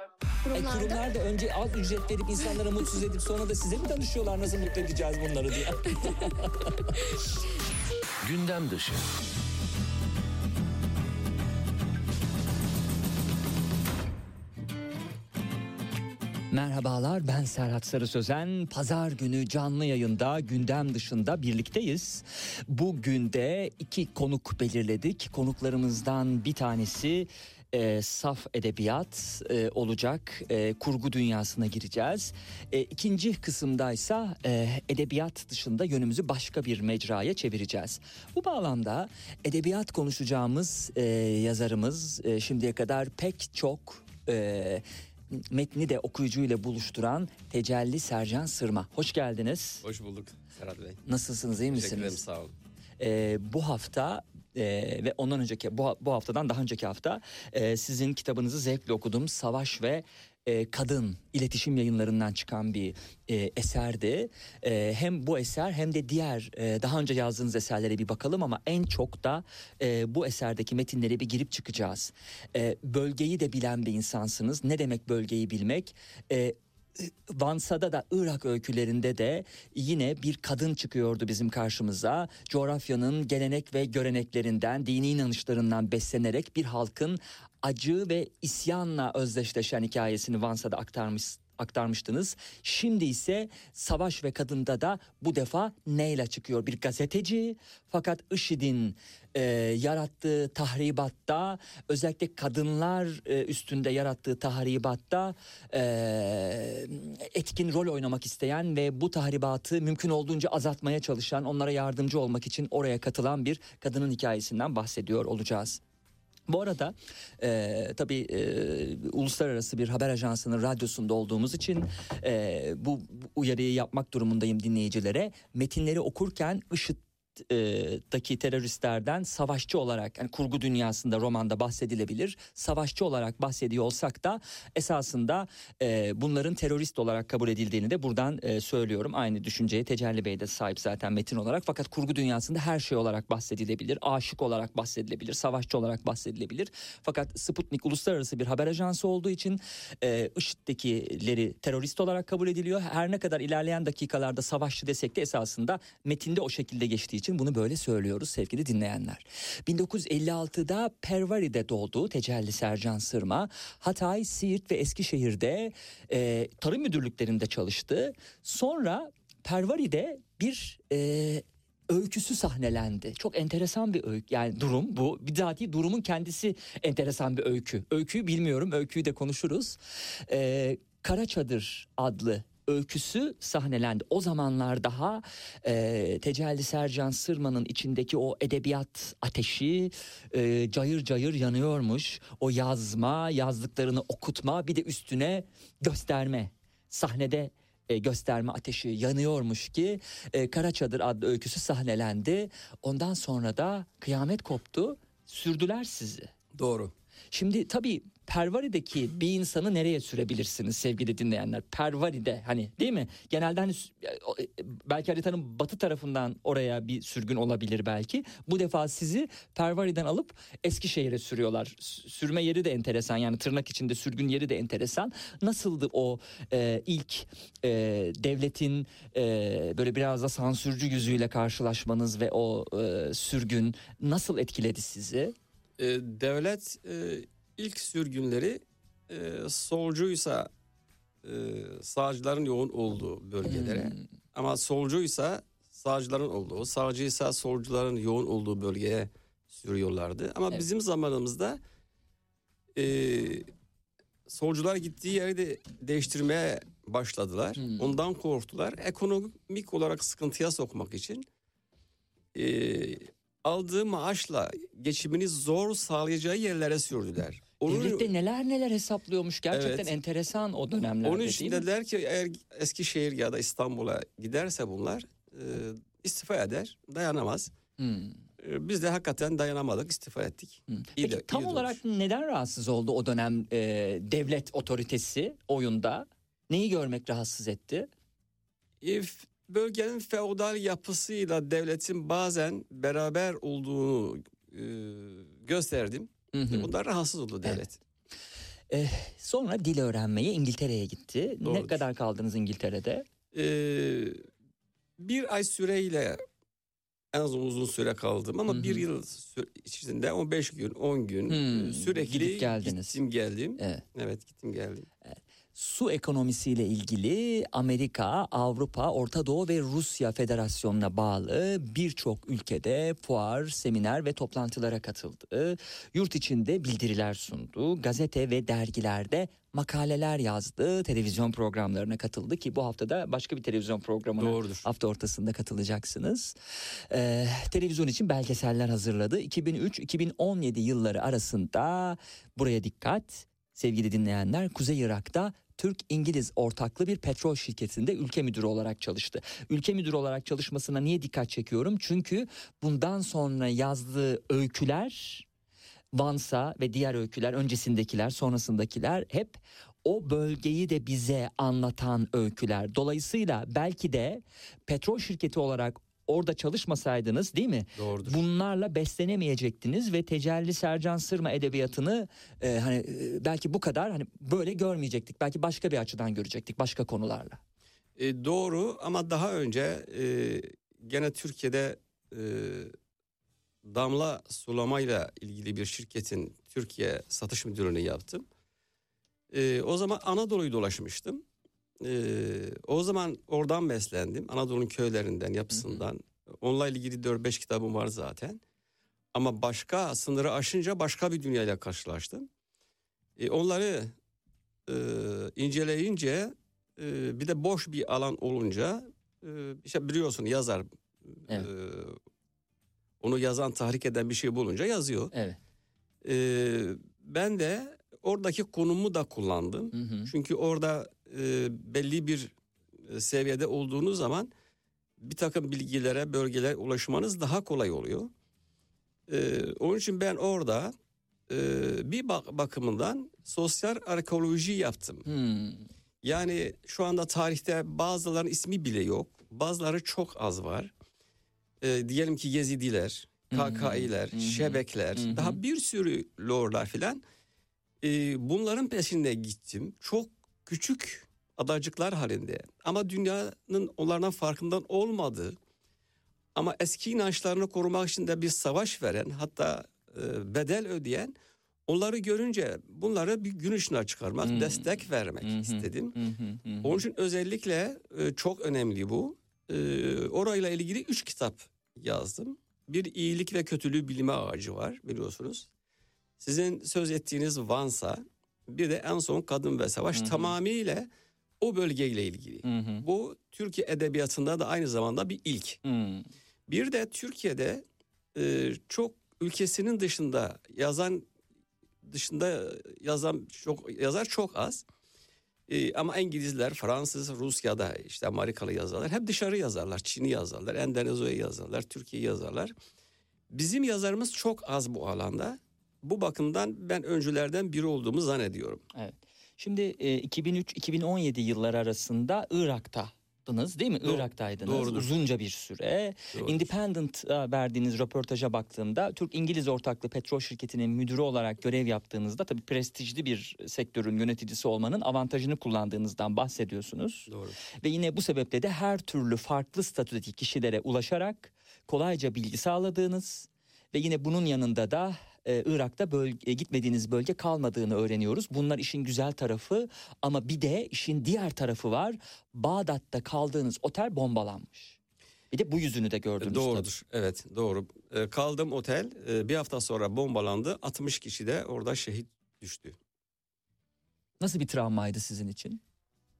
E, Kurumlarda kurumlar da önce az ücret verip insanlara mutsuz edip sonra da size mi danışıyorlar nasıl mutlu edeceğiz bunları diye. Gündem dışı. Merhabalar ben Serhat Sarı Sözen. Pazar günü canlı yayında gündem dışında birlikteyiz. Bugün de iki konuk belirledik. Konuklarımızdan bir tanesi e, saf edebiyat e, olacak. E, kurgu dünyasına gireceğiz. E, ikinci kısımdaysa e, edebiyat dışında yönümüzü başka bir mecraya çevireceğiz. Bu bağlamda edebiyat konuşacağımız e, yazarımız e, şimdiye kadar pek çok... E, metni de okuyucuyla buluşturan Tecelli Sercan Sırma. Hoş geldiniz. Hoş bulduk Serhat Bey. Nasılsınız, iyi Teşekkür ederim misiniz? sağ olun. Ee, bu hafta e, ve ondan önceki bu, bu haftadan daha önceki hafta e, sizin kitabınızı zevkle okudum. Savaş ve e, Kadın iletişim yayınlarından çıkan bir e, eserdi. E, hem bu eser hem de diğer e, daha önce yazdığınız eserlere bir bakalım ama en çok da e, bu eserdeki metinlere bir girip çıkacağız. E, bölgeyi de bilen bir insansınız. Ne demek bölgeyi bilmek? E, Vansa'da da Irak öykülerinde de yine bir kadın çıkıyordu bizim karşımıza. Coğrafyanın gelenek ve göreneklerinden, dini inanışlarından beslenerek bir halkın acı ve isyanla özdeşleşen hikayesini Vansa'da aktarmış aktarmıştınız. Şimdi ise Savaş ve Kadın'da da bu defa neyle çıkıyor? Bir gazeteci fakat IŞİD'in e, yarattığı tahribatta özellikle kadınlar e, üstünde yarattığı tahribatta e, etkin rol oynamak isteyen ve bu tahribatı mümkün olduğunca azaltmaya çalışan onlara yardımcı olmak için oraya katılan bir kadının hikayesinden bahsediyor olacağız. Bu arada e, tabii e, uluslararası bir haber ajansının radyosunda olduğumuz için e, bu, uyarıyı yapmak durumundayım dinleyicilere. Metinleri okurken IŞİD daki teröristlerden savaşçı olarak yani kurgu dünyasında romanda bahsedilebilir. Savaşçı olarak bahsediyor olsak da esasında e, bunların terörist olarak kabul edildiğini de buradan e, söylüyorum. Aynı düşünceye Tecelli Bey de sahip zaten metin olarak. Fakat kurgu dünyasında her şey olarak bahsedilebilir. Aşık olarak bahsedilebilir. Savaşçı olarak bahsedilebilir. Fakat Sputnik uluslararası bir haber ajansı olduğu için e, IŞİD'dekileri terörist olarak kabul ediliyor. Her ne kadar ilerleyen dakikalarda savaşçı desek de esasında metinde o şekilde geçtiği için bunu böyle söylüyoruz sevgili dinleyenler. 1956'da Pervari'de doğdu Tecelli Sercan Sırma. Hatay, Siirt ve Eskişehir'de e, tarım müdürlüklerinde çalıştı. Sonra Pervari'de bir e, öyküsü sahnelendi. Çok enteresan bir öykü yani durum bu. Bizatihi durumun kendisi enteresan bir öykü. Öyküyü bilmiyorum öyküyü de konuşuruz. Ee, Kara Çadır adlı öyküsü sahnelendi. O zamanlar daha e, Tecelli Sercan Sırma'nın içindeki o edebiyat ateşi e, cayır cayır yanıyormuş. O yazma, yazdıklarını okutma bir de üstüne gösterme. Sahnede e, gösterme ateşi yanıyormuş ki e, Kara Çadır adlı öyküsü sahnelendi. Ondan sonra da kıyamet koptu. Sürdüler sizi. Doğru. Şimdi tabii Pervari'deki bir insanı nereye sürebilirsiniz sevgili dinleyenler? Pervari'de hani değil mi? Genelde hani e, belki haritanın batı tarafından oraya bir sürgün olabilir belki. Bu defa sizi Pervari'den alıp Eskişehir'e sürüyorlar. Sürme yeri de enteresan yani tırnak içinde sürgün yeri de enteresan. Nasıldı o e, ilk e, devletin e, böyle biraz da sansürcü yüzüyle karşılaşmanız ve o e, sürgün nasıl etkiledi sizi? Ee, devlet e, ilk sürgünleri e, solcuysa e, sağcıların yoğun olduğu bölgelere Hmm. ama solcuysa sağcıların olduğu, sağcıysa solcuların yoğun olduğu bölgeye sürüyorlardı. Ama Evet. bizim zamanımızda e, solcular gittiği yeri de değiştirmeye başladılar. Hmm. Ondan korktular. Ekonomik olarak sıkıntıya sokmak için e, aldığı maaşla geçimini zor sağlayacağı yerlere sürdüler. Onun, Devlette neler neler hesaplıyormuş gerçekten Evet. enteresan o dönemlerde onun için dediler ki eğer Eskişehir ya da İstanbul'a giderse bunlar e, istifa eder, dayanamaz. Hmm. E, Biz de hakikaten dayanamadık, istifa ettik. Hmm. İyi Peki de- tam iyi olarak olmuş. neden rahatsız oldu o dönem e, devlet otoritesi oyunda? Neyi görmek rahatsız etti? E, Bölgenin feodal yapısıyla devletin bazen beraber olduğunu e, gösterdim. Hı hı. Bundan rahatsız oldu devlet. Sonra dil öğrenmeye İngiltere'ye gitti. Ne Doğrudur. kadar kaldınız İngiltere'de? Ee, bir ay süreyle en az uzun süre kaldım ama Hı hı. bir yıl içerisinde 15 gün 10 gün Hmm, e, sürekli gidip geldiniz. gittim geldim. Evet. Evet gittim geldim. Su ekonomisiyle ilgili Amerika, Avrupa, Orta Doğu ve Rusya Federasyonu'na bağlı birçok ülkede fuar, seminer ve toplantılara katıldı. Yurt içinde bildiriler sundu. Gazete ve dergilerde makaleler yazdı. Televizyon programlarına katıldı ki bu haftada başka bir televizyon programına Doğrudur. hafta ortasında katılacaksınız. Ee, televizyon için belgeseller hazırladı. 2003-2017 yılları arasında buraya dikkat sevgili dinleyenler Kuzey Irak'ta Türk-İngiliz ortaklı bir petrol şirketinde ülke müdürü olarak çalıştı. Ülke müdürü olarak çalışmasına niye dikkat çekiyorum? Çünkü bundan sonra yazdığı öyküler Vansa ve diğer öyküler öncesindekiler sonrasındakiler hep o bölgeyi de bize anlatan öyküler. Dolayısıyla belki de petrol şirketi olarak orada çalışmasaydınız değil mi? Doğrudur. Bunlarla beslenemeyecektiniz ve tecelli Sercan Sırma edebiyatını e, hani e, belki bu kadar hani böyle görmeyecektik. Belki başka bir açıdan görecektik başka konularla. E, doğru ama daha önce e, gene Türkiye'de e, damla sulamayla ilgili bir şirketin Türkiye satış müdürlüğünü yaptım. E, o zaman Anadolu'yu dolaşmıştım. E, o zaman oradan beslendim. Anadolu'nun köylerinden, yapısından. Onunla ilgili 4-5 kitabım var zaten. Ama başka sınırı aşınca başka bir dünyayla karşılaştım. E, onları e, inceleyince e, bir de boş bir alan olunca e, işte biliyorsun yazar Evet. e, onu yazan tahrik eden bir şey bulunca yazıyor. Evet. E, ben de oradaki konumu da kullandım. Hı hı. Çünkü orada e, belli bir e, seviyede olduğunuz zaman bir takım bilgilere, bölgelere ulaşmanız daha kolay oluyor. E, onun için ben orada e, bir bak- bakımından sosyal arkeoloji yaptım. Hmm. Yani şu anda tarihte bazılarının ismi bile yok. Bazıları çok az var. E, diyelim ki Yezidiler, KKİ'ler, hı hı. Şebekler, hı. daha bir sürü lorlar filan. E, bunların peşinde gittim. Çok küçük adacıklar halinde. Ama dünyanın onlardan farkından olmadığı ama eski inançlarını korumak için de bir savaş veren hatta e, bedel ödeyen onları görünce bunları bir gün ışığına çıkarmak, Hmm. destek vermek hı. istedim. Hı. Onun için özellikle e, çok önemli bu. E, orayla ilgili üç kitap yazdım. Bir iyilik ve kötülüğü bilme ağacı var biliyorsunuz. Sizin söz ettiğiniz Vansa, bir de en son Kadın ve Savaş Hı hı. tamamıyla o bölgeyle ilgili. Hı hı. Bu Türkiye edebiyatında da aynı zamanda bir ilk. Hmm. Bir de Türkiye'de e, çok ülkesinin dışında yazan dışında yazan çok yazar çok az. E, ama İngilizler, Fransız, Rusya'da işte Amerikalı yazarlar hep dışarı yazarlar. Çin'i yazarlar, Endonezya'yı yazarlar, Türkiye'yi yazarlar. Bizim yazarımız çok az bu alanda. Bu bakımdan ben öncülerden biri olduğumu zannediyorum. Evet. Şimdi e, 2003-2017 yılları arasında Irak'taydınız değil mi? Doğru- Irak'taydınız doğrudur. uzunca bir süre. Doğru. Independent'a verdiğiniz röportaja baktığımda Türk-İngiliz ortaklı petrol şirketinin müdürü olarak görev yaptığınızda tabii prestijli bir sektörün yöneticisi olmanın avantajını kullandığınızdan bahsediyorsunuz. Doğru. Ve yine bu sebeple de her türlü farklı statüdeki kişilere ulaşarak kolayca bilgi sağladığınız ve yine bunun yanında da e, Irak'ta bölge, gitmediğiniz bölge kalmadığını öğreniyoruz. Bunlar işin güzel tarafı ama bir de işin diğer tarafı var. Bağdat'ta kaldığınız otel bombalanmış. Bir de bu yüzünü de gördünüz. tabii. Doğrudur. Evet doğru. E, kaldığım otel e, bir hafta sonra bombalandı. 60 kişi de orada şehit düştü. Nasıl bir travmaydı sizin için?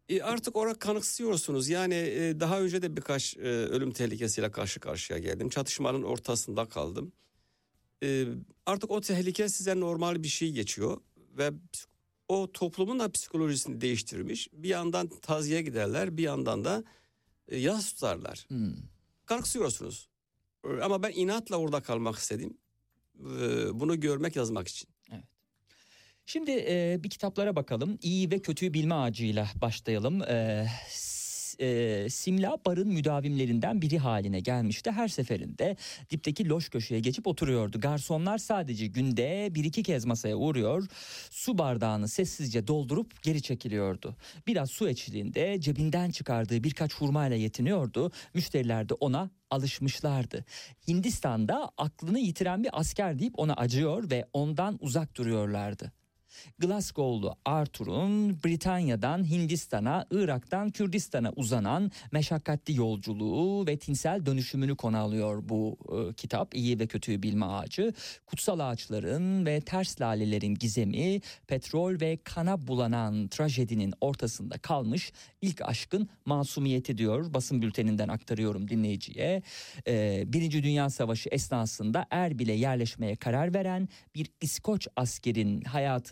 E, artık orada kanıksıyorsunuz. Yani e, daha önce de birkaç e, ölüm tehlikesiyle karşı karşıya geldim. Çatışmanın ortasında kaldım. E, artık o tehlike size normal bir şey geçiyor ve o toplumun da psikolojisini değiştirmiş. Bir yandan taziye giderler, bir yandan da e, yas tutarlar. Hmm. kalksıyorsunuz. Ama ben inatla orada kalmak istedim. E, Bunu görmek yazmak için. Şimdi e, bir kitaplara bakalım. İyi ve kötüyü bilme ağacıyla başlayalım. E, e, Simla barın müdavimlerinden biri haline gelmişti. Her seferinde dipteki loş köşeye geçip oturuyordu. Garsonlar sadece günde bir iki kez masaya uğruyor. Su bardağını sessizce doldurup geri çekiliyordu. Biraz su eşliğinde cebinden çıkardığı birkaç hurmayla yetiniyordu. Müşteriler de ona alışmışlardı. Hindistan'da aklını yitiren bir asker deyip ona acıyor ve ondan uzak duruyorlardı. Glasgow'lu Arthur'un Britanya'dan Hindistan'a, Irak'tan Kürdistan'a uzanan meşakkatli yolculuğu ve tinsel dönüşümünü konu alıyor bu e, kitap. İyi ve kötüyü bilme ağacı. Kutsal ağaçların ve ters lalelerin gizemi, petrol ve kana bulanan trajedinin ortasında kalmış ilk aşkın masumiyeti diyor. Basın bülteninden aktarıyorum dinleyiciye. E, Birinci Dünya Savaşı esnasında Erbil'e yerleşmeye karar veren bir İskoç askerin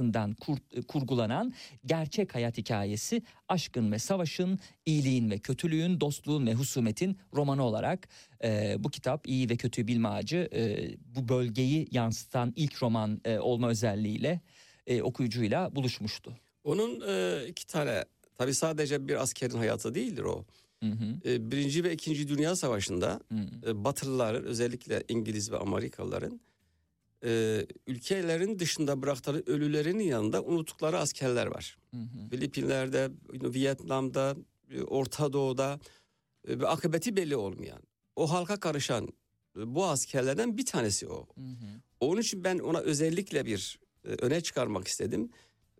hayatından kur- kurgulanan gerçek hayat hikayesi aşkın ve savaşın, iyiliğin ve kötülüğün, dostluğun ve husumetin romanı olarak e, bu kitap İyi ve Kötüyü Bilme Ağacı e, bu bölgeyi yansıtan ilk roman e, olma özelliğiyle e, okuyucuyla buluşmuştu. Onun e, iki tane tabi sadece bir askerin hayatı değildir o. Hı hı, E, Birinci ve İkinci Dünya Savaşı'nda hı. e, Batılıların özellikle İngiliz ve Amerikalıların e, ülkelerin dışında bıraktığı ölülerin yanında unuttukları askerler var. Hı hı. Filipinler'de, Vietnam'da, e, Orta Doğu'da e, akıbeti belli olmayan, o halka karışan e, bu askerlerden bir tanesi o. Hı hı. Onun için ben ona özellikle bir e, öne çıkarmak istedim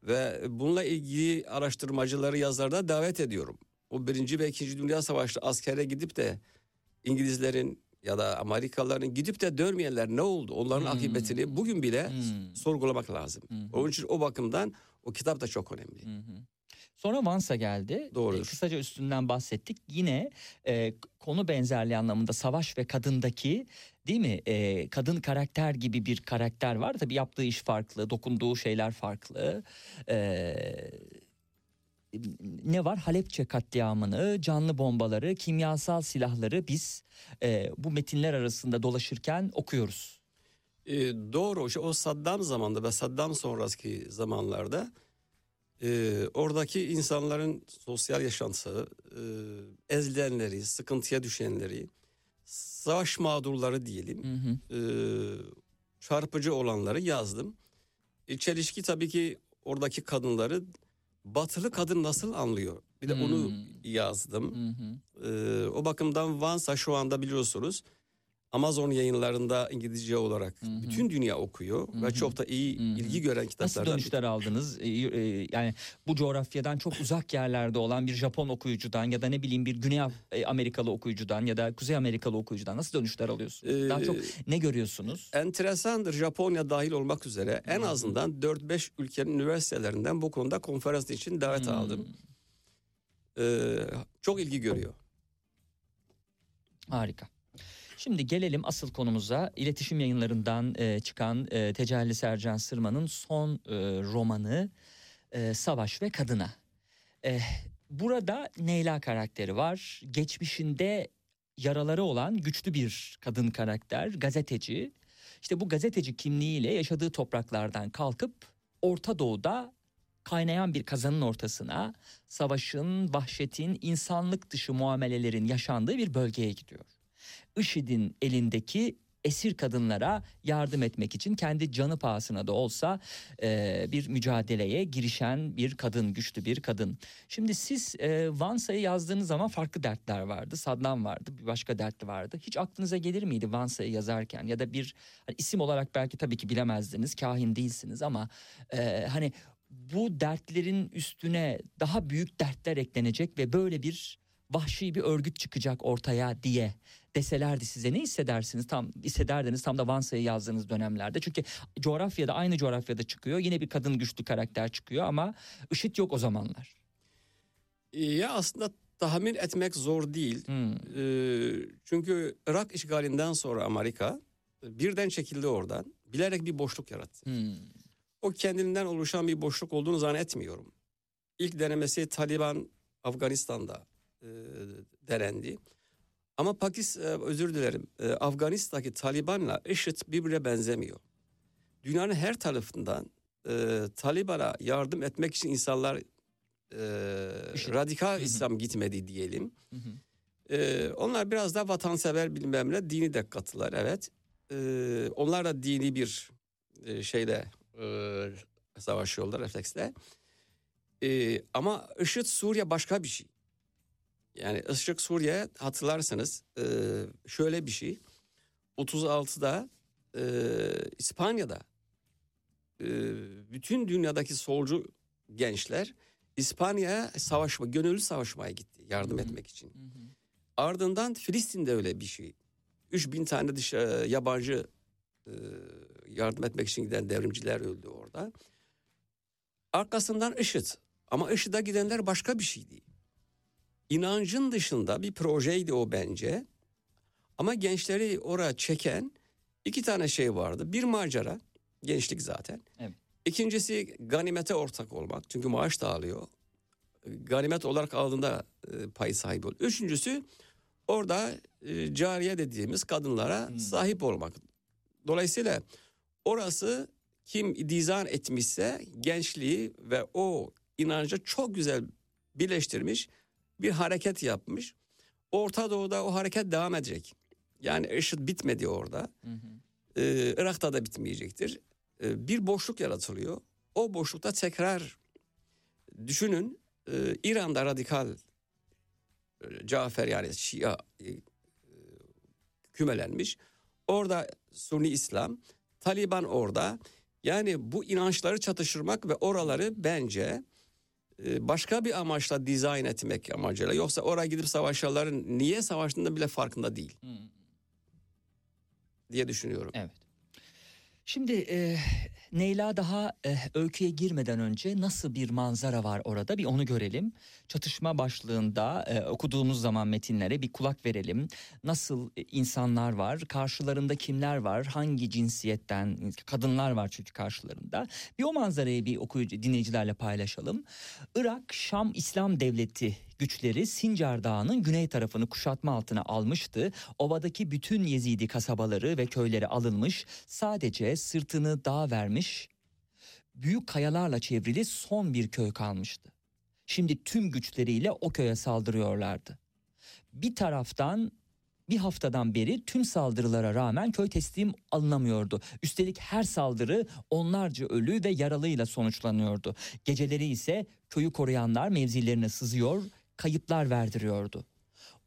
ve bununla ilgili araştırmacıları, yazarda davet ediyorum. O birinci ve ikinci Dünya Savaşı askere gidip de İngilizlerin ya da Amerikalıların gidip de dönmeyenler ne oldu? Onların Hmm. akıbetini bugün bile Hmm. sorgulamak lazım. Hı. Onun için o bakımdan o kitap da çok önemli. Hı. Sonra Vansa geldi. Doğrudur. E, kısaca üstünden bahsettik. Yine e, konu benzerliği anlamında savaş ve kadındaki değil mi? E, kadın karakter gibi bir karakter var. Tabii yaptığı iş farklı, dokunduğu şeyler farklı. E, ne var? Halepçe katliamını, canlı bombaları, kimyasal silahları biz e, bu metinler arasında dolaşırken okuyoruz. E, doğru o Saddam zamanında ve Saddam sonraki zamanlarda e, oradaki insanların sosyal yaşantısı, e, ezilenleri, sıkıntıya düşenleri, savaş mağdurları diyelim, Hı hı. e, çarpıcı olanları yazdım. E, çelişki tabii ki oradaki kadınları batılı kadın nasıl anlıyor? Bir de onu Hmm. yazdım. Hı hı. Ee, o bakımdan Vansa şu anda biliyorsunuz Amazon yayınlarında İngilizce olarak Hı hı. bütün dünya okuyor Hı ve çok da iyi Hı hı. ilgi gören Nasıl kitaplardan. bir- dönüşler aldınız? Ee, e, Yani bu coğrafyadan çok uzak yerlerde olan bir Japon okuyucudan ya da ne bileyim bir Güney e, Amerikalı okuyucudan ya da Kuzey Amerikalı okuyucudan nasıl dönüşler alıyorsunuz? Daha Ee, çok ne görüyorsunuz? Enteresandır Japonya dahil olmak üzere en Hı hı. azından 4-5 ülkenin üniversitelerinden bu konuda konferans için davet Hmm. aldım. Ee, çok ilgi görüyor. Harika. Şimdi gelelim asıl konumuza. İletişim yayınlarından e, çıkan e, Tecelli Sercan Sırman'ın son e, romanı e, Savaş ve Kadına. E, burada Neyla karakteri var. Geçmişinde yaraları olan güçlü bir kadın karakter, gazeteci. İşte bu gazeteci kimliğiyle yaşadığı topraklardan kalkıp Orta Doğu'da kaynayan bir kazanın ortasına savaşın, vahşetin, insanlık dışı muamelelerin yaşandığı bir bölgeye gidiyor. IŞİD'in elindeki esir kadınlara yardım etmek için kendi canı pahasına da olsa e, bir mücadeleye girişen bir kadın, güçlü bir kadın. Şimdi siz e, Vansa'yı yazdığınız zaman farklı dertler vardı. Saddam vardı, bir başka dert vardı. Hiç aklınıza gelir miydi Vansa'yı yazarken ya da bir hani isim olarak belki tabii ki bilemezdiniz, kahin değilsiniz ama e, hani bu dertlerin üstüne daha büyük dertler eklenecek ve böyle bir vahşi bir örgüt çıkacak ortaya diye deselerdi size ne hissedersiniz tam hissederdiniz tam da Vansa'yı yazdığınız dönemlerde çünkü coğrafyada aynı coğrafyada çıkıyor yine bir kadın güçlü karakter çıkıyor ama IŞİD yok o zamanlar. Ya aslında tahmin etmek zor değil. Hmm. Ee, çünkü Irak işgalinden sonra Amerika birden çekildi oradan. Bilerek bir boşluk yarattı. Hmm. O kendinden oluşan bir boşluk olduğunu zannetmiyorum. İlk denemesi Taliban Afganistan'da e, denendi. Ama Pakistan özür dilerim e, Afganistan'daki Taliban'la IŞİD birbirine benzemiyor. Dünyanın her tarafından e, Taliban'a yardım etmek için insanlar e, IŞİD. radikal İslam gitmedi diyelim. Hı hı. E, onlar biraz daha vatansever bilmem ne dini de katılar evet. E, onlar da dini bir e, şeyle e, savaşıyorlar refleksle. E, ama IŞİD Suriye başka bir şey. Yani IŞİD Suriye hatırlarsanız e, şöyle bir şey. 36'da e, İspanya'da e, bütün dünyadaki solcu gençler İspanya'ya savaşma, gönüllü savaşmaya gitti yardım Hı hı. etmek için. Hı hı. Ardından Filistin'de öyle bir şey. 3000 tane dış, e, yabancı e, yardım etmek için giden devrimciler öldü orada. Arkasından IŞİD. Ama IŞİD'e gidenler başka bir şeydi. İnancın dışında bir projeydi o bence. Ama gençleri oraya çeken iki tane şey vardı. Bir macera, gençlik zaten. Evet. İkincisi ganimete ortak olmak. Çünkü maaş da alıyor. Ganimet olarak aldığında e, pay sahibi oluyor. Üçüncüsü orada e, cariye dediğimiz kadınlara Hmm. sahip olmak. Dolayısıyla orası kim dizan etmişse gençliği ve o inancı çok güzel birleştirmiş bir hareket yapmış. Orta Doğu'da o hareket devam edecek. Yani IŞİD bitmedi orada. Hı hı. Ee, Irak'ta da bitmeyecektir. Ee, bir boşluk yaratılıyor. O boşlukta tekrar düşünün e, İran'da radikal e, Cafer yani Şia e, e, kümelenmiş. Orada Sunni İslam, Taliban orada. Yani bu inançları çatıştırmak ve oraları bence başka bir amaçla dizayn etmek amacıyla. Yoksa oraya gidip savaşanların niye savaştığında bile farkında değil Hı. diye düşünüyorum. Evet. Şimdi e, Neyla daha e, öyküye girmeden önce nasıl bir manzara var orada bir onu görelim. Çatışma başlığında e, okuduğumuz zaman metinlere bir kulak verelim. Nasıl e, insanlar var, karşılarında kimler var, hangi cinsiyetten kadınlar var çünkü karşılarında. Bir o manzarayı bir okuyucu dinleyicilerle paylaşalım. Irak Şam İslam Devleti güçleri Sincar Dağı'nın güney tarafını kuşatma altına almıştı. Ovadaki bütün Yezidi kasabaları ve köyleri alınmış. Sadece sırtını dağa vermiş. Büyük kayalarla çevrili son bir köy kalmıştı. Şimdi tüm güçleriyle o köye saldırıyorlardı. Bir taraftan bir haftadan beri tüm saldırılara rağmen köy teslim alınamıyordu. Üstelik her saldırı onlarca ölü ve yaralıyla sonuçlanıyordu. Geceleri ise köyü koruyanlar mevzilerine sızıyor, kayıplar verdiriyordu.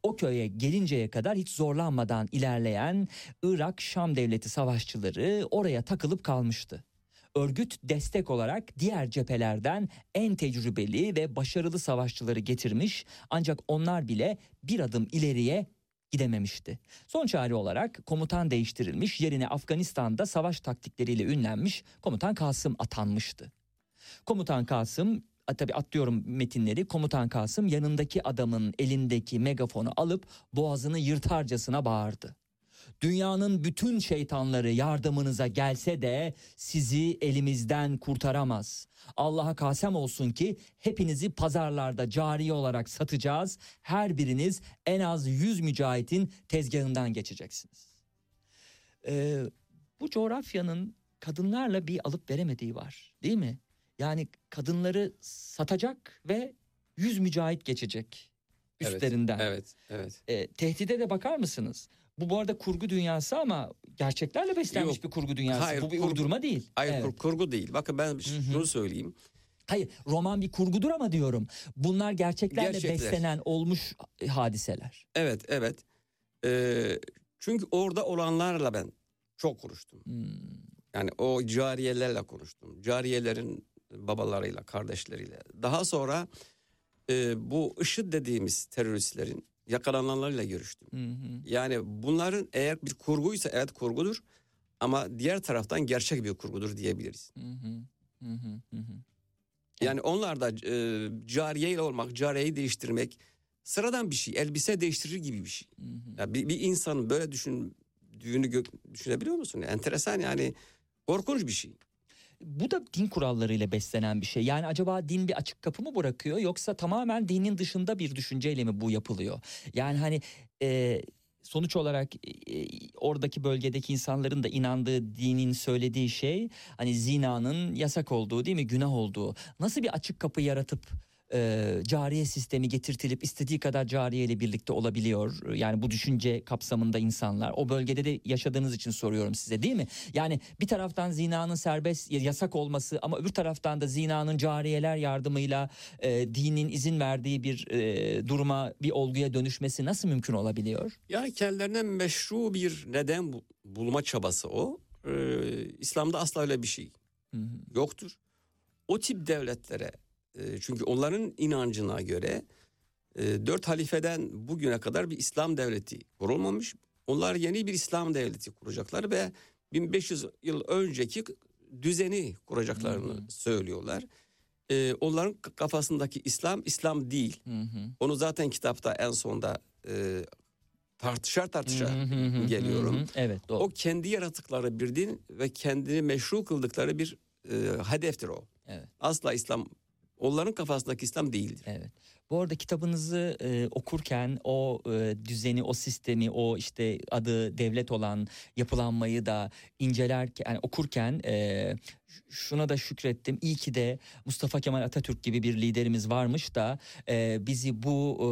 O köye gelinceye kadar hiç zorlanmadan ilerleyen Irak-Şam devleti savaşçıları oraya takılıp kalmıştı. Örgüt destek olarak diğer cephelerden en tecrübeli ve başarılı savaşçıları getirmiş ancak onlar bile bir adım ileriye gidememişti. Son çare olarak komutan değiştirilmiş yerine Afganistan'da savaş taktikleriyle ünlenmiş komutan Kasım atanmıştı. Komutan Kasım tabii atlıyorum metinleri. Komutan Kasım yanındaki adamın elindeki megafonu alıp boğazını yırtarcasına bağırdı. Dünyanın bütün şeytanları yardımınıza gelse de sizi elimizden kurtaramaz. Allah'a kasem olsun ki hepinizi pazarlarda cari olarak satacağız. Her biriniz en az 100 mücahitin tezgahından geçeceksiniz. Ee, bu coğrafyanın kadınlarla bir alıp veremediği var değil mi? Yani kadınları satacak ve 100 mücahit geçecek Evet, üstlerinden. Evet, evet. E, tehdide de bakar mısınız? Bu bu arada kurgu dünyası ama gerçeklerle beslenmiş Yok, bir kurgu dünyası. hayır, bu bir kurgu- uydurma değil. Hayır Evet. kur- kurgu değil. Bakın ben şunu söyleyeyim. Hayır roman bir kurgudur ama diyorum. Bunlar gerçeklerle Gerçekler. beslenen olmuş hadiseler. Evet, evet. Ee, çünkü orada olanlarla ben çok konuştum. Hmm. Yani o cariyelerle konuştum. Cariyelerin babalarıyla, kardeşleriyle. Daha sonra e, bu IŞİD dediğimiz teröristlerin yakalananlarıyla görüştüm. Hı hı. Yani bunların eğer bir kurguysa evet kurgudur. Ama diğer taraftan gerçek bir kurgudur diyebiliriz. Hı hı. Hı hı. Yani onlar da e, cariyeyle olmak, cariyeyi değiştirmek sıradan bir şey. Elbise değiştirir gibi bir şey. Hı hı. Ya bir, bir insanın böyle düşündüğünü gö- düşünebiliyor musun? Enteresan yani korkunç bir şey. Bu da din kurallarıyla beslenen bir şey. Yani acaba din bir açık kapı mı bırakıyor yoksa tamamen dinin dışında bir düşünceyle mi bu yapılıyor? Yani hani e, sonuç olarak e, oradaki bölgedeki insanların da inandığı dinin söylediği şey hani zinanın yasak olduğu değil mi günah olduğu nasıl bir açık kapı yaratıp e, cariye sistemi getirtilip istediği kadar cariye ile birlikte olabiliyor. Yani bu düşünce kapsamında insanlar. O bölgede de yaşadığınız için soruyorum size değil mi? Yani bir taraftan zinanın serbest yasak olması ama öbür taraftan da zinanın cariyeler yardımıyla e, dinin izin verdiği bir e, duruma bir olguya dönüşmesi nasıl mümkün olabiliyor? Yani kendilerine meşru bir neden bu- bulma çabası o. Ee, İslam'da asla öyle bir şey Hı hı. yoktur. O tip devletlere e, çünkü onların inancına göre e, dört halifeden bugüne kadar bir İslam devleti kurulmamış. Onlar yeni bir İslam devleti kuracaklar ve 1500 yıl önceki düzeni kuracaklarını hı. söylüyorlar. E, onların kafasındaki İslam İslam değil. Hı hı. Onu zaten kitapta en sonda e, tartışar hı geliyorum. Evet doğru. O kendi yaratıkları bir din ve kendini meşru kıldıkları bir e, hedeftir o. Evet. Asla İslam onların kafasındaki İslam değildir. Evet. Bu arada kitabınızı e, okurken o e, düzeni, o sistemi, o işte adı devlet olan yapılanmayı da incelerken, yani okurken e, şuna da şükrettim. İyi ki de Mustafa Kemal Atatürk gibi bir liderimiz varmış da e, bizi bu e,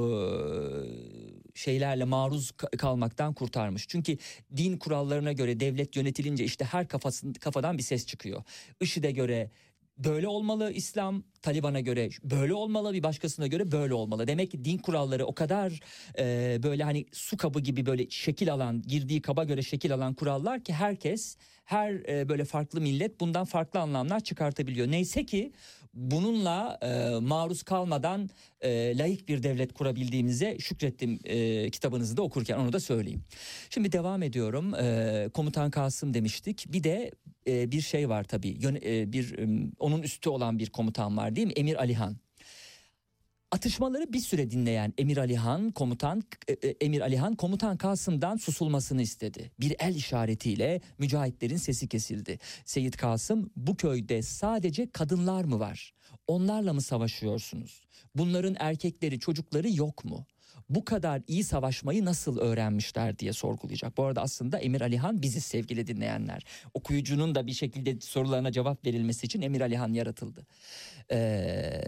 şeylerle maruz ka- kalmaktan kurtarmış. Çünkü din kurallarına göre devlet yönetilince işte her kafasın, kafadan bir ses çıkıyor. IŞİD'e göre böyle olmalı İslam, Taliban'a göre böyle olmalı, bir başkasına göre böyle olmalı. Demek ki din kuralları o kadar e, böyle hani su kabı gibi böyle şekil alan, girdiği kaba göre şekil alan kurallar ki herkes, her e, böyle farklı millet bundan farklı anlamlar çıkartabiliyor. Neyse ki bununla e, maruz kalmadan e, layık bir devlet kurabildiğimize şükrettim e, kitabınızı da okurken onu da söyleyeyim. Şimdi devam ediyorum. E, Komutan Kasım demiştik. Bir de e, bir şey var tabii. Yön- e, bir e, onun üstü olan bir komutan var değil mi? Emir Alihan. Atışmaları bir süre dinleyen Emir Alihan komutan e, e, Emir Alihan komutan Kasım'dan susulmasını istedi. Bir el işaretiyle mücahitlerin sesi kesildi. Seyit Kasım bu köyde sadece kadınlar mı var? Onlarla mı savaşıyorsunuz? Bunların erkekleri, çocukları yok mu? Bu kadar iyi savaşmayı nasıl öğrenmişler diye sorgulayacak. Bu arada aslında Emir Alihan bizi sevgili dinleyenler. Okuyucunun da bir şekilde sorularına cevap verilmesi için Emir Alihan yaratıldı. Ee,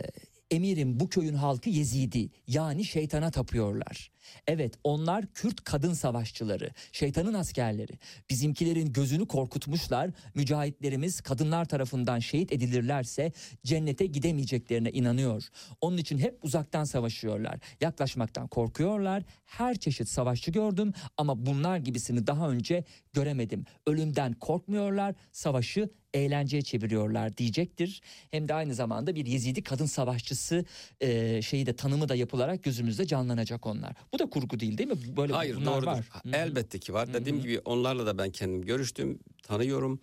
Emirim bu köyün halkı Yezidi yani şeytana tapıyorlar. Evet onlar Kürt kadın savaşçıları, şeytanın askerleri. Bizimkilerin gözünü korkutmuşlar. Mücahitlerimiz kadınlar tarafından şehit edilirlerse cennete gidemeyeceklerine inanıyor. Onun için hep uzaktan savaşıyorlar. Yaklaşmaktan korkuyorlar. Her çeşit savaşçı gördüm ama bunlar gibisini daha önce göremedim. Ölümden korkmuyorlar, savaşı eğlenceye çeviriyorlar diyecektir. Hem de aynı zamanda bir Yezidi kadın savaşçısı e, şeyi de tanımı da yapılarak gözümüzde canlanacak onlar. Bu da kurgu değil değil mi? Böyle Hayır bunlar doğrudur. var. Elbette ki var. Dediğim gibi onlarla da ben kendim görüştüm, tanıyorum.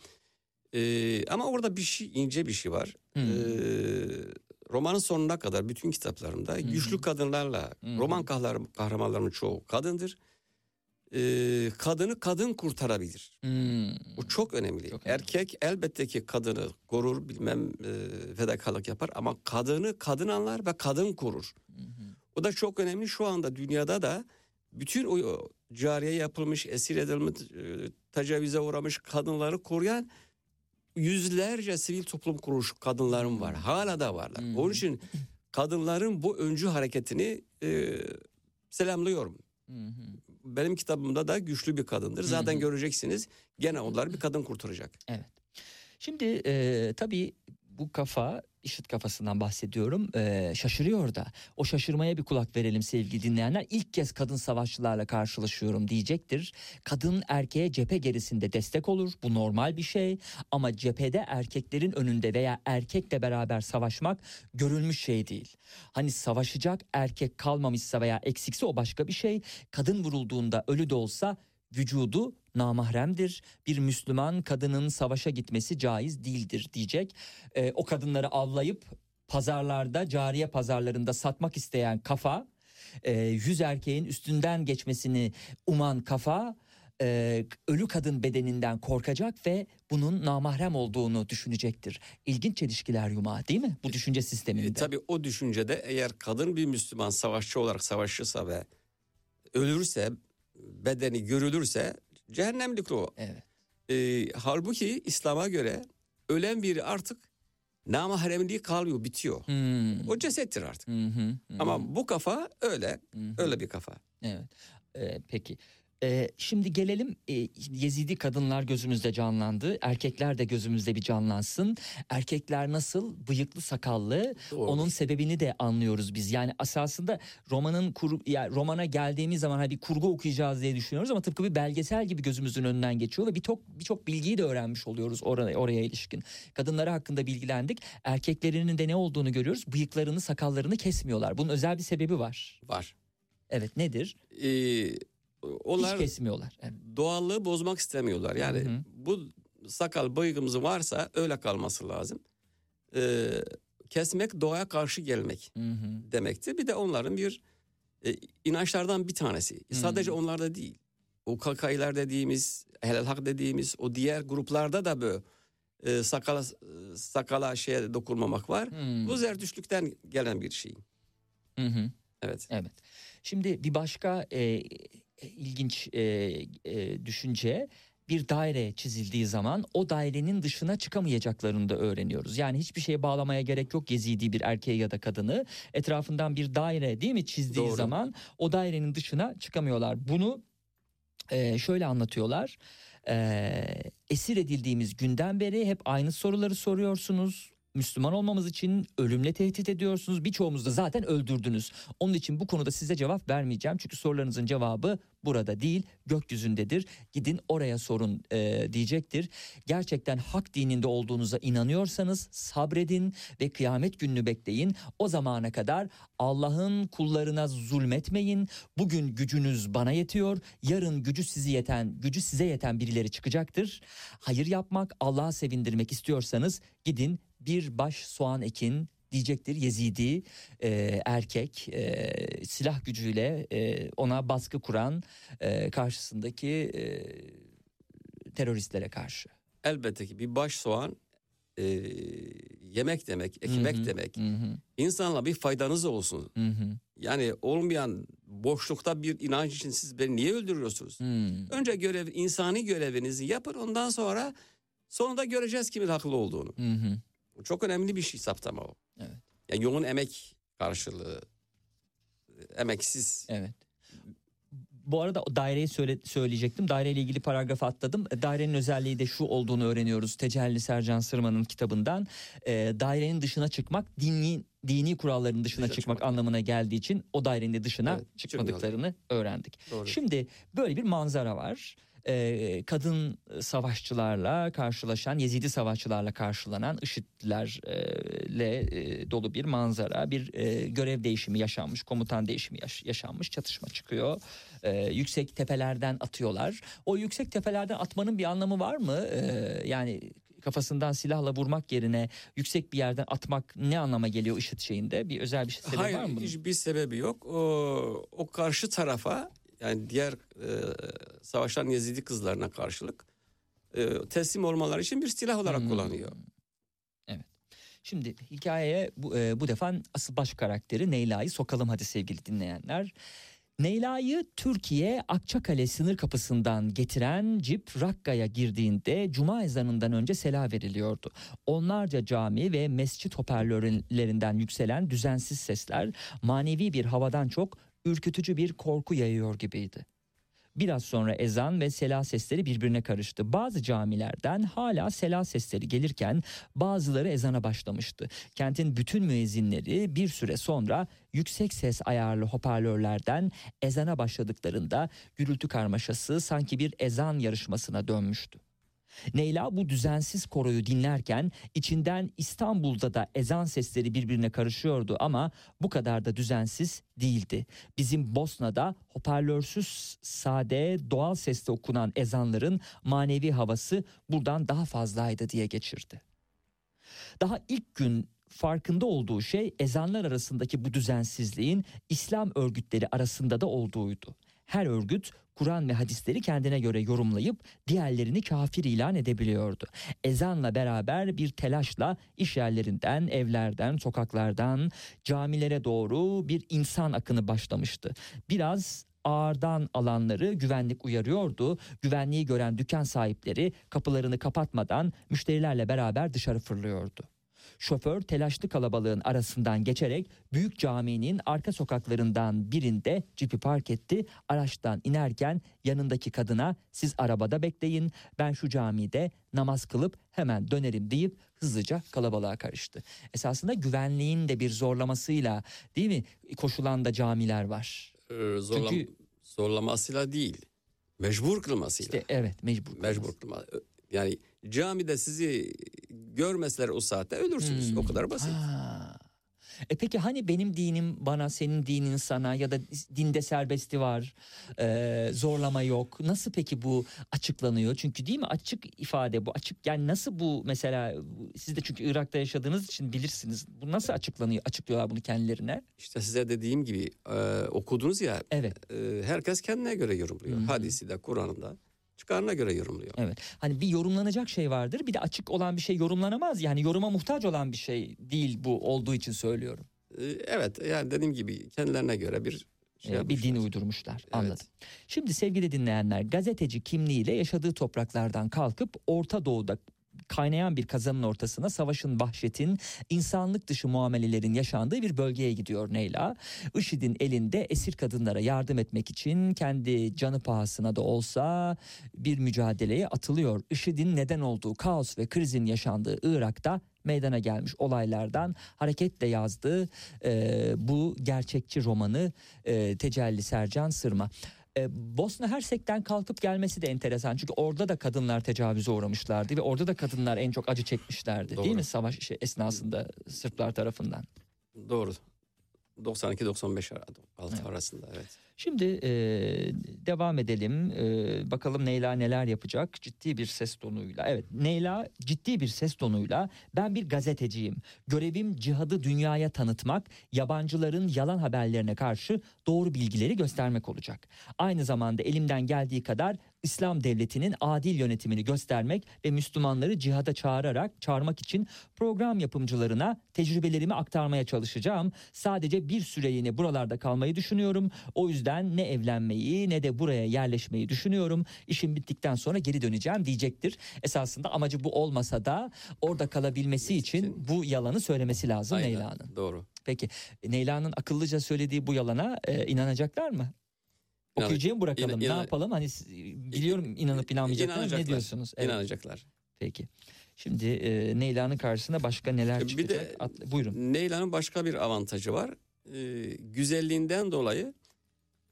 Ee, ama orada bir şey ince bir şey var. Ee, romanın sonuna kadar bütün kitaplarımda güçlü kadınlarla Hı. roman kahraman, kahramanlarımın çoğu kadındır. Ee, kadını kadın kurtarabilir. Hmm. Bu çok önemli. Çok önemli. Erkek elbette ki kadını korur bilmem e, fedakarlık yapar ama kadını kadın anlar ve kadın korur. O da çok önemli şu anda dünyada da bütün o cariye yapılmış, esir edilmiş, e, tecavüze uğramış kadınları koruyan yüzlerce sivil toplum kuruluş kadınlarım var. Hala da varlar. Hmm. Onun için kadınların bu öncü hareketini e, selamlıyorum. Hı. Benim kitabımda da güçlü bir kadındır. Zaten Hı hı. göreceksiniz. Gene onlar bir kadın kurtaracak. Evet. Şimdi e, tabii bu kafa işit kafasından bahsediyorum. E, şaşırıyor da. O şaşırmaya bir kulak verelim sevgili dinleyenler. İlk kez kadın savaşçılarla karşılaşıyorum diyecektir. Kadın erkeğe cephe gerisinde destek olur. Bu normal bir şey. Ama cephede erkeklerin önünde veya erkekle beraber savaşmak görülmüş şey değil. Hani savaşacak erkek kalmamışsa veya eksikse o başka bir şey. Kadın vurulduğunda ölü de olsa vücudu namahremdir. Bir Müslüman kadının savaşa gitmesi caiz değildir diyecek. Ee, o kadınları avlayıp pazarlarda, cariye pazarlarında satmak isteyen kafa, e, yüz erkeğin üstünden geçmesini uman kafa, e, ölü kadın bedeninden korkacak ve bunun namahrem olduğunu düşünecektir. İlginç çelişkiler yumağı değil mi bu düşünce E, sisteminde? tabii o düşüncede eğer kadın bir Müslüman savaşçı olarak savaşırsa ve ölürse bedeni görülürse cehennemlik o. Evet. Ee, halbuki İslam'a göre ölen biri artık namahremliği kalmıyor, bitiyor. Hmm. O cesettir artık. Hı, hı. Ama bu kafa öyle, hı. öyle bir kafa. Evet. Ee, peki. Ee, şimdi gelelim e, Yezidi kadınlar gözümüzde canlandı. Erkekler de gözümüzde bir canlansın. Erkekler nasıl? Bıyıklı sakallı. Doğru. Onun sebebini de anlıyoruz biz. Yani esasında romanın kur, yani romana geldiğimiz zaman hani bir kurgu okuyacağız diye düşünüyoruz ama tıpkı bir belgesel gibi gözümüzün önünden geçiyor ve birçok birçok bilgiyi de öğrenmiş oluyoruz oraya oraya ilişkin. Kadınları hakkında bilgilendik. Erkeklerinin de ne olduğunu görüyoruz. Bıyıklarını, sakallarını kesmiyorlar. Bunun özel bir sebebi var. Var. Evet nedir? Ee, onlar Hiç kesmiyorlar. Evet. doğallığı bozmak istemiyorlar. Yani Hı hı. bu sakal bıyığımız varsa öyle kalması lazım. Ee, kesmek doğaya karşı gelmek Hı hı. demektir. Bir de onların bir e, inançlardan bir tanesi. Hı. Sadece onlarda değil. O kakaylar dediğimiz, helal hak dediğimiz o diğer gruplarda da böyle e, sakala sakala şeye dokunmamak var. Hmm. Bu zerdüşlükten gelen bir şey. Hı hı. Evet. Evet. Şimdi bir başka e, e, ilginç e, e, düşünce bir daire çizildiği zaman o dairenin dışına çıkamayacaklarını da öğreniyoruz. Yani hiçbir şeye bağlamaya gerek yok gezdiği bir erkeği ya da kadını. Etrafından bir daire değil mi çizdiği Doğru. zaman o dairenin dışına çıkamıyorlar. Bunu e, şöyle anlatıyorlar. E, esir edildiğimiz günden beri hep aynı soruları soruyorsunuz. Müslüman olmamız için ölümle tehdit ediyorsunuz. Birçoğumuzu da zaten öldürdünüz. Onun için bu konuda size cevap vermeyeceğim. Çünkü sorularınızın cevabı burada değil gökyüzündedir. Gidin oraya sorun e, diyecektir. Gerçekten hak dininde olduğunuza inanıyorsanız sabredin ve kıyamet gününü bekleyin. O zamana kadar Allah'ın kullarına zulmetmeyin. Bugün gücünüz bana yetiyor. Yarın gücü sizi yeten, gücü size yeten birileri çıkacaktır. Hayır yapmak, Allah'a sevindirmek istiyorsanız gidin bir baş soğan ekin diyecektir Yezidi e, erkek e, silah gücüyle e, ona baskı kuran e, karşısındaki e, teröristlere karşı. Elbette ki bir baş soğan e, yemek demek, ekmek Hı hı, demek. Hı hı, İnsanla bir faydanız olsun. hı hı, Yani olmayan boşlukta bir inanç için siz beni niye öldürüyorsunuz? hı. Önce görev, insani görevinizi yapın ondan sonra sonunda göreceğiz kimin haklı olduğunu. Hı hı. Çok önemli bir şey saptama o. Evet. Yani yoğun emek karşılığı, emeksiz. Evet. Bu arada o daireyi söyle, söyleyecektim. Daireyle ilgili paragrafı atladım. E, Dairenin özelliği de şu olduğunu öğreniyoruz. Tecelli Sercan Sırman'ın kitabından. E, dairenin dışına çıkmak dini dini kuralların dışına Dışına çıkmak çıkmak. anlamına geldiği için o dairenin de dışına Evet, çıkmadıklarını öğrendik. Doğru. Şimdi böyle bir manzara var. Ee, kadın savaşçılarla karşılaşan, Yezidi savaşçılarla karşılanan IŞİD'lerle e, dolu bir manzara. Bir e, görev değişimi yaşanmış, komutan değişimi yaş- yaşanmış, çatışma çıkıyor. Ee, yüksek tepelerden atıyorlar. O yüksek tepelerden atmanın bir anlamı var mı? Ee, yani kafasından silahla vurmak yerine yüksek bir yerden atmak ne anlama geliyor IŞİD şeyinde? Bir özel bir sebebi Hayır var mı bunun? hiçbir sebebi yok. O, o karşı tarafa yani diğer e, savaşan Yezidi kızlarına karşılık e, teslim olmaları için bir silah olarak Hmm. kullanıyor. Şimdi hikayeye bu, e, bu defa asıl baş karakteri Neyla'yı sokalım hadi sevgili dinleyenler. Neyla'yı Türkiye Akçakale sınır kapısından getiren cip Rakka'ya girdiğinde cuma ezanından önce sela veriliyordu. Onlarca cami ve mescit hoparlörlerinden yükselen düzensiz sesler manevi bir havadan çok ürkütücü bir korku yayıyor gibiydi. Biraz sonra ezan ve sela sesleri birbirine karıştı. Bazı camilerden hala sela sesleri gelirken bazıları ezana başlamıştı. Kentin bütün müezzinleri bir süre sonra yüksek ses ayarlı hoparlörlerden ezana başladıklarında gürültü karmaşası sanki bir ezan yarışmasına dönmüştü. Leyla bu düzensiz koroyu dinlerken içinden İstanbul'da da ezan sesleri birbirine karışıyordu ama bu kadar da düzensiz değildi. Bizim Bosna'da hoparlörsüz sade doğal sesle okunan ezanların manevi havası buradan daha fazlaydı diye geçirdi. Daha ilk gün farkında olduğu şey ezanlar arasındaki bu düzensizliğin İslam örgütleri arasında da olduğuydu. Her örgüt Kur'an ve hadisleri kendine göre yorumlayıp diğerlerini kafir ilan edebiliyordu. Ezanla beraber bir telaşla iş yerlerinden, evlerden, sokaklardan camilere doğru bir insan akını başlamıştı. Biraz ağırdan alanları güvenlik uyarıyordu. Güvenliği gören dükkan sahipleri kapılarını kapatmadan müşterilerle beraber dışarı fırlıyordu. Şoför telaşlı kalabalığın arasından geçerek büyük caminin arka sokaklarından birinde cipi park etti. Araçtan inerken yanındaki kadına siz arabada bekleyin ben şu camide namaz kılıp hemen dönerim deyip hızlıca kalabalığa karıştı. Esasında güvenliğin de bir zorlamasıyla değil mi koşulan da camiler var. Ee, zorlam- Çünkü- zorlamasıyla değil, mecbur kılmasıyla. İşte evet mecbur. mecbur kılma. Yani camide sizi görmeseler o saatte ölürsünüz. Hmm. O kadar basit. Ha. E peki hani benim dinim bana senin dinin sana ya da dinde serbesti var e, zorlama yok nasıl peki bu açıklanıyor çünkü değil mi açık ifade bu açık yani nasıl bu mesela siz de çünkü Irak'ta yaşadığınız için bilirsiniz bu nasıl açıklanıyor açıklıyorlar bunu kendilerine İşte size dediğim gibi e, okudunuz ya evet e, herkes kendine göre yorumluyor. Hı hı. Hadisi de Kur'an'da çıkarına göre yorumluyor. evet hani bir yorumlanacak şey vardır bir de açık olan bir şey yorumlanamaz yani yoruma muhtaç olan bir şey değil bu olduğu için söylüyorum E, evet yani dediğim gibi kendilerine göre bir şey Ee, bir din uydurmuşlar. Evet. Anladım. Şimdi sevgili dinleyenler gazeteci kimliğiyle yaşadığı topraklardan kalkıp Orta Doğu'da kaynayan bir kazanın ortasına savaşın vahşetin insanlık dışı muamelelerin yaşandığı bir bölgeye gidiyor Neyla. IŞİD'in elinde esir kadınlara yardım etmek için kendi canı pahasına da olsa bir mücadeleye atılıyor. IŞİD'in neden olduğu kaos ve krizin yaşandığı Irak'ta meydana gelmiş olaylardan hareketle yazdığı e, bu gerçekçi romanı e, Tecelli Sercan Sırma. E, Bosna Hersek'ten kalkıp gelmesi de enteresan. Çünkü orada da kadınlar tecavüze uğramışlardı ve orada da kadınlar en çok acı çekmişlerdi. Değil Doğru. mi savaş şey, esnasında Sırplar tarafından? Doğru. 92-95 ar- altı Evet. arasında evet. Şimdi e, devam edelim. E, bakalım Neyla neler yapacak? Ciddi bir ses tonuyla. Evet Neyla ciddi bir ses tonuyla ben bir gazeteciyim. Görevim cihadı dünyaya tanıtmak, yabancıların yalan haberlerine karşı doğru bilgileri göstermek olacak. Aynı zamanda elimden geldiği kadar İslam devletinin adil yönetimini göstermek ve Müslümanları cihada çağırarak çağırmak için program yapımcılarına tecrübelerimi aktarmaya çalışacağım. Sadece bir süreliğine buralarda kalmayı düşünüyorum. O yüzden ne evlenmeyi ne de buraya yerleşmeyi düşünüyorum. İşim bittikten sonra geri döneceğim diyecektir. Esasında amacı bu olmasa da orada kalabilmesi için bu yalanı söylemesi lazım Aynen, Neyla'nın. Doğru. Peki Neyla'nın akıllıca söylediği bu yalana e, inanacaklar mı? Okuyucuya mı bırakalım? İnan- ne inan- yapalım? Hani biliyorum inanıp inanmayacaklar. Ne diyorsunuz? Evet, İnanacaklar. peki. Şimdi e, Neyla'nın karşısında başka neler Bir çıkacak? de- At- buyurun. Neyla'nın başka bir avantajı var. Ee, güzelliğinden dolayı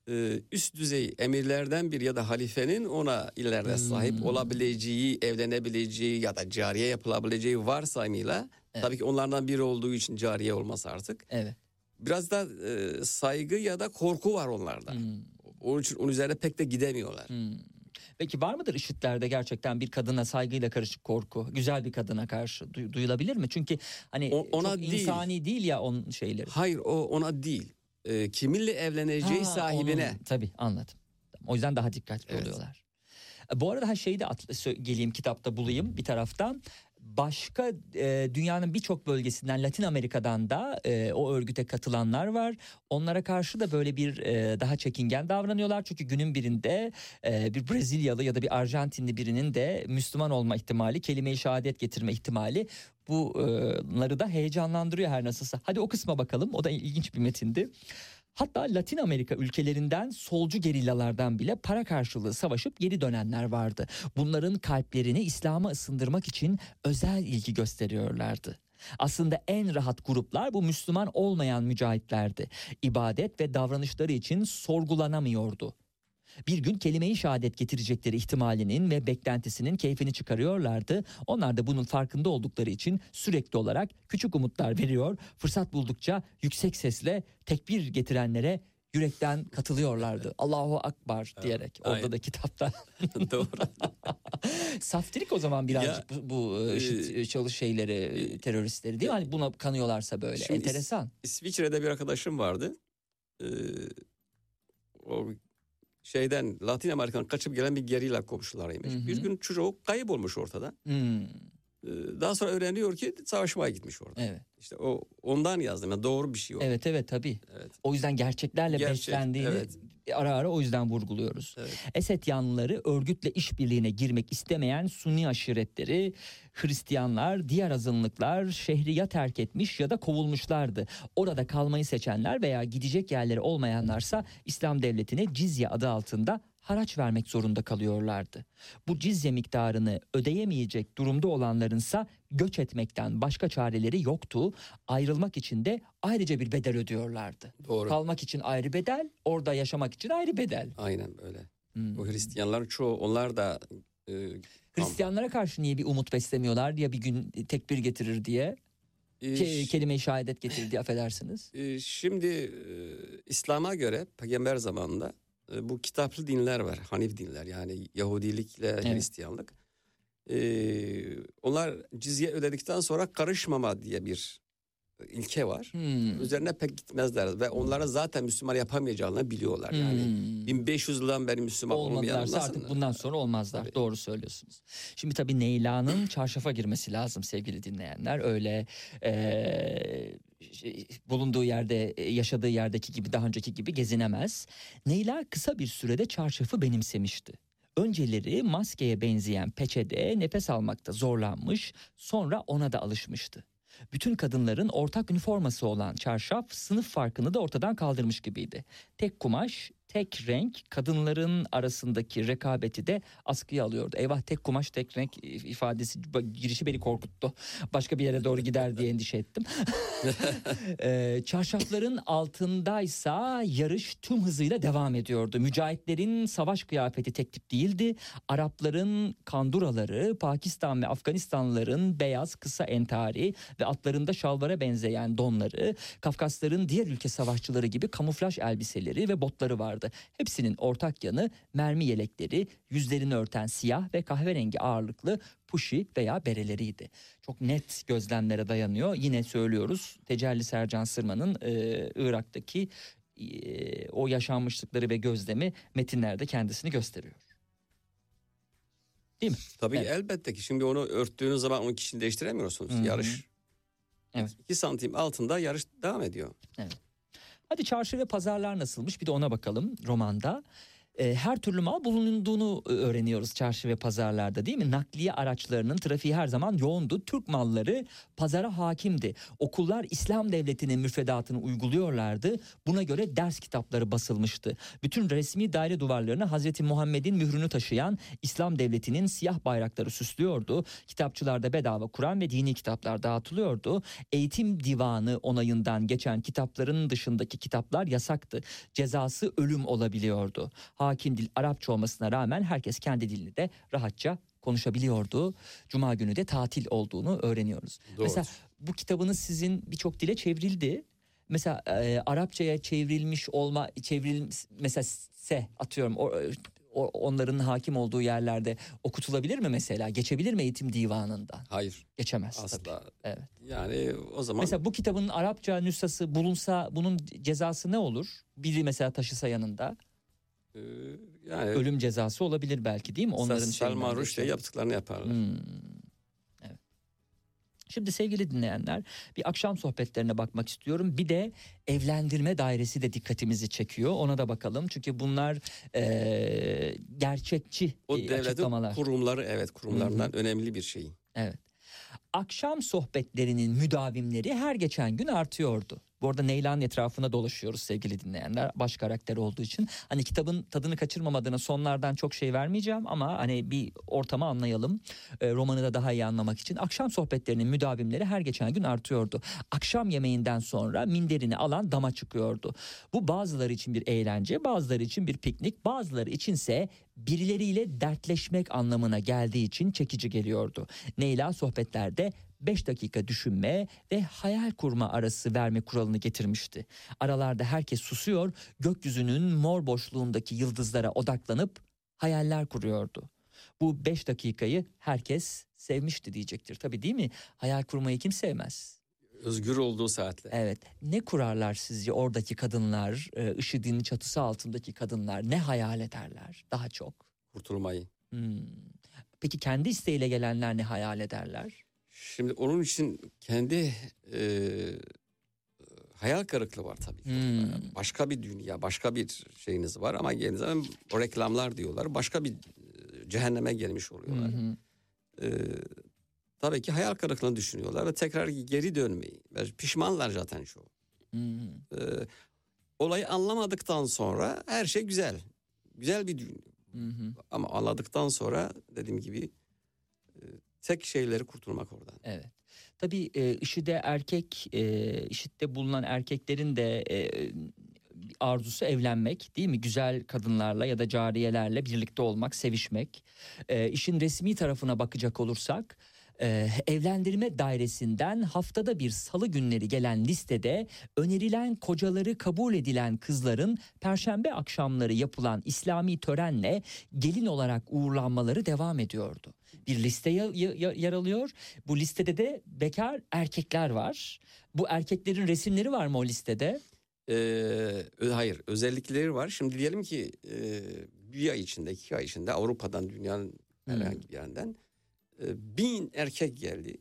e, üst düzey emirlerden bir ya da halifenin ona ileride Hmm. sahip olabileceği, evlenebileceği ya da cariye yapılabileceği varsayımıyla Evet. tabii ki onlardan biri olduğu için cariye olması artık. Evet. Biraz da e, saygı ya da korku var onlarda. Hmm, Onun için onun üzerine pek de gidemiyorlar. hmm. Peki var mıdır IŞİD'lerde gerçekten bir kadına saygıyla karışık korku? Güzel bir kadına karşı duy- duyulabilir mi? Çünkü hani O- ona çok değil. insani değil ya onun şeyleri. Hayır o ona değil. E, kiminle evleneceği Ha, sahibine. onun- tabii anladım. O yüzden daha dikkatli Evet. oluyorlar. E, Bu arada ha şeyi de at, sö- geleyim kitapta bulayım bir taraftan. Başka e, dünyanın birçok bölgesinden Latin Amerika'dan da e, o örgüte katılanlar var. Onlara karşı da böyle bir e, daha çekingen davranıyorlar. Çünkü günün birinde e, bir Brezilyalı ya da bir Arjantinli birinin de Müslüman olma ihtimali, kelime-i şehadet getirme ihtimali bunları da heyecanlandırıyor her nasılsa. Hadi o kısma bakalım. O da ilginç bir metindi. Hatta Latin Amerika ülkelerinden solcu gerillalardan bile para karşılığı savaşıp geri dönenler vardı. Bunların kalplerini İslam'a ısındırmak için özel ilgi gösteriyorlardı. Aslında en rahat gruplar bu Müslüman olmayan mücahitlerdi. İbadet ve davranışları için sorgulanamıyordu. Bir gün kelime-i şehadet getirecekleri ihtimalinin ve beklentisinin keyfini çıkarıyorlardı. Onlar da bunun farkında oldukları için sürekli olarak küçük umutlar veriyor. Fırsat buldukça yüksek sesle tekbir getirenlere yürekten katılıyorlardı. Allahu Akbar diyerek. Orada aynen. da kitapta. Doğru. Saftirik o zaman birazcık Ya, bu, bu e, IŞİD e, çalış şeyleri, e, teröristleri değil mi? Hani buna kanıyorlarsa böyle. Şimdi is- Enteresan. İsviçre'de bir arkadaşım vardı. Ee, o şeyden Latin Amerika'dan kaçıp gelen bir gerilla komşularıymış. Hı hı. Bir gün çocuğu kayıp olmuş ortada. Hmm, Ee, daha sonra öğreniyor ki savaşmaya gitmiş orada. evet. İşte o ondan yazdım. Yani doğru bir şey o. Evet evet tabii. Evet. O yüzden gerçeklerle Gerçek, beslendiğini evet. Ara ara o yüzden vurguluyoruz. Evet. Esed yanlıları örgütle işbirliğine girmek istemeyen Sunni aşiretleri, Hristiyanlar, diğer azınlıklar şehri ya terk etmiş ya da kovulmuşlardı. Orada kalmayı seçenler veya gidecek yerleri olmayanlarsa İslam devletine cizye adı altında haraç vermek zorunda kalıyorlardı. Bu cizye miktarını ödeyemeyecek durumda olanlarınsa göç etmekten başka çareleri yoktu. Ayrılmak için de ayrıca bir bedel ödüyorlardı. Doğru. Kalmak için ayrı bedel, orada yaşamak için ayrı bedel. Aynen böyle. Hmm. O Hristiyanların çoğu onlar da e, Hristiyanlara karşı niye bir umut beslemiyorlar ya bir gün tekbir getirir diye? Ke- kelime-i şehadet getirir diye affedersiniz. şimdi e, İslam'a göre peygamber zamanında e, bu kitaplı dinler var. Hanif dinler yani Yahudilikle Hristiyanlık. E, onlar cizye ödedikten sonra karışmama diye bir ilke var. Hmm. Üzerine pek gitmezler ve onlara zaten Müslüman yapamayacağını biliyorlar. Yani Hmm. 1500 yıldan beri Müslüman Olmadılarsa artık bundan sonra olmazlar. Tabii. Doğru söylüyorsunuz. Şimdi tabii Neyla'nın çarşafa girmesi lazım sevgili dinleyenler. Öyle şey, bulunduğu yerde, e, yaşadığı yerdeki gibi daha önceki gibi gezinemez. Neyla kısa bir sürede çarşafı benimsemişti. Önceleri maskeye benzeyen peçede nefes almakta zorlanmış, sonra ona da alışmıştı. Bütün kadınların ortak üniforması olan çarşaf sınıf farkını da ortadan kaldırmış gibiydi. Tek kumaş, tek renk kadınların arasındaki rekabeti de askıya alıyordu. Eyvah tek kumaş, tek renk ifadesi girişi beni korkuttu. Başka bir yere doğru gider diye endişe ettim. Ee, çarşafların altındaysa yarış tüm hızıyla devam ediyordu. Mücahitlerin savaş kıyafeti tek tip değildi. Arapların kanduraları, Pakistan ve Afganistanlıların beyaz kısa entari ve atlarında şalvara benzeyen donları, Kafkasların diğer ülke savaşçıları gibi kamuflaj elbiseleri ve botları vardı. Hepsinin ortak yanı mermi yelekleri, yüzlerini örten siyah ve kahverengi ağırlıklı puşi veya bereleriydi. Çok net gözlemlere dayanıyor. Yine söylüyoruz Tecelli Sercan Sırman'ın e, Irak'taki e, o yaşanmışlıkları ve gözlemi metinlerde kendisini gösteriyor. Değil mi? Tabii Evet. elbette ki şimdi onu örttüğünüz zaman onun kişini değiştiremiyorsunuz. Hı hı. Yarış. Evet. 2 santim altında yarış devam ediyor. Hadi çarşı ve pazarlar nasılmış bir de ona bakalım romanda. Ee, her türlü mal bulunduğunu e, öğreniyoruz çarşı ve pazarlarda değil mi? Nakliye araçlarının trafiği her zaman yoğundu. Türk malları pazara hakimdi. Okullar İslam devletinin müfredatını uyguluyorlardı. Buna göre ders kitapları basılmıştı. Bütün resmi daire duvarlarına Hazreti Muhammed'in mührünü taşıyan İslam devletinin siyah bayrakları süslüyordu. Kitapçılarda bedava Kur'an ve dini kitaplar dağıtılıyordu. Eğitim divanı onayından geçen kitapların dışındaki kitaplar yasaktı. Cezası ölüm olabiliyordu. Hakim dil Arapça olmasına rağmen herkes kendi dilini de rahatça konuşabiliyordu. Cuma günü de tatil olduğunu öğreniyoruz. Doğru. Mesela bu kitabınız sizin birçok dile çevrildi. Mesela e, Arapçaya çevrilmiş olma çevril mesela se atıyorum o, o- onların hakim olduğu yerlerde okutulabilir mi mesela? Geçebilir mi eğitim divanından? Hayır Geçemez tabii. asla. Evet. Yani o zaman Mesela bu kitabın Arapça nüshası bulunsa bunun cezası ne olur? Biri mesela taşısa yanında e, yani ölüm cezası olabilir belki değil mi? Onların Salman Rushdie yaptıklarını yaparlar. Hmm. Evet. Şimdi sevgili dinleyenler bir akşam sohbetlerine bakmak istiyorum. Bir de evlendirme dairesi de dikkatimizi çekiyor. Ona da bakalım. Çünkü bunlar eee, gerçekçi O e, açıklamalar. kurumları evet kurumlarından önemli bir şey. Evet. Akşam sohbetlerinin müdavimleri her geçen gün artıyordu. Bu arada Neyla'nın etrafına dolaşıyoruz sevgili dinleyenler. Baş karakter olduğu için. Hani kitabın tadını kaçırmam sonlardan çok şey vermeyeceğim ama hani bir ortamı anlayalım. E, romanı da daha iyi anlamak için. Akşam sohbetlerinin müdavimleri her geçen gün artıyordu. Akşam yemeğinden sonra minderini alan dama çıkıyordu. Bu bazıları için bir eğlence, bazıları için bir piknik, bazıları içinse birileriyle dertleşmek anlamına geldiği için çekici geliyordu. Neyla sohbetlerde 5 dakika düşünme ve hayal kurma arası verme kuralını getirmişti. Aralarda herkes susuyor, gökyüzünün mor boşluğundaki yıldızlara odaklanıp hayaller kuruyordu. Bu 5 dakikayı herkes sevmişti diyecektir. Tabii değil mi? Hayal kurmayı kim sevmez? Özgür olduğu saatle. Evet. Ne kurarlar sizce oradaki kadınlar, e, IŞİD'in çatısı altındaki kadınlar ne hayal ederler daha çok? Kurtulmayı. Hmm. Peki kendi isteğiyle gelenler ne hayal ederler? Şimdi onun için kendi e, hayal kırıklığı var tabii. Hmm. Başka bir dünya, başka bir şeyiniz var ama geldiğiniz zaman o reklamlar diyorlar. Başka bir e, cehenneme gelmiş oluyorlar. Hı. Ee, tabii ki hayal kırıklığını düşünüyorlar ve tekrar geri dönmeyi. Pişmanlar zaten çoğu. Hı. Ee, olayı anlamadıktan sonra her şey güzel. Güzel bir dünya. Hı hı. Ama anladıktan sonra dediğim gibi e, tek şeyleri kurtulmak oradan. Evet. Tabii e, IŞİD'e erkek, e, IŞİD'de bulunan erkeklerin de e, arzusu evlenmek değil mi? Güzel kadınlarla ya da cariyelerle birlikte olmak, sevişmek. E, işin resmi tarafına bakacak olursak e, evlendirme dairesinden haftada bir salı günleri gelen listede önerilen kocaları kabul edilen kızların perşembe akşamları yapılan İslami törenle gelin olarak uğurlanmaları devam ediyordu. Bir liste yer alıyor. Bu listede de bekar erkekler var. Bu erkeklerin resimleri var mı o listede? Ee, hayır özellikleri var. Şimdi diyelim ki e, bir ay içinde iki ay içinde Avrupa'dan dünyanın Hmm. herhangi bir yerinden e, bin erkek geldi.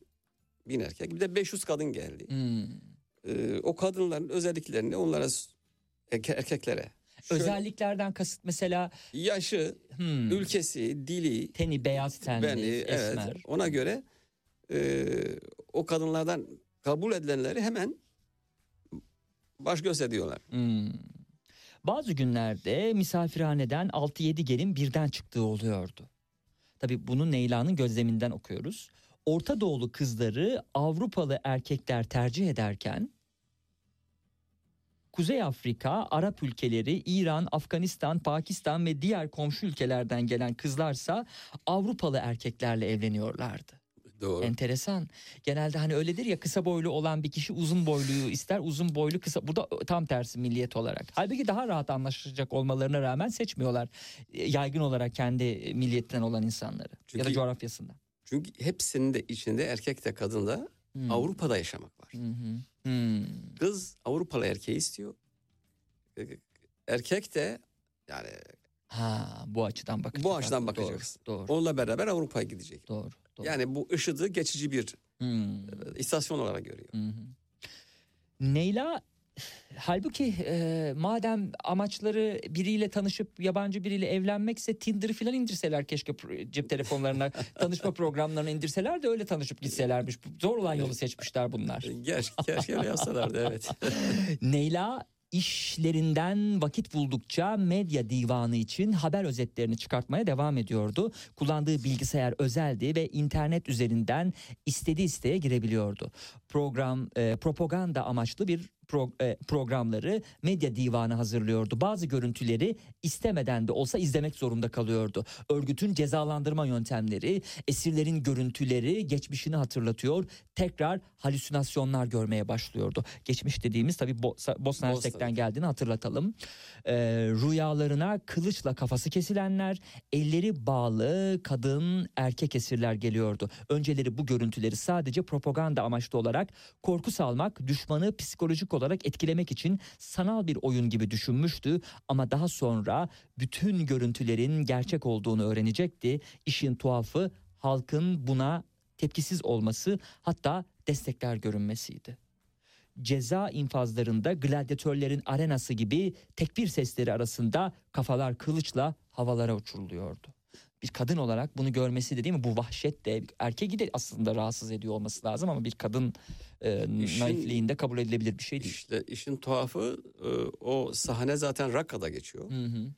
Bin erkek bir de 500 kadın geldi. Hmm. Ee, o kadınların özelliklerini onlara erkeklere şöyle Özelliklerden kasıt mesela yaşı, hmm, ülkesi, dili, teni beyaz tenli, beni evet esmer. ona göre e, o kadınlardan kabul edilenleri hemen baş göz ediyorlar. Hmm. Bazı günlerde misafirhaneden 6-7 gelin birden çıktığı oluyordu. Tabii bunu Neyla'nın gözleminden okuyoruz. Orta Doğulu kızları Avrupalı erkekler tercih ederken Kuzey Afrika, Arap ülkeleri, İran, Afganistan, Pakistan ve diğer komşu ülkelerden gelen kızlarsa Avrupalı erkeklerle evleniyorlardı. Doğru. Enteresan. Genelde hani öyledir ya kısa boylu olan bir kişi uzun boyluyu ister. Uzun boylu kısa. Burada tam tersi milliyet olarak. Halbuki daha rahat anlaşacak olmalarına rağmen seçmiyorlar. e, Yaygın olarak kendi milliyetten olan insanları. ya da Çünkü- coğrafyasından. Çünkü hepsinin de içinde erkek de kadın da Hmm. Avrupa'da yaşamak var. Hmm. Kız Avrupalı erkeği istiyor. Ee, Erkek de yani Ha bu açıdan bakacak. bu açıdan Doğru, bakacaksın. Doğru. onunla beraber Avrupa'ya gidecek. Doğru. doğru. Yani bu IŞİD'i geçici bir Hmm. istasyon olarak görüyor. Hı. Neyla halbuki e, madem amaçları biriyle tanışıp yabancı biriyle evlenmekse Tinder'ı falan indirseler keşke cep telefonlarına tanışma programlarını indirseler de öyle tanışıp gitselermiş. Zor olan yolu seçmişler bunlar. Gerçi keşke öyle yapsalardı evet. Neyla işlerinden vakit buldukça medya divanı için haber özetlerini çıkartmaya devam ediyordu. Kullandığı bilgisayar özeldi ve internet üzerinden istediği siteye girebiliyordu. Program e, propaganda amaçlı bir pro- e, programları medya divanı hazırlıyordu. Bazı görüntüleri istemeden de olsa izlemek zorunda kalıyordu. Örgütün cezalandırma yöntemleri, esirlerin görüntüleri geçmişini hatırlatıyor. Tekrar halüsinasyonlar görmeye başlıyordu. Geçmiş dediğimiz tabii Bo- Bosna Hersek'ten geldiğini hatırlatalım. Ee, rüyalarına kılıçla kafası kesilenler, elleri bağlı kadın erkek esirler geliyordu. Önceleri bu görüntüleri sadece propaganda amaçlı olarak korku salmak, düşmanı psikolojik olarak etkilemek için sanal bir oyun gibi düşünmüştü ama daha sonra bütün görüntülerin gerçek olduğunu öğrenecekti. İşin tuhafı halkın buna tepkisiz olması hatta destekler görünmesiydi. Ceza infazlarında gladyatörlerin arenası gibi tekbir sesleri arasında kafalar kılıçla havalara uçuruluyordu. Bir kadın olarak bunu görmesi de değil mi bu vahşet de erkeği de aslında rahatsız ediyor olması lazım ama bir kadın e, İşin- naifliğinde kabul edilebilir bir şey değil. İşte işin tuhafı e, o sahne zaten Rakka'da geçiyor. Hı hı.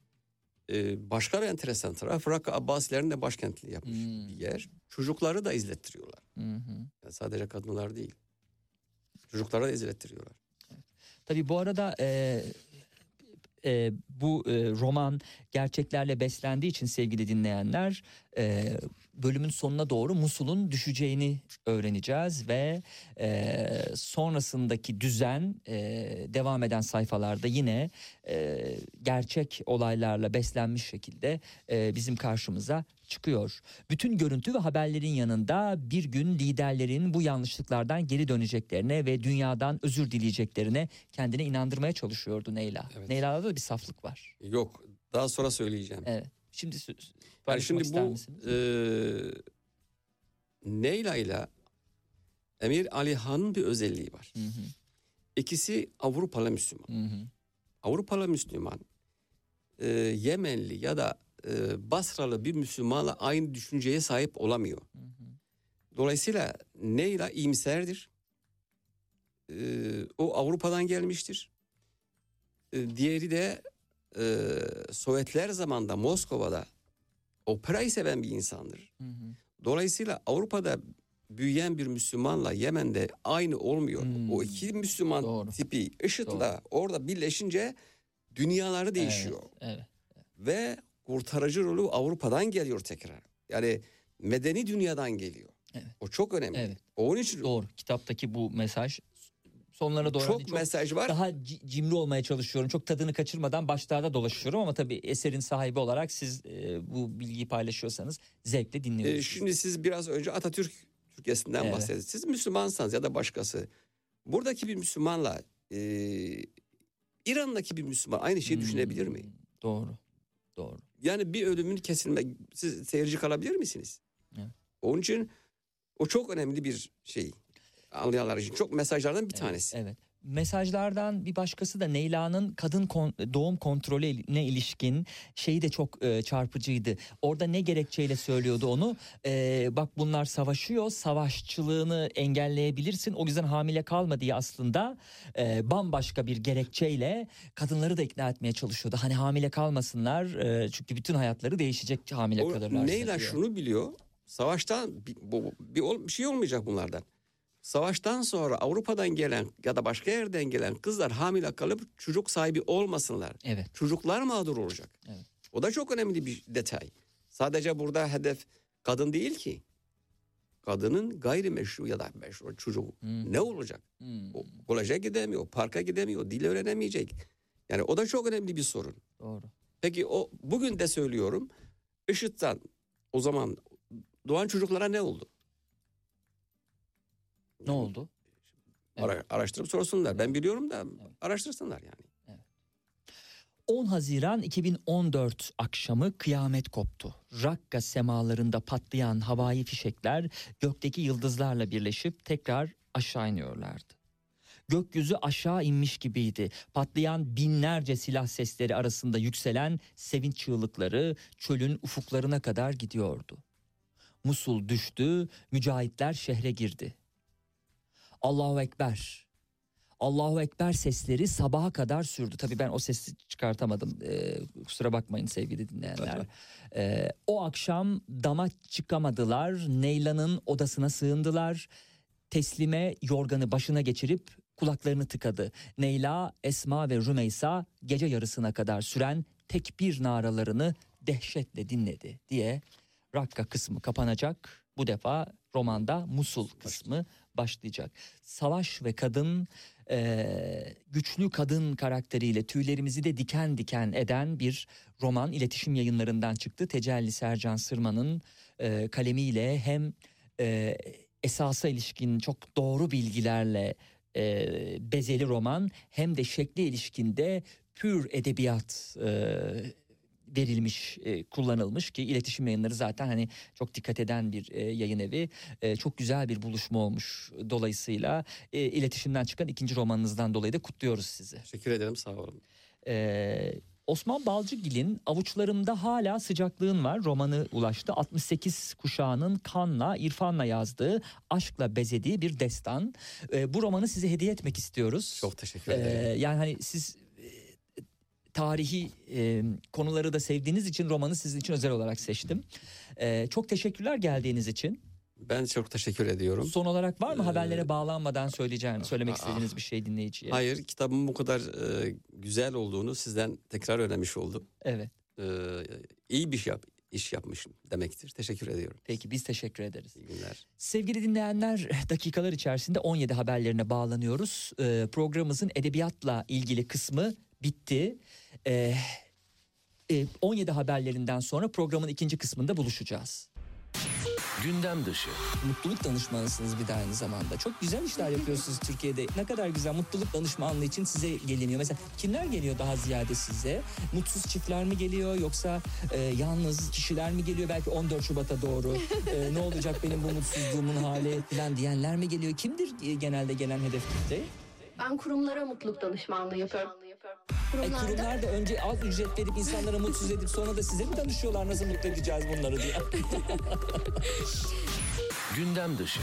E, Başka bir enteresan taraf Rakka Abbasilerin de başkentliği yapmış Hmm. bir yer. Çocukları da izlettiriyorlar. Hı hı. Yani sadece kadınlar değil. Çocuklara da izlettiriyorlar. Tabii bu arada e, e, bu e, roman gerçeklerle beslendiği için sevgili dinleyenler e, bölümün sonuna doğru Musul'un düşeceğini öğreneceğiz ve e, sonrasındaki düzen e, devam eden sayfalarda yine e, gerçek olaylarla beslenmiş şekilde e, bizim karşımıza çıkıyor. Bütün görüntü ve haberlerin yanında bir gün liderlerin bu yanlışlıklardan geri döneceklerine ve dünyadan özür dileyeceklerine kendine inandırmaya çalışıyordu Neyla. Evet. Neyla'da da bir saflık var. Yok daha sonra söyleyeceğim. Evet. Şimdi Yani şimdi bu misiniz? e, Neyla ile Emir Ali Han'ın bir özelliği var. Hı hı. İkisi Avrupalı Müslüman. Hı hı. Avrupalı Müslüman, e, Yemenli ya da e, Basralı bir Müslümanla aynı düşünceye sahip olamıyor. Dolayısıyla Neyla iyimserdir. E, o Avrupa'dan gelmiştir. E, diğeri de e, Sovyetler zamanında Moskova'da operayı seven bir insandır. Hı hı. Dolayısıyla Avrupa'da büyüyen bir Müslümanla Yemen'de aynı olmuyor. Hmm. O iki Müslüman Doğru. tipi IŞİD'le orada birleşince dünyaları değişiyor. Evet. Ve kurtarıcı rolü Avrupa'dan geliyor tekrar. Yani medeni dünyadan geliyor. Evet. O çok önemli. Evet. Onun için Doğru. Kitaptaki bu mesaj sonlara doğru çok, hani mesaj var. daha ci- cimri olmaya çalışıyorum. Çok tadını kaçırmadan başlarda dolaşıyorum ama tabii eserin sahibi olarak siz e, bu bilgiyi paylaşıyorsanız zevkle dinliyoruz. Ee, şimdi siz biraz önce Atatürk Türkiye'sinden Evet. bahsettiniz. Siz Müslümansanız ya da başkası. Buradaki bir Müslümanla e, İran'daki bir Müslüman aynı şeyi düşünebilir mi? Hmm, Doğru. Doğru. Yani bir ölümün kesilme siz seyirci kalabilir misiniz? Evet. Onun için o çok önemli bir şey. Anlayanlar için çok mesajlardan bir tanesi. Evet. Mesajlardan bir başkası da Neyla'nın kadın kon- doğum kontrolüne ilişkin şeyi de çok e, çarpıcıydı. Orada ne gerekçeyle söylüyordu onu? E, bak bunlar savaşıyor, savaşçılığını engelleyebilirsin. O yüzden hamile kalma diye aslında e, bambaşka bir gerekçeyle kadınları da ikna etmeye çalışıyordu. Hani hamile kalmasınlar e, çünkü bütün hayatları değişecek hamile O kalırlarsa. Neyla diyor. şunu biliyor. Savaştan bir, bu- bir, bir şey olmayacak bunlardan. Savaştan sonra Avrupa'dan gelen ya da başka yerden gelen kızlar hamile kalıp çocuk sahibi olmasınlar. Evet. Çocuklar mağdur olacak. Evet. O da çok önemli bir detay. Sadece burada hedef kadın değil ki. Kadının gayrimeşru ya da meşru çocuğu Hmm. ne olacak? Hmm, O kolaja gidemiyor, parka gidemiyor, dil öğrenemeyecek. Yani o da çok önemli bir sorun. doğru. Peki o bugün de söylüyorum. IŞİD'den o zaman doğan çocuklara ne oldu? Ne oldu? Ara- araştırıp sorsunlar. Ben biliyorum da araştırsınlar yani. 10 Haziran 2014 akşamı kıyamet koptu. Rakka semalarında patlayan havai fişekler gökteki yıldızlarla birleşip tekrar aşağı iniyorlardı. Gökyüzü aşağı inmiş gibiydi. Patlayan binlerce silah sesleri arasında yükselen sevinç çığlıkları çölün ufuklarına kadar gidiyordu. Musul düştü, mücahitler şehre girdi. Allahu Ekber. Allahu Ekber sesleri sabaha kadar sürdü. Tabii ben o sesi çıkartamadım. Ee, kusura bakmayın sevgili dinleyenler. Ee, o akşam dama çıkamadılar. Neyla'nın odasına sığındılar. Teslime yorganı başına geçirip kulaklarını tıkadı. Neyla, Esma ve Rümeysa gece yarısına kadar süren tekbir naralarını dehşetle dinledi diye Rakka kısmı kapanacak. Bu defa romanda Musul kısmı başlayacak. Savaş ve kadın eee, güçlü kadın karakteriyle tüylerimizi de diken diken eden bir roman iletişim yayınlarından çıktı. Tecelli Sercan Sırman'ın eee, kalemiyle hem eee, esasa ilişkin çok doğru bilgilerle eee, bezeli roman hem de şekli ilişkinde pür edebiyat eee, verilmiş, e, kullanılmış ki iletişim yayınları zaten hani çok dikkat eden bir e, yayın evi. E, çok güzel bir buluşma olmuş. Dolayısıyla e, iletişimden çıkan ikinci romanınızdan dolayı da kutluyoruz sizi. Teşekkür ederim sağ olun. Ee, Osman Balcıgil'in Avuçlarımda Hala Sıcaklığın Var romanı ulaştı. 68 kuşağının kanla, irfanla yazdığı, aşkla bezediği bir destan. Ee, bu romanı size hediye etmek istiyoruz. Çok teşekkür ederim. yani hani siz e, tarihi e, konuları da sevdiğiniz için romanı sizin için özel olarak seçtim. Ee, çok teşekkürler geldiğiniz için. Ben çok teşekkür ediyorum. Son olarak var mı Ee, haberlere bağlanmadan söyleyeceğim, söylemek ah. istediğiniz bir şey dinleyiciye? Hayır kitabın bu kadar e, güzel olduğunu sizden tekrar öğrenmiş oldum. Evet. E, iyi bir şey yap, iş yapmışım demektir. Teşekkür ediyorum. Peki biz teşekkür ederiz. İyi günler. Sevgili dinleyenler dakikalar içerisinde 17 haberlerine bağlanıyoruz. Ee, programımızın edebiyatla ilgili kısmı bitti. Ee, e, 17 haberlerinden sonra programın ikinci kısmında buluşacağız. Gündem dışı. Mutluluk danışmanısınız bir de aynı zamanda. Çok güzel işler yapıyorsunuz Türkiye'de. Ne kadar güzel mutluluk danışmanlığı için size geliniyor. Mesela kimler geliyor daha ziyade size? Mutsuz çiftler mi geliyor yoksa e, yalnız kişiler mi geliyor? Belki 14 Şubat'a doğru e, ne olacak benim bu mutsuzluğumun hali falan diyenler mi geliyor? Kimdir genelde gelen hedef kitle? Ben kurumlara mutluluk danışmanlığı yapıyorum. Ay, Kurumlarda kurumlar da önce az ücret verip insanları mutsuz edip sonra da size mi danışıyorlar nasıl mutlu edeceğiz bunları diye. Gündem dışı.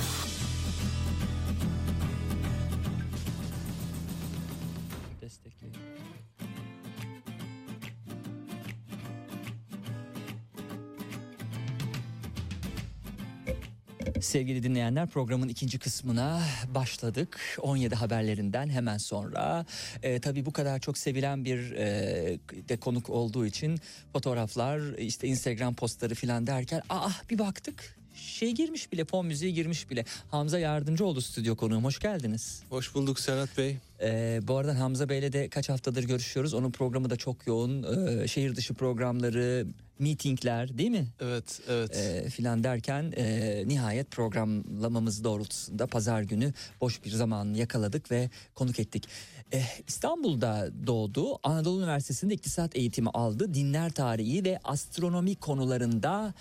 Sevgili dinleyenler programın ikinci kısmına başladık. 17 haberlerinden hemen sonra. Ee, tabii bu kadar çok sevilen bir e, de konuk olduğu için fotoğraflar işte Instagram postları filan derken ah bir baktık şey girmiş bile fon müziği girmiş bile. Hamza Yardımcıoğlu stüdyo konuğum hoş geldiniz. Hoş bulduk Serhat Bey. Ee, bu arada Hamza Bey'le de kaç haftadır görüşüyoruz. Onun programı da çok yoğun. Ee, şehir dışı programları, mitingler değil mi? Evet, evet. Ee, filan derken e, nihayet programlamamız doğrultusunda pazar günü boş bir zaman yakaladık ve konuk ettik. Eh, İstanbul'da doğdu. Anadolu Üniversitesi'nde iktisat eğitimi aldı. Dinler tarihi ve astronomi konularında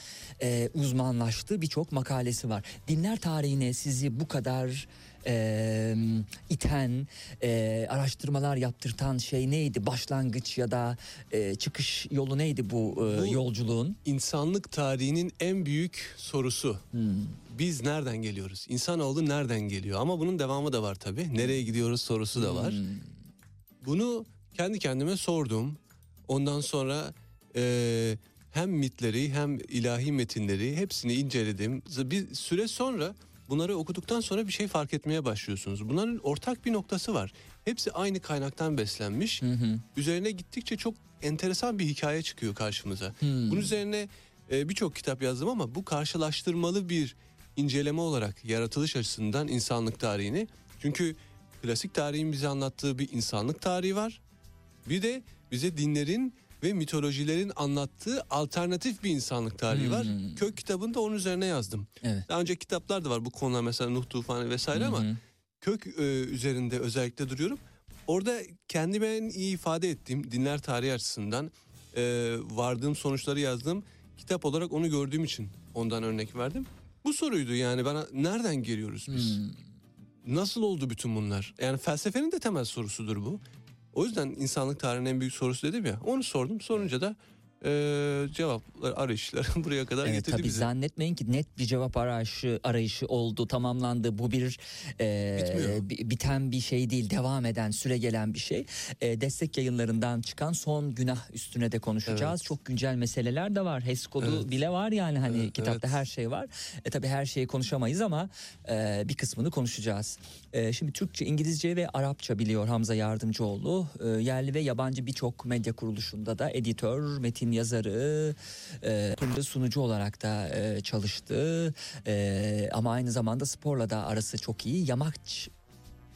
e, uzmanlaştı. Birçok makalesi var. Dinler tarihine sizi bu kadar e, iten, e, araştırmalar yaptırtan şey neydi? Başlangıç ya da e, çıkış yolu neydi bu, e, Bu- yolculuğun? İnsanlık tarihinin en büyük sorusu. Hmm. Biz nereden geliyoruz? İnsanoğlu nereden geliyor? Ama bunun devamı da var tabii. Nereye gidiyoruz sorusu da var. Hmm. Bunu kendi kendime sordum. Ondan sonra e, hem mitleri hem ilahi metinleri hepsini inceledim. Bir süre sonra bunları okuduktan sonra bir şey fark etmeye başlıyorsunuz. Bunların ortak bir noktası var. Hepsi aynı kaynaktan beslenmiş. Hı hı. Üzerine gittikçe çok enteresan bir hikaye çıkıyor karşımıza. Hmm. Bunun üzerine e, birçok kitap yazdım ama bu karşılaştırmalı bir inceleme olarak yaratılış açısından insanlık tarihini. Çünkü klasik tarihin bize anlattığı bir insanlık tarihi var. Bir de bize dinlerin ve mitolojilerin anlattığı alternatif bir insanlık tarihi var. Hmm. Kök kitabını da onun üzerine yazdım. Evet. Daha önce kitaplar da var bu konular mesela Nuh tufanı vesaire ama Hı hı. kök e, üzerinde özellikle duruyorum. Orada kendime en iyi ifade ettiğim dinler tarihi açısından e, vardığım sonuçları yazdım. Kitap olarak onu gördüğüm için ondan örnek verdim. Bu soruydu yani bana nereden geliyoruz biz? Hmm. Nasıl oldu bütün bunlar? Yani felsefenin de temel sorusudur bu. O yüzden insanlık tarihinin en büyük sorusu dedim ya. Onu sordum. Sorunca da e, cevaplar arayışlar buraya kadar Evet getirdi tabii bizi. zannetmeyin ki net bir cevap arayışı arayışı oldu tamamlandı bu bir e, Bitmiyor. biten bir şey değil devam eden süre gelen bir şey E, destek yayınlarından çıkan son günah üstüne de konuşacağız Evet. çok güncel meseleler de var HES kodu Evet. bile var yani hani Evet, kitapta evet. her şey var e, tabii her şeyi konuşamayız ama e, bir kısmını konuşacağız E, şimdi Türkçe İngilizce ve Arapça biliyor Hamza Yardımcıoğlu E, yerli ve yabancı birçok medya kuruluşunda da editör metin yazarı e, sunucu olarak da e, çalıştı E, ama aynı zamanda sporla da arası çok iyi. Yamaç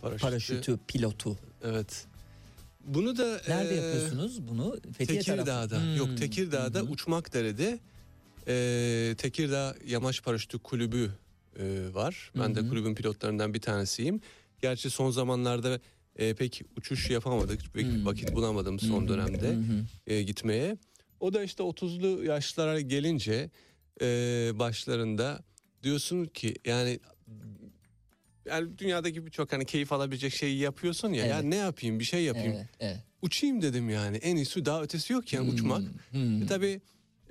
Paraşütü. paraşütü pilotu. Evet. Bunu da Nerede e, yapıyorsunuz bunu? Fethiye tarafı. Tekirdağ'da. Hmm. Yok Tekirdağ'da hı. Uçmakdere'de e, Tekirdağ Yamaç Paraşütü Kulübü e, var. Ben Hı de kulübün pilotlarından bir tanesiyim. Gerçi son zamanlarda e, pek uçuş yapamadık. Pek Hmm. vakit bulamadım son hı, dönemde hı. e, gitmeye. O da işte 30'lu yaşlara gelince e, başlarında diyorsun ki yani yani dünyadaki birçok hani keyif alabilecek şeyi yapıyorsun ya. Evet. Ya ne yapayım bir şey yapayım. Evet, evet. Uçayım dedim yani. En iyisi daha ötesi yok yani uçmak. Hmm, hmm. E tabii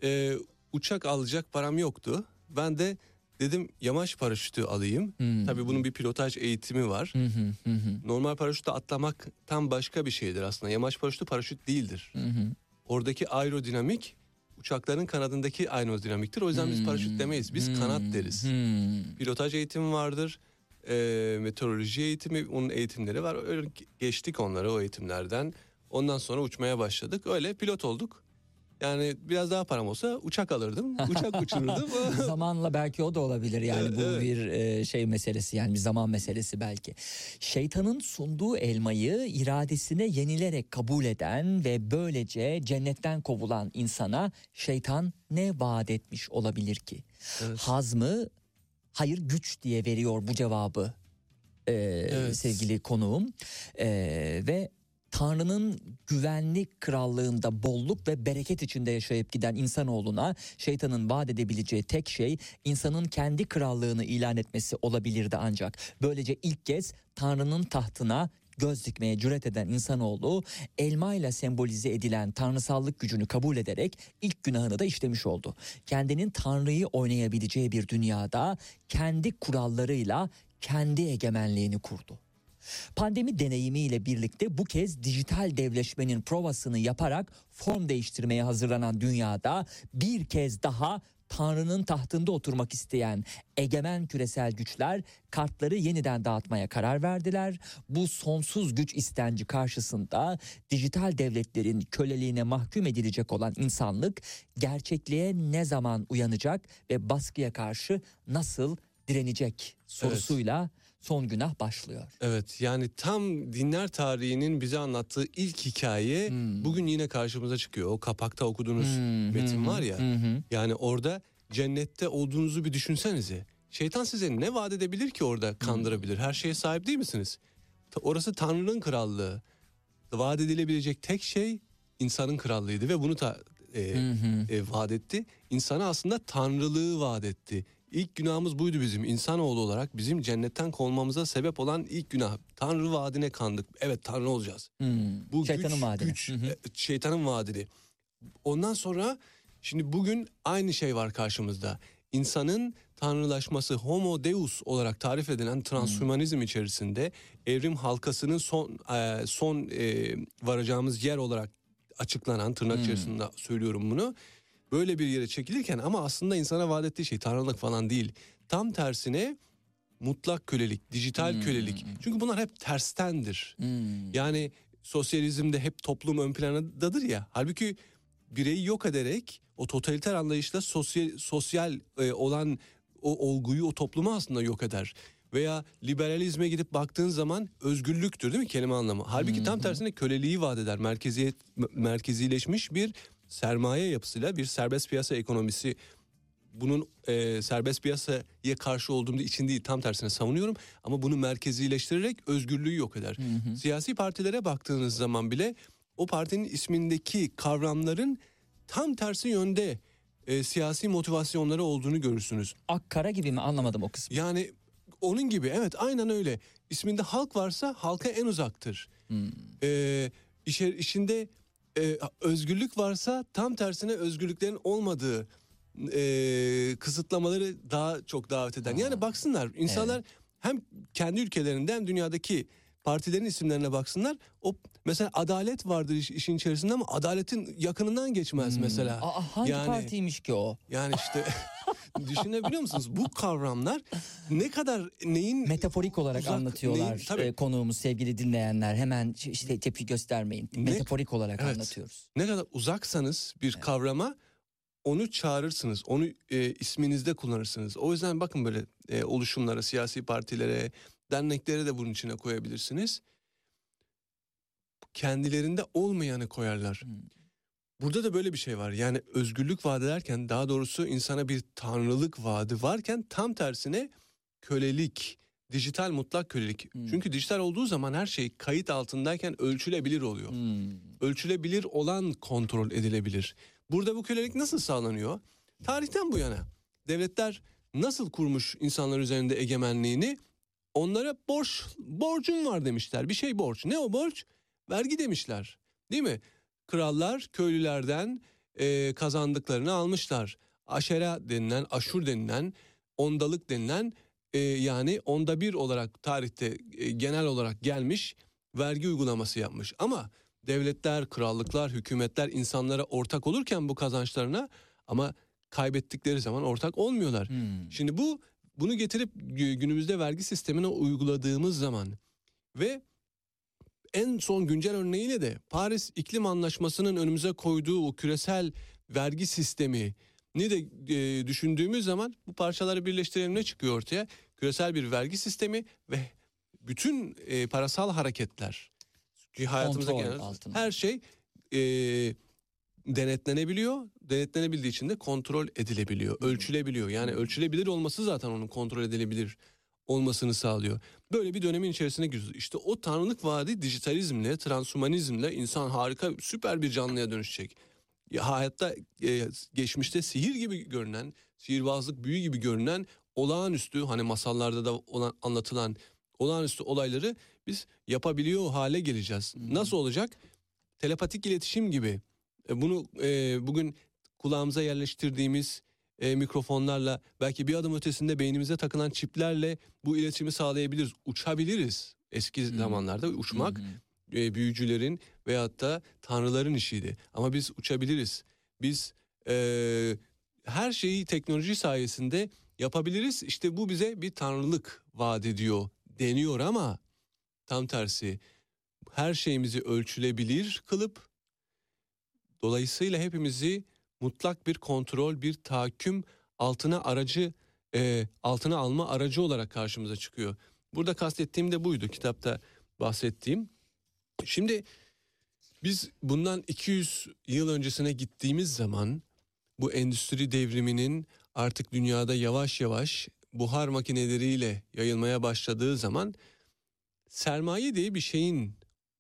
e, uçak alacak param yoktu. Ben de dedim yamaç paraşütü alayım. Hmm. Tabii bunun bir pilotaj eğitimi var. Hı, hı hı, Normal paraşütle atlamak tam başka bir şeydir aslında. Yamaç paraşütü paraşüt değildir. hı. Oradaki aerodinamik uçakların kanadındaki aerodinamiktir. O yüzden biz paraşüt demeyiz. Biz Hmm, kanat deriz. hmm. Pilotaj eğitimi vardır. E, meteoroloji eğitimi, onun eğitimleri var. Öyle geçtik onları o eğitimlerden. Ondan sonra uçmaya başladık. Öyle pilot olduk. Yani biraz daha param olsa uçak alırdım. Uçak uçururdum. Zamanla belki o da olabilir yani bu Evet. bir e, şey meselesi yani bir zaman meselesi belki. Şeytanın sunduğu elmayı iradesine yenilerek kabul eden ve böylece cennetten kovulan insana şeytan ne vaat etmiş olabilir ki? Evet. Hazmı hayır güç diye veriyor bu cevabı e, Evet. sevgili konuğum E, ve Tanrı'nın güvenli krallığında bolluk ve bereket içinde yaşayıp giden insanoğluna şeytanın vaat edebileceği tek şey insanın kendi krallığını ilan etmesi olabilirdi ancak. Böylece ilk kez Tanrı'nın tahtına göz dikmeye cüret eden insanoğlu elma ile sembolize edilen tanrısallık gücünü kabul ederek ilk günahını da işlemiş oldu. Kendinin tanrıyı oynayabileceği bir dünyada kendi kurallarıyla kendi egemenliğini kurdu. Pandemi deneyimiyle birlikte bu kez dijital devleşmenin provasını yaparak form değiştirmeye hazırlanan dünyada bir kez daha Tanrı'nın tahtında oturmak isteyen egemen küresel güçler kartları yeniden dağıtmaya karar verdiler. Bu sonsuz güç istenci karşısında dijital devletlerin köleliğine mahkum edilecek olan insanlık gerçekliğe ne zaman uyanacak ve baskıya karşı nasıl direnecek sorusuyla son günah başlıyor. Evet yani tam dinler tarihinin bize anlattığı ilk hikaye Hmm. bugün yine karşımıza çıkıyor. O kapakta okuduğunuz metin var ya. Hı hı. Yani orada cennette olduğunuzu bir düşünsenize. Şeytan size ne vaat edebilir ki orada kandırabilir? Her şeye sahip değil misiniz? Orası Tanrı'nın krallığı. Vaat edilebilecek tek şey insanın krallığıydı ve bunu ta, e, e, vaat etti. İnsana aslında tanrılığı vaat etti. İlk günahımız buydu bizim insanoğlu olarak bizim cennetten kovulmamıza sebep olan ilk günah. Tanrı vaadine kandık. Evet tanrı olacağız. Hmm. Bu Şeytanın güç, e, şeytanın vaadini. Ondan sonra şimdi bugün aynı şey var karşımızda. İnsanın tanrılaşması homo deus olarak tarif edilen transhümanizm içerisinde evrim halkasının son e, son e, varacağımız yer olarak açıklanan tırnak içerisinde söylüyorum bunu. Böyle bir yere çekilirken ama aslında insana vaat ettiği şey tanrılık falan değil. Tam tersine mutlak kölelik, dijital kölelik. Çünkü bunlar hep terstendir. Hmm. Yani sosyalizmde hep toplum ön plandadır ya. Halbuki bireyi yok ederek o totaliter anlayışla sosyal sosyal e, olan o olguyu o toplumu aslında yok eder. Veya liberalizme gidip baktığın zaman özgürlüktür değil mi kelime anlamı? Halbuki tam tersine köleliği vaat eder. Merkeziyet merkezileşmiş bir sermaye yapısıyla bir serbest piyasa ekonomisi bunun e, serbest piyasaya karşı olduğum için değil tam tersine savunuyorum ama bunu merkezileştirerek özgürlüğü yok eder. Siyasi partilere baktığınız zaman bile o partinin ismindeki kavramların tam tersi yönde e, siyasi motivasyonları olduğunu görürsünüz. Akkara gibi mi anlamadım o kısmı. Yani onun gibi evet aynen öyle. İsminde halk varsa halka en uzaktır. Ee, işe, işinde e, özgürlük varsa tam tersine özgürlüklerin olmadığı e, kısıtlamaları daha çok davet eden. Yani baksınlar insanlar hem kendi ülkelerinde hem dünyadaki partilerin isimlerine baksınlar. O mesela adalet vardır iş- işin içerisinde ama adaletin yakınından geçmez mesela. Aa, hangi Yani- partiymiş ki o? Yani işte düşünebiliyor musunuz? Bu kavramlar ne kadar neyin Metaforik olarak uzak, anlatıyorlar neyin- tabii. e, konuğumuz sevgili dinleyenler. Hemen işte tepki göstermeyin. Ne- Metaforik olarak Evet. anlatıyoruz. ne kadar uzaksanız bir kavrama onu çağırırsınız. Onu e, isminizde kullanırsınız. O yüzden bakın böyle e, oluşumlara, siyasi partilere, derneklere de bunun içine koyabilirsiniz. Kendilerinde olmayanı koyarlar. Burada da böyle bir şey var. Yani özgürlük vaat ederken daha doğrusu insana bir tanrılık vaadi varken tam tersine kölelik, dijital mutlak kölelik. Çünkü dijital olduğu zaman her şey kayıt altındayken ölçülebilir oluyor. Hmm. Ölçülebilir olan kontrol edilebilir. Burada bu kölelik nasıl sağlanıyor? Tarihten bu yana devletler nasıl kurmuş insanlar üzerinde egemenliğini? Onlara borç borcun var demişler. Bir şey borç. Ne o borç? Vergi demişler. Değil mi? Krallar köylülerden e, kazandıklarını almışlar. Aşera denilen, aşur denilen, ondalık denilen e, yani onda bir olarak tarihte e, genel olarak gelmiş vergi uygulaması yapmış. Ama devletler, krallıklar, hükümetler insanlara ortak olurken bu kazançlarına ama kaybettikleri zaman ortak olmuyorlar. Hmm. Şimdi bu bunu getirip gü- günümüzde vergi sistemine uyguladığımız zaman ve en son güncel örneğiyle de Paris İklim Anlaşması'nın önümüze koyduğu o küresel vergi sistemi ni de e, düşündüğümüz zaman bu parçaları birleştirelim ne çıkıyor ortaya? Küresel bir vergi sistemi ve bütün e, parasal hareketler ki genel altında. her şey e, denetlenebiliyor. Denetlenebildiği için de kontrol edilebiliyor, ölçülebiliyor. Yani ölçülebilir olması zaten onun kontrol edilebilir olmasını sağlıyor. Böyle bir dönemin içerisine giriyoruz. İşte o tanrılık vaadi dijitalizmle, transhumanizmle insan harika, süper bir canlıya dönüşecek. Ya hayatta e, geçmişte sihir gibi görünen, sihirbazlık büyü gibi görünen olağanüstü hani masallarda da olan anlatılan olağanüstü olayları Biz yapabiliyor hale geleceğiz. Nasıl olacak? Telepatik iletişim gibi. E, Bunu e, bugün kulağımıza yerleştirdiğimiz e, mikrofonlarla belki bir adım ötesinde beynimize takılan çiplerle bu iletişimi sağlayabiliriz. Uçabiliriz. Eski zamanlarda uçmak e, büyücülerin veyahut da tanrıların işiydi. Ama biz uçabiliriz. Biz e, her şeyi teknoloji sayesinde yapabiliriz. İşte bu bize bir tanrılık vaat ediyor deniyor ama tam tersi her şeyimizi ölçülebilir kılıp dolayısıyla hepimizi mutlak bir kontrol, bir tahakküm altına aracı e, altına alma aracı olarak karşımıza çıkıyor. Burada kastettiğim de buydu kitapta bahsettiğim. Şimdi biz bundan 200 yıl öncesine gittiğimiz zaman bu endüstri devriminin artık dünyada yavaş yavaş buhar makineleriyle yayılmaya başladığı zaman sermaye diye bir şeyin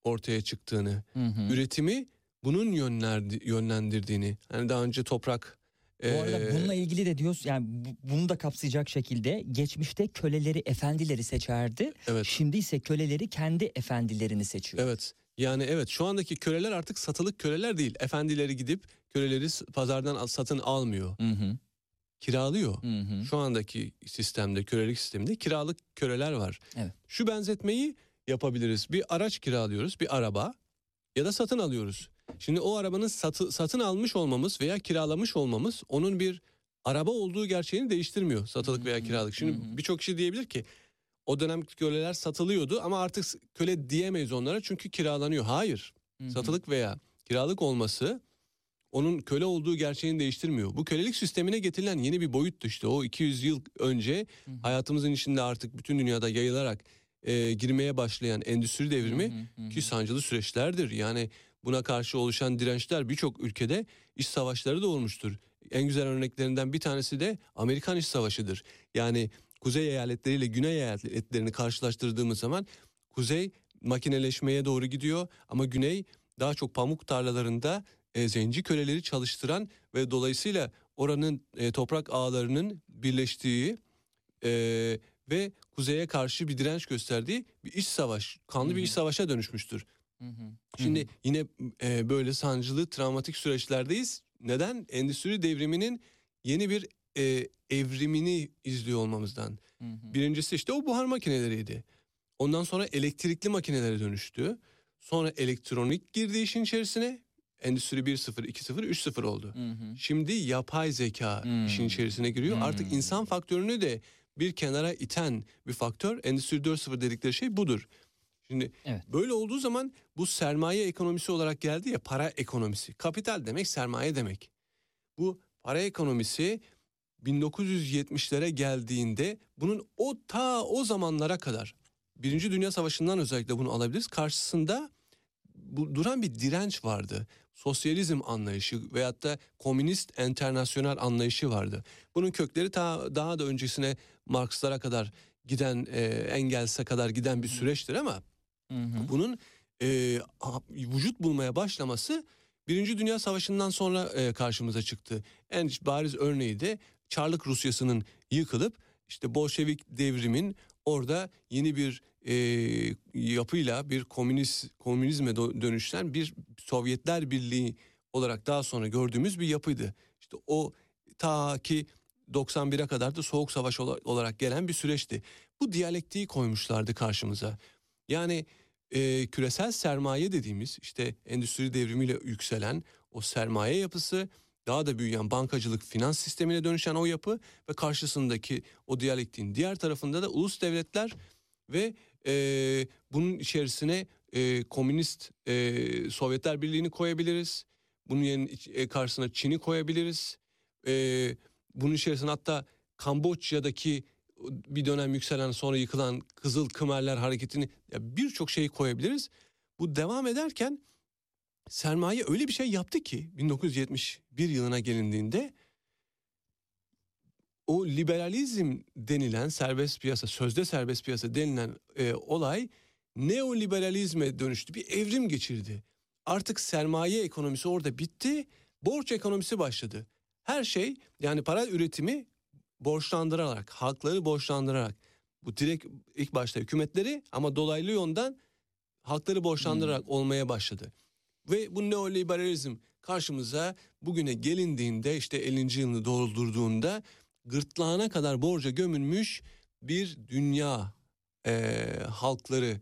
ortaya çıktığını, Hı hı. üretimi bunun yönlerdi, yönlendirdiğini. Hani daha önce toprak Bu arada bununla ilgili de diyoruz yani bu- bunu da kapsayacak şekilde geçmişte köleleri efendileri seçerdi. evet Şimdi ise köleleri kendi efendilerini seçiyor. Evet. Yani evet şu andaki köleler artık satılık köleler değil. Efendileri gidip köleleri pazardan satın almıyor. Hı hı. Kiralıyor. Hı hı. Şu andaki sistemde, kölelik sisteminde kiralık köleler var. Evet. Şu benzetmeyi yapabiliriz. Bir araç kiralıyoruz, bir araba ya da satın alıyoruz. Şimdi o arabanın satı, satın almış olmamız veya kiralamış olmamız onun bir araba olduğu gerçeğini değiştirmiyor satılık veya kiralık. Şimdi birçok kişi diyebilir ki o dönem köleler satılıyordu ama artık köle diyemeyiz onlara çünkü kiralanıyor. Hayır. Satılık veya kiralık olması onun köle olduğu gerçeğini değiştirmiyor. Bu kölelik sistemine getirilen yeni bir boyuttu işte o 200 yıl önce hayatımızın içinde artık bütün dünyada yayılarak e, girmeye başlayan endüstri devrimi ki sancılı süreçlerdir. Yani buna karşı oluşan dirençler birçok ülkede iş savaşları da olmuştur. En güzel örneklerinden bir tanesi de Amerikan İş Savaşı'dır. Yani kuzey eyaletleriyle güney eyaletlerini karşılaştırdığımız zaman kuzey makineleşmeye doğru gidiyor ama güney daha çok pamuk tarlalarında e, zenci köleleri çalıştıran ve dolayısıyla oranın e, toprak ağlarının birleştiği e, ve kuzeye karşı bir direnç gösterdiği bir iş savaş, kanlı bir iş savaşa dönüşmüştür. Şimdi yine e, böyle sancılı, travmatik süreçlerdeyiz. Neden? Endüstri devriminin yeni bir e, evrimini izliyor olmamızdan. Birincisi işte o buhar makineleriydi. Ondan sonra elektrikli makinelere dönüştü. Sonra elektronik girdi işin içerisine. Endüstri 1.0, 2.0, 3.0 oldu. Şimdi yapay zeka işin içerisine giriyor. Artık insan faktörünü de bir kenara iten bir faktör. Endüstri 4.0 dedikleri şey budur. Şimdi Evet. böyle olduğu zaman bu sermaye ekonomisi olarak geldi ya para ekonomisi. Kapital demek sermaye demek. Bu para ekonomisi 1970'lere geldiğinde bunun o ta o zamanlara kadar Birinci Dünya Savaşı'ndan özellikle bunu alabiliriz. Karşısında bu duran bir direnç vardı. Sosyalizm anlayışı veyahut da komünist enternasyonel anlayışı vardı. Bunun kökleri ta daha da öncesine Markslara kadar giden e, Engels'e kadar giden bir süreçtir ama bunun e, vücut bulmaya başlaması Birinci Dünya Savaşı'ndan sonra e, karşımıza çıktı. En bariz örneği de Çarlık Rusyası'nın yıkılıp işte Bolşevik devrimin orada yeni bir e, yapıyla bir komünist komünizme dönüşen bir Sovyetler Birliği olarak daha sonra gördüğümüz bir yapıydı. İşte o ta ki 91'e kadar da Soğuk Savaş ola- olarak gelen bir süreçti. Bu diyalektiği koymuşlardı karşımıza. Yani e, küresel sermaye dediğimiz işte endüstri devrimiyle yükselen o sermaye yapısı daha da büyüyen bankacılık finans sistemine dönüşen o yapı ve karşısındaki o diyalektiğin diğer tarafında da ulus devletler ve e, bunun içerisine e, komünist e, Sovyetler Birliği'ni koyabiliriz. Bunun yerine karşısına Çin'i koyabiliriz. E, bunun içerisine hatta Kamboçya'daki bir dönem yükselen sonra yıkılan Kızıl Kımerler hareketini birçok şeyi koyabiliriz. Bu devam ederken sermaye öyle bir şey yaptı ki 1971 yılına gelindiğinde o liberalizm denilen serbest piyasa, sözde serbest piyasa denilen e, olay neoliberalizme dönüştü. Bir evrim geçirdi. Artık sermaye ekonomisi orada bitti. Borç ekonomisi başladı. Her şey yani para üretimi borçlandırarak, halkları borçlandırarak Bu direkt ilk başta hükümetleri ama dolaylı yoldan halkları borçlandırarak olmaya başladı. Ve bu neoliberalizm karşımıza bugüne gelindiğinde işte 50. yılını doldurduğunda gırtlağına kadar borca gömülmüş bir dünya eee, halkları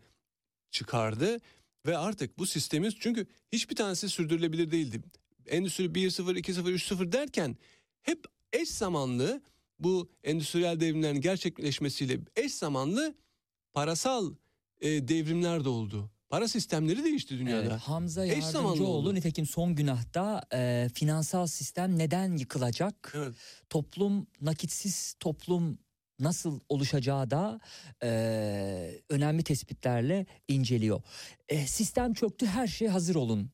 çıkardı. Ve artık bu sistemiz çünkü hiçbir tanesi sürdürülebilir değildi. Endüstri 1.0, 2.0, 3.0 derken hep eş zamanlı bu endüstriyel devrimlerin gerçekleşmesiyle eş zamanlı parasal e, devrimler de oldu. Para sistemleri değişti dünyada. Evet, Hamza Yardımcıoğlu nitekim son günahta e, finansal sistem neden yıkılacak? Evet. Toplum nakitsiz toplum nasıl oluşacağı da e, önemli tespitlerle inceliyor. E, sistem çöktü her şey hazır olun.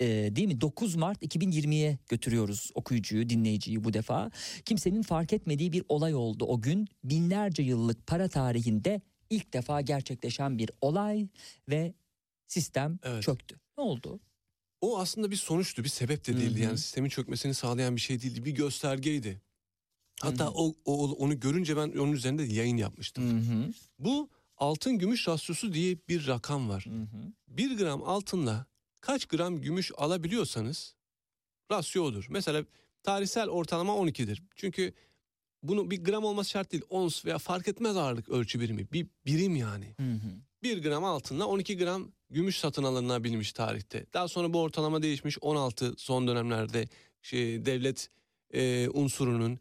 E, değil mi? 9 Mart 2020'ye götürüyoruz okuyucuyu, dinleyiciyi bu defa. Kimsenin fark etmediği bir olay oldu o gün. Binlerce yıllık para tarihinde ilk defa gerçekleşen bir olay ve sistem Evet. çöktü. Ne oldu? O aslında bir sonuçtu, bir sebep de değildi. Hı hı. Yani sistemin çökmesini sağlayan bir şey değildi, bir göstergeydi. Hatta o, o onu görünce ben onun üzerinde yayın yapmıştım. Hı hı. Bu altın gümüş rasyosu diye bir rakam var. Hı hı. 1 gram altınla kaç gram gümüş alabiliyorsanız rasyo odur. Mesela tarihsel ortalama 12'dir. Çünkü bunu bir gram olması şart değil. Ons veya fark etmez ağırlık ölçü birimi. Bir birim yani. Hı hı. 1 gram altınla 12 gram gümüş satın alınabilmiş tarihte. Daha sonra bu ortalama değişmiş 16 son dönemlerde şey, devlet e, unsurunun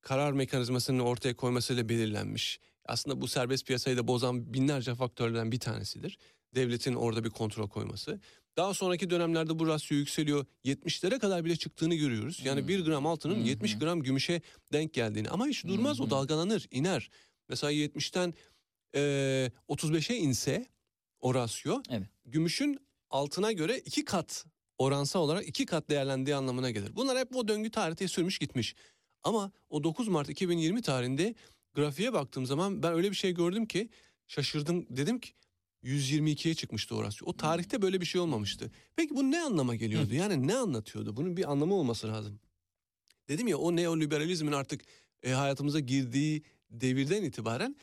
karar mekanizmasını ortaya koymasıyla belirlenmiş. Aslında bu serbest piyasayı da bozan binlerce faktörlerden bir tanesidir. Devletin orada bir kontrol koyması. Daha sonraki dönemlerde bu rasyo yükseliyor. 70'lere kadar bile çıktığını görüyoruz. Yani Hmm. 1 gram altının hı. 70 gram gümüşe denk geldiğini. Ama hiç durmaz hı. o dalgalanır, iner. Mesela 70'ten e, 35'e inse o rasyo Evet. gümüşün altına göre iki kat oransal olarak iki kat değerlendiği anlamına gelir. Bunlar hep o döngü tarihte sürmüş gitmiş. Ama o 9 Mart 2020 tarihinde grafiğe baktığım zaman ben öyle bir şey gördüm ki şaşırdım. Dedim ki 122'ye çıkmıştı o rasyo. O tarihte böyle bir şey olmamıştı. Peki bu ne anlama geliyordu? Yani ne anlatıyordu? Bunun bir anlamı olması lazım. Dedim ya o neoliberalizmin artık e, hayatımıza girdiği devirden itibaren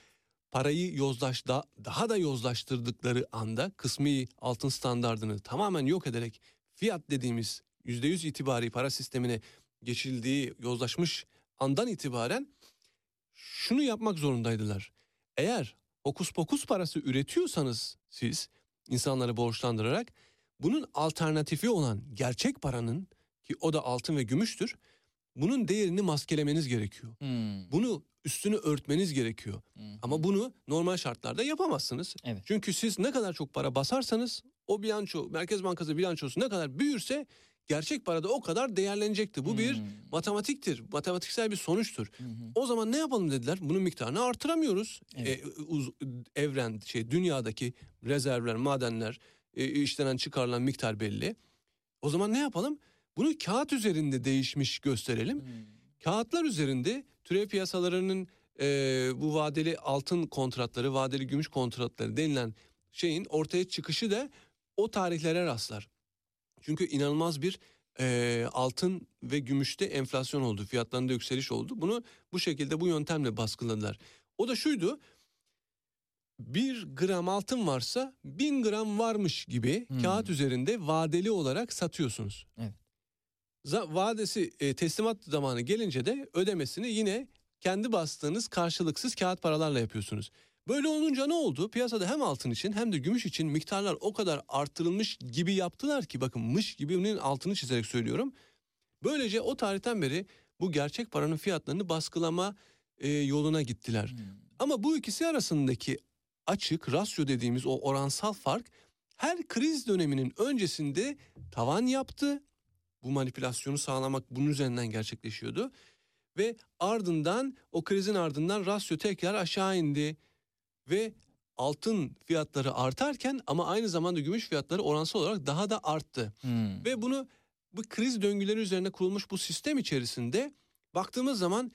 parayı yozlaş da, daha da yozlaştırdıkları anda kısmi altın standardını tamamen yok ederek fiyat dediğimiz %100 itibari para sistemine geçildiği yozlaşmış andan itibaren şunu yapmak zorundaydılar. Eğer hokus pokus parası üretiyorsanız siz insanları borçlandırarak bunun alternatifi olan gerçek paranın ki o da altın ve gümüştür. Bunun değerini maskelemeniz gerekiyor. Hmm. Bunu üstünü örtmeniz gerekiyor. Hı. Ama bunu normal şartlarda yapamazsınız. Evet. Çünkü siz ne kadar çok para basarsanız o bilanço, Merkez Bankası bilançosu ne kadar büyürse gerçek para da o kadar değerlenecektir. Bu bir Hmm. matematiktir, matematiksel bir sonuçtur. Hı. O zaman ne yapalım dediler? Bunun miktarını artıramıyoruz. Evet. E, uz- evren, şey dünyadaki rezervler, madenler, e, işlenen çıkarılan miktar belli. O zaman ne yapalım? Bunu kağıt üzerinde değişmiş gösterelim. Hmm. Kağıtlar üzerinde türev piyasalarının e, bu vadeli altın kontratları, vadeli gümüş kontratları denilen şeyin ortaya çıkışı da o tarihlere rastlar. Çünkü inanılmaz bir e, altın ve gümüşte enflasyon oldu, fiyatlarında yükseliş oldu. Bunu bu şekilde bu yöntemle baskıladılar. O da şuydu, bir gram altın varsa bin gram varmış gibi Hmm. kağıt üzerinde vadeli olarak satıyorsunuz. Evet. Vadesi e, teslimat zamanı gelince de ödemesini yine kendi bastığınız karşılıksız kağıt paralarla yapıyorsunuz. Böyle olunca ne oldu? Piyasada hem altın için hem de gümüş için miktarlar o kadar arttırılmış gibi yaptılar ki bakın mış gibinin altını çizerek söylüyorum. Böylece o tarihten beri bu gerçek paranın fiyatlarını baskılama e, yoluna gittiler. Hmm. Ama bu ikisi arasındaki açık rasyo dediğimiz o oransal fark her kriz döneminin öncesinde tavan yaptı. Bu manipülasyonu sağlamak bunun üzerinden gerçekleşiyordu. Ve ardından o krizin ardından rasyo tekrar aşağı indi. Ve altın fiyatları artarken ama aynı zamanda gümüş fiyatları oransal olarak daha da arttı. Hmm. Ve bunu bu kriz döngüleri üzerine kurulmuş bu sistem içerisinde baktığımız zaman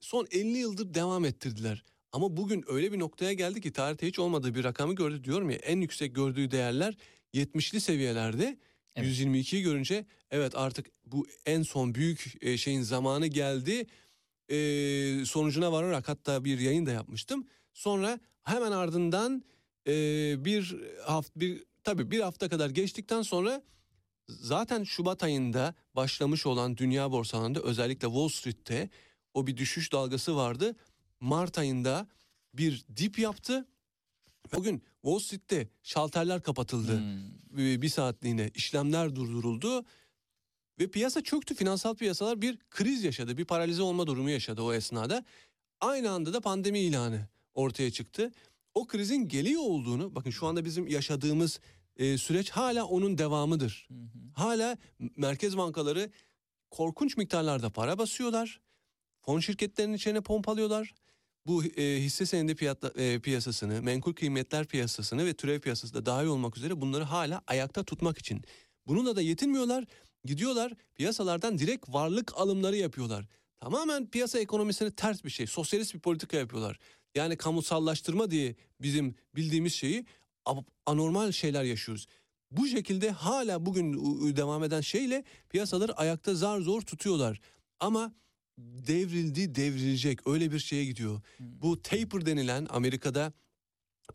son 50 yıldır devam ettirdiler. Ama bugün öyle bir noktaya geldi ki tarihte hiç olmadığı bir rakamı gördü diyorum ya en yüksek gördüğü değerler 70'li seviyelerde. Evet. 122'yi görünce evet artık bu en son büyük e, şeyin zamanı geldi. E, sonucuna vararak hatta bir yayın da yapmıştım. Sonra hemen ardından e, bir hafta bir tabii bir hafta kadar geçtikten sonra zaten Şubat ayında başlamış olan dünya borsalarında özellikle Wall Street'te o bir düşüş dalgası vardı. Mart ayında bir dip yaptı. Bugün Wall Street'te şalterler kapatıldı. Hmm. Bir saatliğine işlemler durduruldu. Ve piyasa çöktü. Finansal piyasalar bir kriz yaşadı. Bir paralize olma durumu yaşadı o esnada. Aynı anda da pandemi ilanı ortaya çıktı. O krizin geliyor olduğunu bakın şu anda bizim yaşadığımız e, süreç hala onun devamıdır. Hı hı. Hala merkez bankaları korkunç miktarlarda para basıyorlar. Fon şirketlerinin içine pompalıyorlar. Bu e, hisse senedi fiyatla, e, piyasasını, menkul kıymetler piyasasını ve türev piyasası da dahil olmak üzere bunları hala ayakta tutmak için. Bununla da yetinmiyorlar. Gidiyorlar piyasalardan direkt varlık alımları yapıyorlar. Tamamen piyasa ekonomisine ters bir şey. Sosyalist bir politika yapıyorlar. Yani kamusallaştırma diye bizim bildiğimiz şeyi anormal şeyler yaşıyoruz. Bu şekilde hala bugün devam eden şeyle piyasaları ayakta zar zor tutuyorlar. Ama devrildi devrilecek öyle bir şeye gidiyor. Bu taper denilen Amerika'da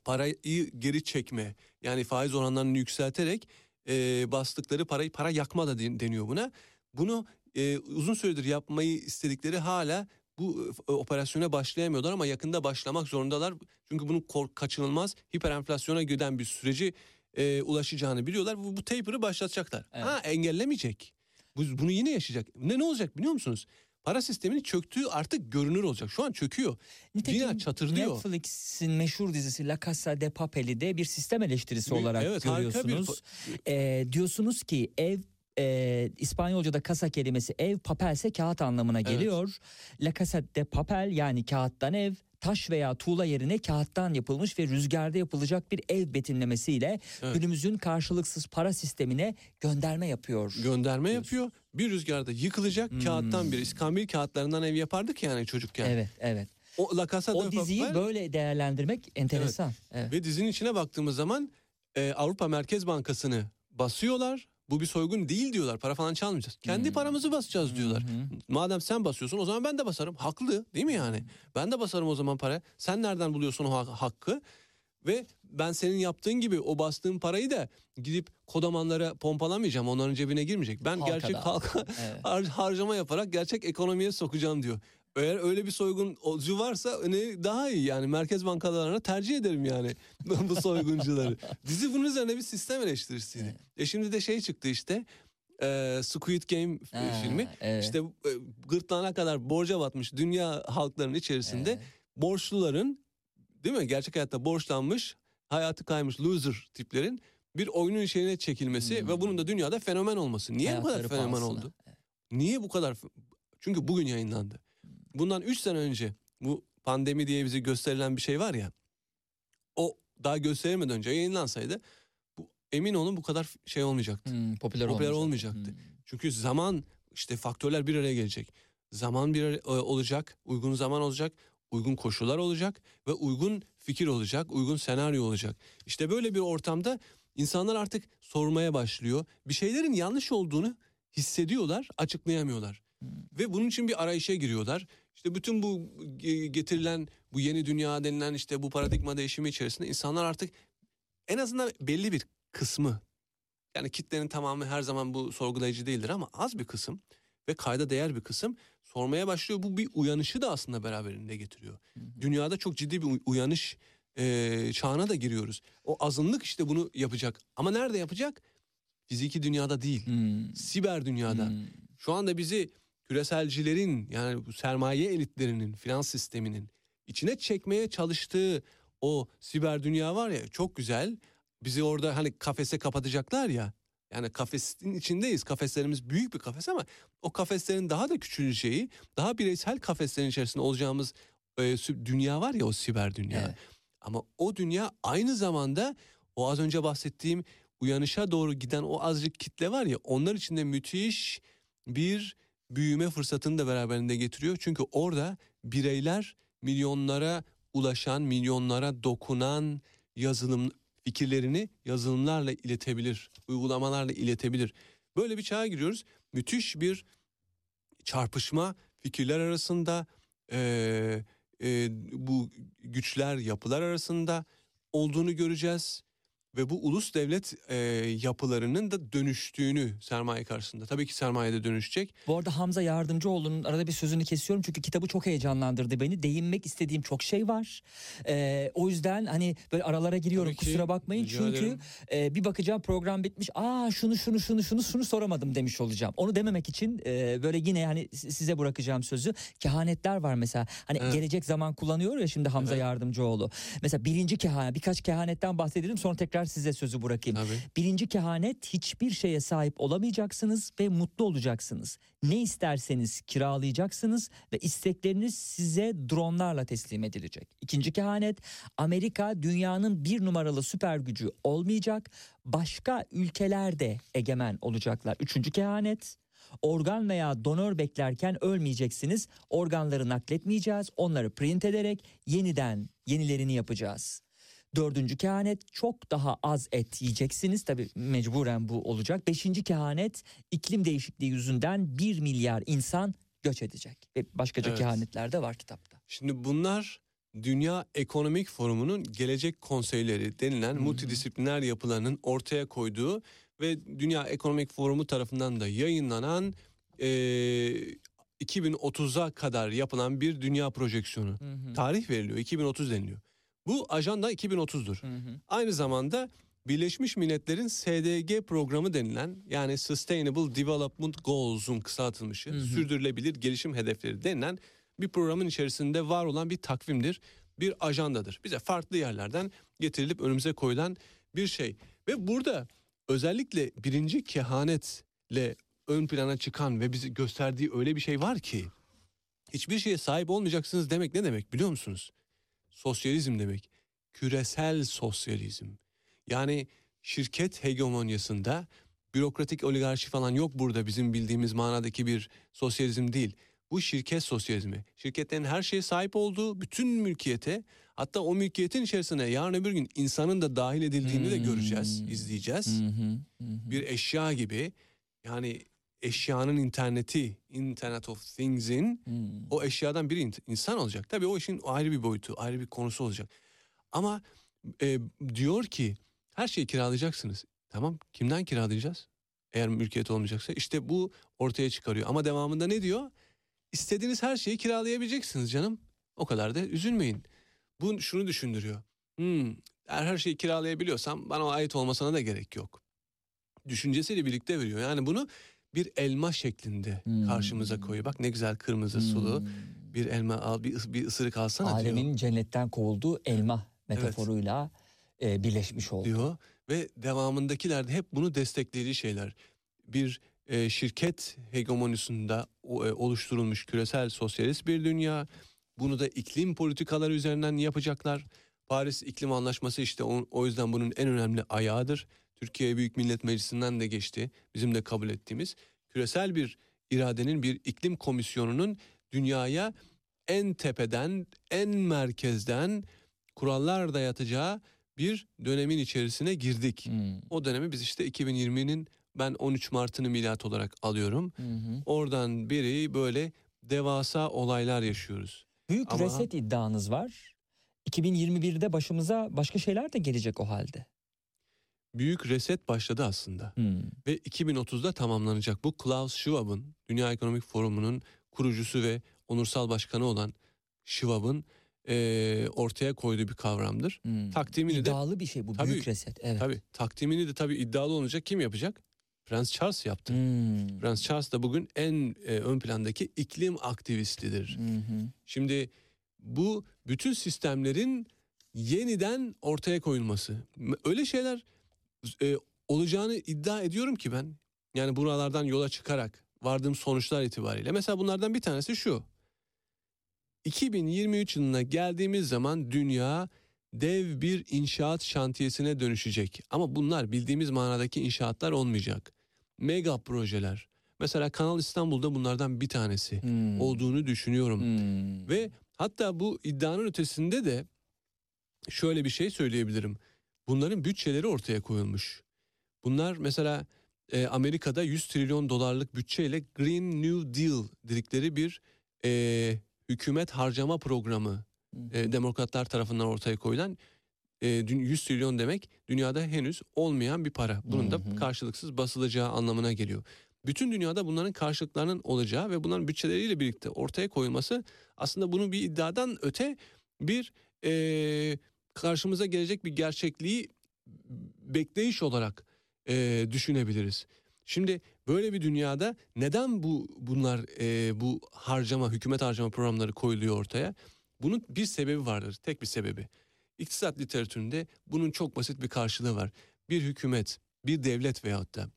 parayı geri çekme yani faiz oranlarını yükselterek e, bastıkları parayı para yakma da den- deniyor buna. Bunu e, uzun süredir yapmayı istedikleri hala bu e, operasyona başlayamıyorlar ama yakında başlamak zorundalar. Çünkü bunun kork- kaçınılmaz hiperenflasyona giden bir süreci e, ulaşacağını biliyorlar. Bu, bu taper'ı başlatacaklar. Evet. Ha engellemeyecek. Bu, bunu yine yaşayacak. Ne ne olacak biliyor musunuz? Para sisteminin çöktüğü artık görünür olacak. Şu an çöküyor. Dünya çatırdıyor. Netflix'in meşhur dizisi La Casa de Papel'i de bir sistem eleştirisi olarak evet, harika bir görüyorsunuz. Ee, diyorsunuz ki ev e, İspanyolca'da kasa kelimesi ev papelse kağıt anlamına Evet. geliyor. La Casa de Papel yani kağıttan ev taş veya tuğla yerine kağıttan yapılmış ve rüzgarda yapılacak bir ev betimlemesiyle Evet. günümüzün karşılıksız para sistemine gönderme yapıyor. Gönderme yapıyor. Bir rüzgarda yıkılacak Hmm. kağıttan bir iskambil kağıtlarından ev yapardık yani çocukken. Evet, evet. O La Casa de O diziyi Papel böyle değerlendirmek enteresan. Evet. ve dizinin içine baktığımız zaman e, Avrupa Merkez Bankası'nı basıyorlar. Bu bir soygun değil diyorlar. Para falan çalmayacağız. Kendi Hmm. paramızı basacağız diyorlar. Hı. Madem sen basıyorsun o zaman ben de basarım. Haklı değil mi yani? Ben de basarım o zaman para. Sen nereden buluyorsun o ha- hakkı? Ve ben senin yaptığın gibi o bastığın parayı da gidip kodamanlara pompalamayacağım. Onların cebine girmeyecek. Ben Halka gerçek halka Evet. har- harcama yaparak gerçek ekonomiye sokacağım diyor. Eğer öyle bir soygun olucu varsa ne daha iyi yani merkez bankalarına tercih ederim yani bu soyguncuları. Dizi bunun üzerine bir sistem eleştirisiydi. E şimdi de şey çıktı işte e, Squid Game Ha, filmi. evet. İşte e, gırtlağına kadar borca batmış dünya halklarının içerisinde Evet. borçluların değil mi gerçek hayatta borçlanmış hayatı kaymış loser tiplerin bir oyunun içine çekilmesi Hmm. ve bunun da dünyada fenomen olması. Niye bu kadar Hayatları fenomen pahasına. oldu? Niye bu kadar? Çünkü bugün yayınlandı. Bundan 3 sene önce bu pandemi diye bize gösterilen bir şey var ya. O daha gösterilmeden önce yayınlansaydı bu emin olun bu kadar şey olmayacaktı. Hmm, popüler, Popüler olmayacak. olmayacaktı. Hmm. Çünkü zaman işte faktörler bir araya gelecek. Zaman bir araya, e, olacak, uygun zaman olacak, uygun koşullar olacak ve uygun fikir olacak, uygun senaryo olacak. İşte böyle bir ortamda insanlar artık sormaya başlıyor. Bir şeylerin yanlış olduğunu hissediyorlar, açıklayamıyorlar. Ve bunun için bir arayışa giriyorlar. İşte bütün bu ge- getirilen bu yeni dünya denilen işte bu paradigma değişimi içerisinde insanlar artık en azından belli bir kısmı yani kitlenin tamamı her zaman bu sorgulayıcı değildir ama az bir kısım ve kayda değer bir kısım sormaya başlıyor. Bu bir uyanışı da aslında beraberinde getiriyor. Dünyada çok ciddi bir uy- uyanış e, çağına da giriyoruz. O azınlık işte bunu yapacak. Ama nerede yapacak? Fiziki dünyada değil. Hmm. Siber dünyada. Hmm. Şu anda bizi küreselcilerin yani bu sermaye elitlerinin, finans sisteminin içine çekmeye çalıştığı o siber dünya var ya çok güzel. Bizi orada hani kafese kapatacaklar ya. Yani kafesin içindeyiz. Kafeslerimiz büyük bir kafes ama o kafeslerin daha da küçüleceği, daha bireysel kafeslerin içerisinde olacağımız e, dünya var ya o siber dünya. Evet. Ama o dünya aynı zamanda o az önce bahsettiğim uyanışa doğru giden o azıcık kitle var ya onlar için de müthiş bir büyüme fırsatını da beraberinde getiriyor. Çünkü orada bireyler milyonlara ulaşan, milyonlara dokunan yazılım fikirlerini yazılımlarla iletebilir, uygulamalarla iletebilir. Böyle bir çağa giriyoruz. Müthiş bir çarpışma fikirler arasında, eee, e, bu güçler yapılar arasında olduğunu göreceğiz ve bu ulus devlet e, yapılarının da dönüştüğünü sermaye karşısında. Tabii ki sermaye de dönüşecek. Bu arada Hamza Yardımcıoğlu'nun arada bir sözünü kesiyorum çünkü kitabı çok heyecanlandırdı beni. Değinmek istediğim çok şey var. Ee, o yüzden hani böyle aralara giriyorum Tabii ki. kusura bakmayın. Çünkü e, bir bakacağım program bitmiş. Aa şunu şunu şunu şunu şunu soramadım demiş olacağım. Onu dememek için e, böyle yine hani si- size bırakacağım sözü. Kehanetler var mesela. Hani Evet. gelecek zaman kullanıyor ya şimdi Hamza Evet. Yardımcıoğlu. Mesela birinci kehanet birkaç kehanetten bahsedelim sonra tekrar size sözü bırakayım. Tabii. Birinci kehanet hiçbir şeye sahip olamayacaksınız ve mutlu olacaksınız. Ne isterseniz kiralayacaksınız ve istekleriniz size dronlarla teslim edilecek. İkinci kehanet Amerika dünyanın bir numaralı süper gücü olmayacak. Başka ülkeler de egemen olacaklar. Üçüncü kehanet organ veya donör beklerken ölmeyeceksiniz. Organları nakletmeyeceğiz. Onları print ederek yeniden yenilerini yapacağız. Dördüncü kehanet çok daha az et yiyeceksiniz. Tabi mecburen bu olacak. Beşinci kehanet iklim değişikliği yüzünden 1 milyar insan göç edecek. Ve başkaca Evet. kehanetler de var kitapta. Şimdi bunlar Dünya Ekonomik Forumu'nun gelecek konseyleri denilen Hı hı. multidisipliner yapılarının ortaya koyduğu ve Dünya Ekonomik Forumu tarafından da yayınlanan eee 2030'a kadar yapılan bir dünya projeksiyonu. Tarih veriliyor 2030 deniliyor. Bu ajanda 2030'dur. Hı hı. Aynı zamanda Birleşmiş Milletler'in SDG programı denilen yani Sustainable Development Goals'un kısaltılmışı Hı hı. sürdürülebilir gelişim hedefleri denilen bir programın içerisinde var olan bir takvimdir, bir ajandadır. Bize farklı yerlerden getirilip önümüze koyulan bir şey. Ve burada özellikle birinci kehanetle ön plana çıkan ve bizi gösterdiği öyle bir şey var ki hiçbir şeye sahip olmayacaksınız demek ne demek biliyor musunuz? Sosyalizm demek. Küresel sosyalizm. Yani şirket hegemonyasında bürokratik oligarşi falan yok burada bizim bildiğimiz manadaki bir sosyalizm değil. Bu şirket sosyalizmi. Şirketlerin her şeye sahip olduğu bütün mülkiyete hatta o mülkiyetin içerisine yarın öbür gün insanın da dahil edildiğini de göreceğiz, Hmm. izleyeceğiz. Hı hı. Bir eşya gibi yani eşyanın interneti, Internet of Things'in Hı. o eşyadan bir insan olacak. Tabii o işin ayrı bir boyutu, ayrı bir konusu olacak. Ama e, diyor ki her şeyi kiralayacaksınız. Tamam kimden kiralayacağız? Eğer mülkiyet olmayacaksa işte bu ortaya çıkarıyor. Ama devamında ne diyor? İstediğiniz her şeyi kiralayabileceksiniz canım. O kadar da üzülmeyin. Bu şunu düşündürüyor. Hmm, eğer her şeyi kiralayabiliyorsam bana ait olmasına da gerek yok. Düşüncesiyle birlikte veriyor. Yani bunu bir elma şeklinde Hmm. karşımıza koyuyor. Bak ne güzel kırmızı sulu Hmm. bir elma al bir, bir ısırık alsana Alemin diyor. cennetten kovulduğu elma metaforuyla e, birleşmiş oldu. diyor ve devamındakiler de hep bunu desteklediği şeyler. Bir e, şirket hegemonyasında o- e, oluşturulmuş küresel sosyalist bir dünya. Bunu da iklim politikaları üzerinden yapacaklar. Paris İklim Anlaşması işte o, o yüzden bunun en önemli ayağıdır. Türkiye Büyük Millet Meclisi'nden de geçti. Bizim de kabul ettiğimiz küresel bir iradenin bir iklim komisyonunun dünyaya en tepeden, en merkezden kurallar dayatacağı bir dönemin içerisine girdik. Hmm. O dönemi biz işte 2020'nin ben 13 Mart'ını milat olarak alıyorum. Hı. Oradan beri böyle devasa olaylar yaşıyoruz. Büyük Ama- reset iddianız var. 2021'de başımıza başka şeyler de gelecek o halde. Büyük reset başladı aslında Hmm. ve 2030'da tamamlanacak. Bu Klaus Schwab'ın Dünya Ekonomik Forumu'nun kurucusu ve onursal başkanı olan Schwab'ın eee, ortaya koyduğu bir kavramdır. Hmm. Takdimini de İddialı bir şey bu Tabii, büyük reset. Evet. tabii takdimini de tabii iddialı olacak kim yapacak? Prens Charles yaptı. Hmm. Prens Charles da bugün en e, ön plandaki iklim aktivistidir. Hı. Şimdi bu bütün sistemlerin yeniden ortaya koyulması. Öyle şeyler e, olacağını iddia ediyorum ki ben. Yani buralardan yola çıkarak vardığım sonuçlar itibariyle. Mesela bunlardan bir tanesi şu. 2023 yılına geldiğimiz zaman dünya dev bir inşaat şantiyesine dönüşecek. Ama bunlar bildiğimiz manadaki inşaatlar olmayacak. Mega projeler. Mesela Kanal İstanbul'da bunlardan bir tanesi Hmm. olduğunu düşünüyorum. Hmm. Ve hatta bu iddianın ötesinde de şöyle bir şey söyleyebilirim. Bunların bütçeleri ortaya koyulmuş. Bunlar mesela e, Amerika'da 100 trilyon dolarlık bütçeyle Green New Deal dedikleri bir e, hükümet harcama programı e, demokratlar tarafından ortaya koyulan e, dün- 100 trilyon demek dünyada henüz olmayan bir para. Bunun da karşılıksız basılacağı anlamına geliyor. Bütün dünyada bunların karşılıklarının olacağı ve bunların bütçeleriyle birlikte ortaya koyulması aslında bunu bir iddiadan öte bir e, karşımıza gelecek bir gerçekliği bekleyiş olarak e, düşünebiliriz. Şimdi böyle bir dünyada neden bu bunlar e, bu harcama hükümet harcama programları koyuluyor ortaya? Bunun bir sebebi vardır, tek bir sebebi. İktisat literatüründe bunun çok basit bir karşılığı var. Bir hükümet, bir devlet veyahut da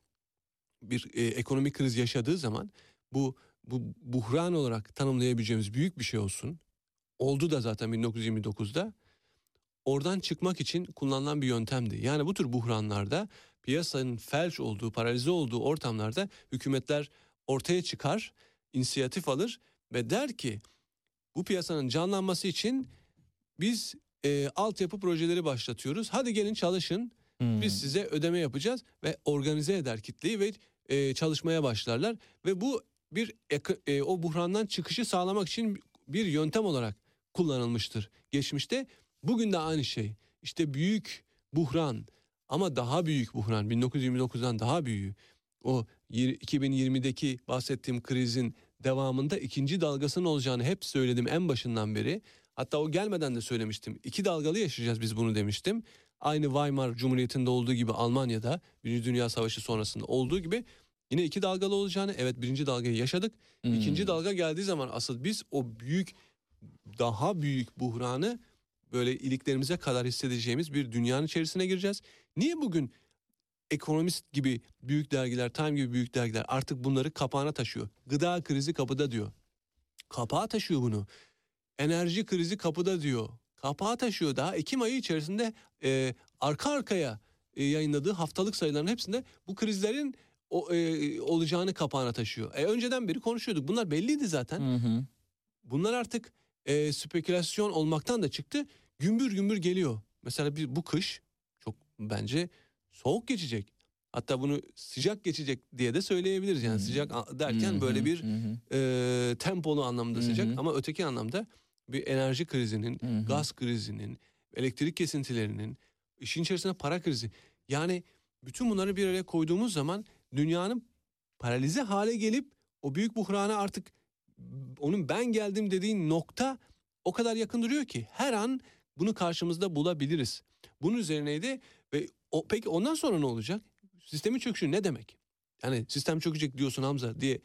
bir e, ekonomik kriz yaşadığı zaman bu bu buhran olarak tanımlayabileceğimiz büyük bir şey olsun. Oldu da zaten 1929'da. Oradan çıkmak için kullanılan bir yöntemdi. Yani bu tür buhranlarda piyasanın felç olduğu, paralize olduğu ortamlarda hükümetler ortaya çıkar, inisiyatif alır ve der ki bu piyasanın canlanması için biz e, altyapı projeleri başlatıyoruz. Hadi gelin çalışın. Hmm. Biz size ödeme yapacağız ve organize eder kitleyi ve e, çalışmaya başlarlar ve bu bir e, o buhrandan çıkışı sağlamak için bir yöntem olarak kullanılmıştır geçmişte. Bugün de aynı şey. İşte büyük buhran ama daha büyük buhran 1929'dan daha büyüğü. O yir- 2020'deki bahsettiğim krizin devamında ikinci dalgasının olacağını hep söyledim en başından beri. Hatta o gelmeden de söylemiştim. İki dalgalı yaşayacağız biz bunu demiştim. Aynı Weimar Cumhuriyeti'nde olduğu gibi Almanya'da Birinci Dünya Savaşı sonrasında olduğu gibi yine iki dalgalı olacağını evet birinci dalgayı yaşadık. Hmm. İkinci dalga geldiği zaman asıl biz o büyük daha büyük buhranı böyle iliklerimize kadar hissedeceğimiz bir dünyanın içerisine gireceğiz. Niye bugün Ekonomist gibi büyük dergiler, Time gibi büyük dergiler artık bunları kapağına taşıyor. Gıda krizi kapıda diyor. Kapağa taşıyor bunu. Enerji krizi kapıda diyor. Kapağa taşıyor. Daha Ekim ayı içerisinde e, arka arkaya e, yayınladığı haftalık sayıların hepsinde bu krizlerin o, e, olacağını kapağına taşıyor. E, önceden beri konuşuyorduk. Bunlar belliydi zaten. Hı hı. Bunlar artık e, spekülasyon olmaktan da çıktı. Gümbür gümbür geliyor. Mesela bir, bu kış çok bence soğuk geçecek. Hatta bunu sıcak geçecek diye de söyleyebiliriz. Yani Hmm. sıcak derken Hı böyle bir hı, e, tempolu anlamda Hı sıcak ama öteki anlamda bir enerji krizinin, hı. gaz krizinin, elektrik kesintilerinin, işin içerisine para krizi. Yani bütün bunları bir araya koyduğumuz zaman dünyanın paralize hale gelip o büyük buhrana artık onun ben geldim dediğin nokta o kadar yakın duruyor ki her an bunu karşımızda bulabiliriz. Bunun üzerineydi ve o, peki ondan sonra ne olacak? Sistemin çöküşü ne demek? Yani sistem çökecek diyorsun Hamza diye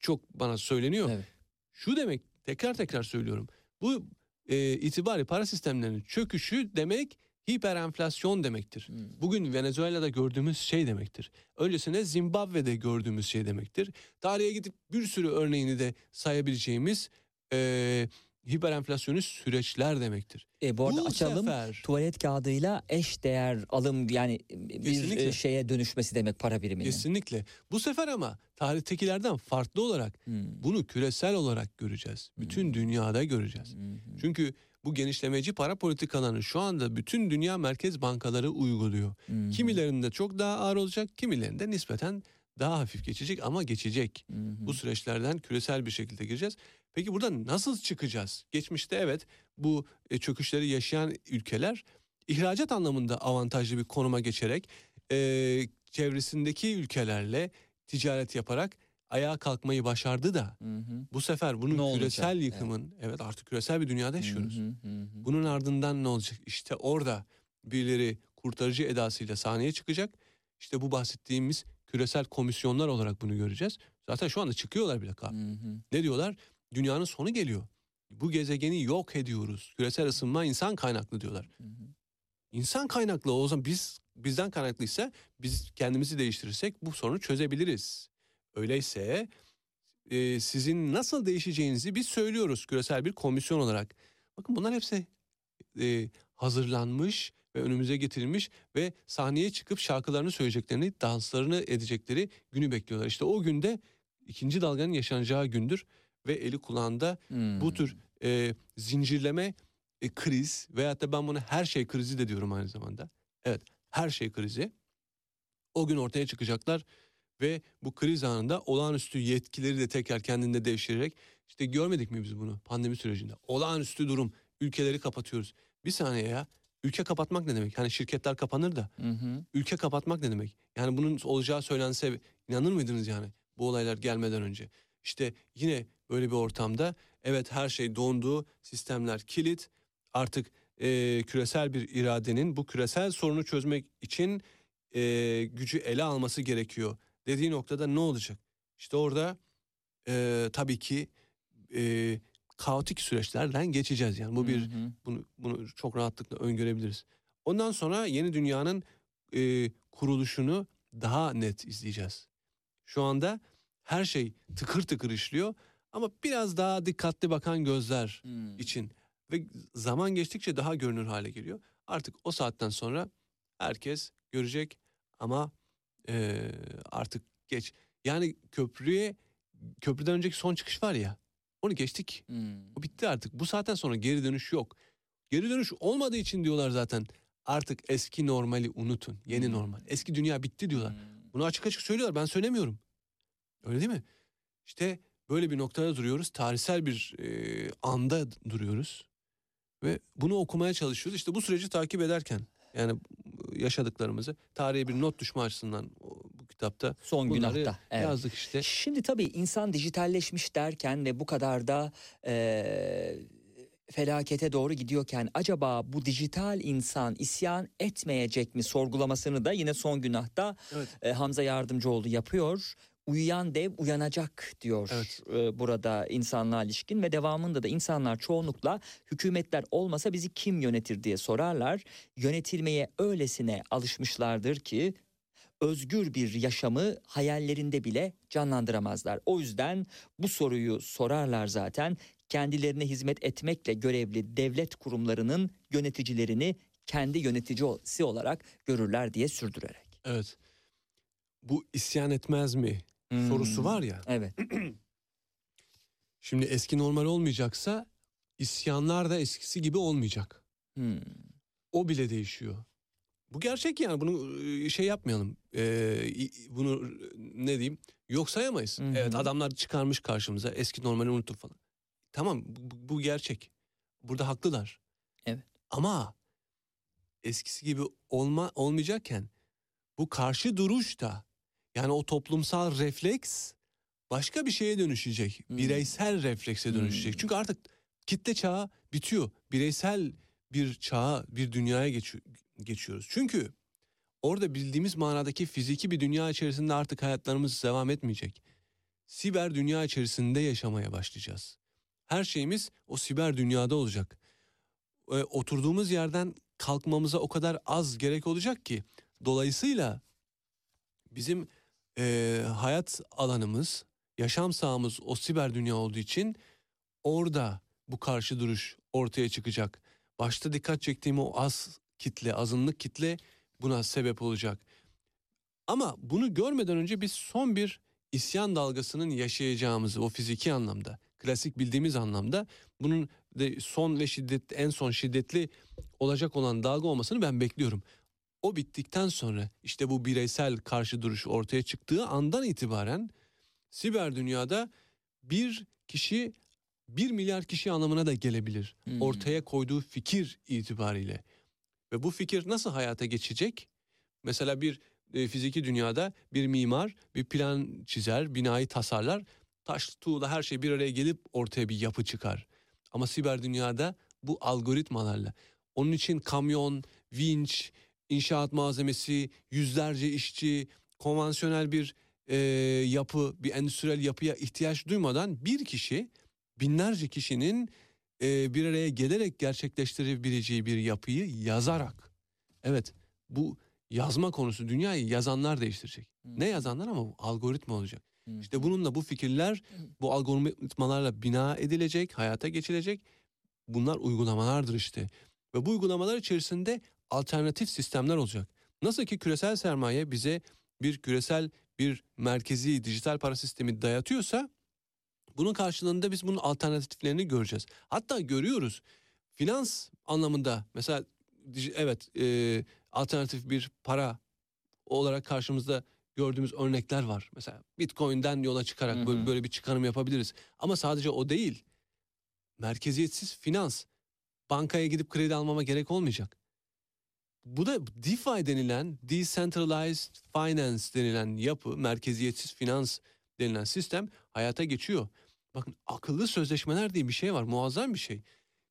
çok bana söyleniyor. Evet. Şu demek tekrar tekrar söylüyorum. Bu e, itibari para sistemlerinin çöküşü demek hiperenflasyon demektir. Hmm. Bugün Venezuela'da gördüğümüz şey demektir. Öncesinde Zimbabwe'de gördüğümüz şey demektir. Tarihe gidip bir sürü örneğini de sayabileceğimiz e, hiperenflasyonist süreçler demektir. E, bu arada Bu açalım. sefer- Tuvalet kağıdıyla eş değer alım yani bir Kesinlikle. e, şeye dönüşmesi demek para biriminin. Kesinlikle. Bu sefer ama tarihtekilerden farklı olarak Hmm. bunu küresel olarak göreceğiz. Bütün dünyada göreceğiz. Hı. Çünkü bu genişlemeci para politikalarını şu anda bütün dünya merkez bankaları uyguluyor. Hı. Kimilerinde çok daha ağır olacak, kimilerinde nispeten daha hafif geçecek ama geçecek. Hı hı. Bu süreçlerden küresel bir şekilde gireceğiz. Peki buradan nasıl çıkacağız? Geçmişte evet bu e, çöküşleri yaşayan ülkeler ihracat anlamında avantajlı bir konuma geçerek e, çevresindeki ülkelerle ticaret yaparak ayağa kalkmayı başardı da Hı hı. bu sefer bunun Ne olacak? küresel Evet. yıkımın evet. artık küresel bir dünyada yaşıyoruz. Hı hı, hı. Bunun ardından ne olacak? İşte orada birileri kurtarıcı edasıyla sahneye çıkacak. İşte bu bahsettiğimiz küresel komisyonlar olarak bunu göreceğiz. Zaten şu anda çıkıyorlar bile. Hı. Ne diyorlar? Dünyanın sonu geliyor. Bu gezegeni yok ediyoruz. Küresel ısınma insan kaynaklı diyorlar. Hı hı. İnsan kaynaklı o zaman biz bizden kaynaklıysa biz kendimizi değiştirirsek bu sorunu çözebiliriz. Öyleyse e, sizin nasıl değişeceğinizi biz söylüyoruz küresel bir komisyon olarak. Bakın bunlar hepsi e, hazırlanmış ve önümüze getirilmiş ve sahneye çıkıp şarkılarını söyleyeceklerini, danslarını edecekleri günü bekliyorlar. İşte o günde ikinci dalganın yaşanacağı gündür ve eli kulağında bu Hmm. tür e, zincirleme e, kriz veyahut da ben buna her şey krizi de diyorum aynı zamanda. Evet her şey krizi. O gün ortaya çıkacaklar ve bu kriz anında olağanüstü yetkileri de tekrar kendinde devşirerek işte görmedik mi biz bunu pandemi sürecinde? Olağanüstü durum ülkeleri kapatıyoruz. Bir saniye ya ülke kapatmak ne demek? Hani şirketler kapanır da Hı hı. ülke kapatmak ne demek? Yani bunun olacağı söylense inanır mıydınız yani bu olaylar gelmeden önce? İşte yine böyle bir ortamda evet her şey dondu, sistemler kilit. Artık e, küresel bir iradenin bu küresel sorunu çözmek için e, gücü ele alması gerekiyor. Dediği noktada ne olacak? İşte orada e, tabii ki e, kaotik süreçlerden geçeceğiz. Yani bu bir Hı hı. bunu bunu çok rahatlıkla öngörebiliriz. Ondan sonra yeni dünyanın e, kuruluşunu daha net izleyeceğiz. Şu anda her şey tıkır tıkır işliyor ama biraz daha dikkatli bakan gözler Hmm. için ve zaman geçtikçe daha görünür hale geliyor. Artık o saatten sonra herkes görecek ama e, artık geç. Yani köprüye köprüden önceki son çıkış var ya onu geçtik. Hmm. O bitti artık. Bu saatten sonra geri dönüş yok. Geri dönüş olmadığı için diyorlar zaten. Artık eski normali unutun. Yeni Hmm. normal. Eski dünya bitti diyorlar. Hmm. Bunu açık açık söylüyorlar. Ben söylemiyorum. Öyle değil mi? İşte böyle bir noktada duruyoruz. Tarihsel bir e, anda duruyoruz. Ve bunu okumaya çalışıyoruz. İşte bu süreci takip ederken yani yaşadıklarımızı tarihe bir not düşme açısından bu kitapta Son günahta. Evet. yazdık işte. Şimdi tabii insan dijitalleşmiş derken ve bu kadar da eee, felakete doğru gidiyorken acaba bu dijital insan isyan etmeyecek mi sorgulamasını da yine son günahta Evet. e, Hamza Yardımcıoğlu yapıyor. Uyuyan dev uyanacak diyor Evet. e, burada insanlığa ilişkin ve devamında da insanlar çoğunlukla hükümetler olmasa bizi kim yönetir diye sorarlar. Yönetilmeye öylesine alışmışlardır ki özgür bir yaşamı hayallerinde bile canlandıramazlar. O yüzden bu soruyu sorarlar zaten kendilerine hizmet etmekle görevli devlet kurumlarının yöneticilerini kendi yöneticisi olarak görürler diye sürdürerek. Evet. Bu isyan etmez mi sorusu Hmm. var ya. Evet. Şimdi eski normal olmayacaksa isyanlar da eskisi gibi olmayacak. Hmm. O bile değişiyor. Bu gerçek yani bunu e, şey yapmayalım. Ee, bunu ne diyeyim yok sayamayız. Hı hı. Evet adamlar çıkarmış karşımıza eski normali unutup falan. Tamam bu, bu gerçek. Burada haklılar. Evet. Ama eskisi gibi olma olmayacakken bu karşı duruş da yani o toplumsal refleks başka bir şeye dönüşecek. Hmm. Bireysel reflekse dönüşecek. Hmm. Çünkü artık kitle çağı bitiyor. Bireysel bir çağa, bir dünyaya geçi- geçiyoruz. Çünkü orada bildiğimiz manadaki fiziki bir dünya içerisinde artık hayatlarımız devam etmeyecek. Siber dünya içerisinde yaşamaya başlayacağız. Her şeyimiz o siber dünyada olacak. E, oturduğumuz yerden kalkmamıza o kadar az gerek olacak ki dolayısıyla bizim e, hayat alanımız, yaşam sahamız o siber dünya olduğu için orada bu karşı duruş ortaya çıkacak. Başta dikkat çektiğim o az kitle, azınlık kitle buna sebep olacak. Ama bunu görmeden önce biz son bir isyan dalgasının yaşayacağımızı o fiziki anlamda, klasik bildiğimiz anlamda bunun de son ve şiddetli en son şiddetli olacak olan dalga olmasını ben bekliyorum. O bittikten sonra işte bu bireysel karşı duruş ortaya çıktığı andan itibaren siber dünyada bir kişi bir milyar kişi anlamına da gelebilir. Hmm. Ortaya koyduğu fikir itibariyle. Ve bu fikir nasıl hayata geçecek? Mesela bir e, fiziki dünyada bir mimar bir plan çizer, binayı tasarlar. Taş, tuğla her şey bir araya gelip ortaya bir yapı çıkar. Ama siber dünyada bu algoritmalarla. Onun için kamyon, vinç, inşaat malzemesi, yüzlerce işçi, konvansiyonel bir e, yapı, bir endüstriyel yapıya ihtiyaç duymadan bir kişi binlerce kişinin e, bir araya gelerek gerçekleştirebileceği bir yapıyı yazarak. Evet bu yazma konusu dünyayı yazanlar değiştirecek. Hmm. Ne yazanlar ama bu algoritma olacak. Hmm. İşte bununla bu fikirler bu algoritmalarla bina edilecek, hayata geçilecek. Bunlar uygulamalardır işte. Ve bu uygulamalar içerisinde alternatif sistemler olacak. Nasıl ki küresel sermaye bize bir küresel bir merkezi dijital para sistemi dayatıyorsa bunun karşılığında biz bunun alternatiflerini göreceğiz. Hatta görüyoruz. Finans anlamında mesela evet e, alternatif bir para olarak karşımızda gördüğümüz örnekler var. Mesela Bitcoin'den yola çıkarak Hı hı. böyle, böyle bir çıkarım yapabiliriz. Ama sadece o değil. Merkeziyetsiz finans. Bankaya gidip kredi almama gerek olmayacak. Bu da DeFi denilen Decentralized Finance denilen yapı, merkeziyetsiz finans denilen sistem hayata geçiyor. Bakın akıllı sözleşmeler diye bir şey var. Muazzam bir şey.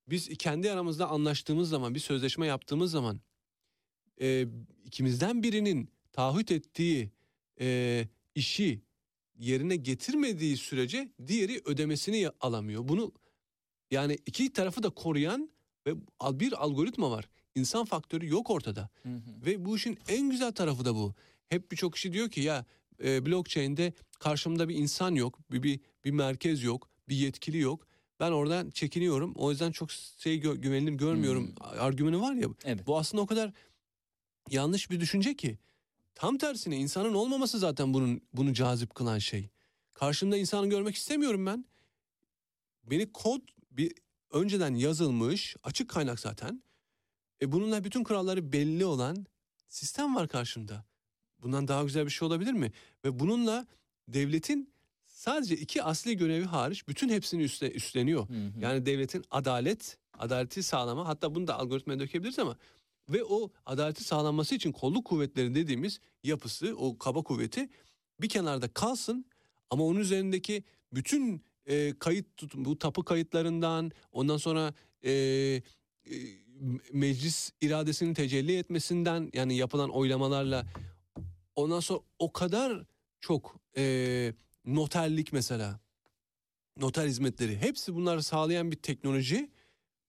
Biz kendi aramızda anlaştığımız zaman, bir sözleşme yaptığımız zaman e, ikimizden birinin taahhüt ettiği e, işi yerine getirmediği sürece diğeri ödemesini alamıyor. Bunu yani iki tarafı da koruyan ve bir algoritma var. İnsan faktörü yok ortada. Hı hı. Ve bu işin en güzel tarafı da bu. Hep birçok kişi diyor ki ya e, blockchain'de karşımda bir insan yok, bir, bir bir merkez yok, bir yetkili yok. Ben oradan çekiniyorum. O yüzden çok şey gö- güvenilir görmüyorum. Argümanı var ya. Evet. Bu aslında o kadar yanlış bir düşünce ki. Tam tersine insanın olmaması zaten bunun bunu cazip kılan şey. Karşımda insanı görmek istemiyorum ben. Beni kod bir önceden yazılmış, açık kaynak zaten. E bununla bütün kuralları belli olan sistem var karşımda. Bundan daha güzel bir şey olabilir mi? Ve bununla devletin sadece iki asli görevi hariç bütün hepsini üstle, üstleniyor. Hı hı. Yani devletin adalet, adaleti sağlama hatta bunu da algoritmaya dökebiliriz ama ve o adaleti sağlanması için kolluk kuvvetleri dediğimiz yapısı, o kaba kuvveti bir kenarda kalsın ama onun üzerindeki bütün e, kayıt tut, bu tapu kayıtlarından ondan sonra e, e, meclis iradesinin tecelli etmesinden yani yapılan oylamalarla ondan sonra o kadar çok e, noterlik mesela noter hizmetleri hepsi bunları sağlayan bir teknoloji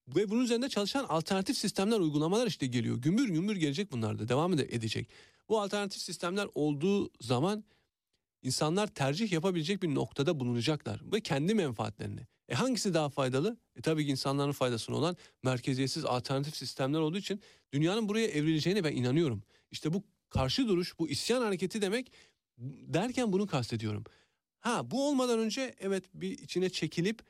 ve bunun üzerinde çalışan alternatif sistemler uygulamalar işte geliyor. Gümbür gümbür gelecek bunlar da devam ede- edecek. Bu alternatif sistemler olduğu zaman insanlar tercih yapabilecek bir noktada bulunacaklar ve kendi menfaatlerini. E hangisi daha faydalı? E tabii ki insanların faydasına olan merkeziyetsiz alternatif sistemler olduğu için dünyanın buraya evrileceğine ben inanıyorum. İşte bu karşı duruş, bu isyan hareketi demek derken bunu kastediyorum. Ha bu olmadan önce evet bir içine çekilip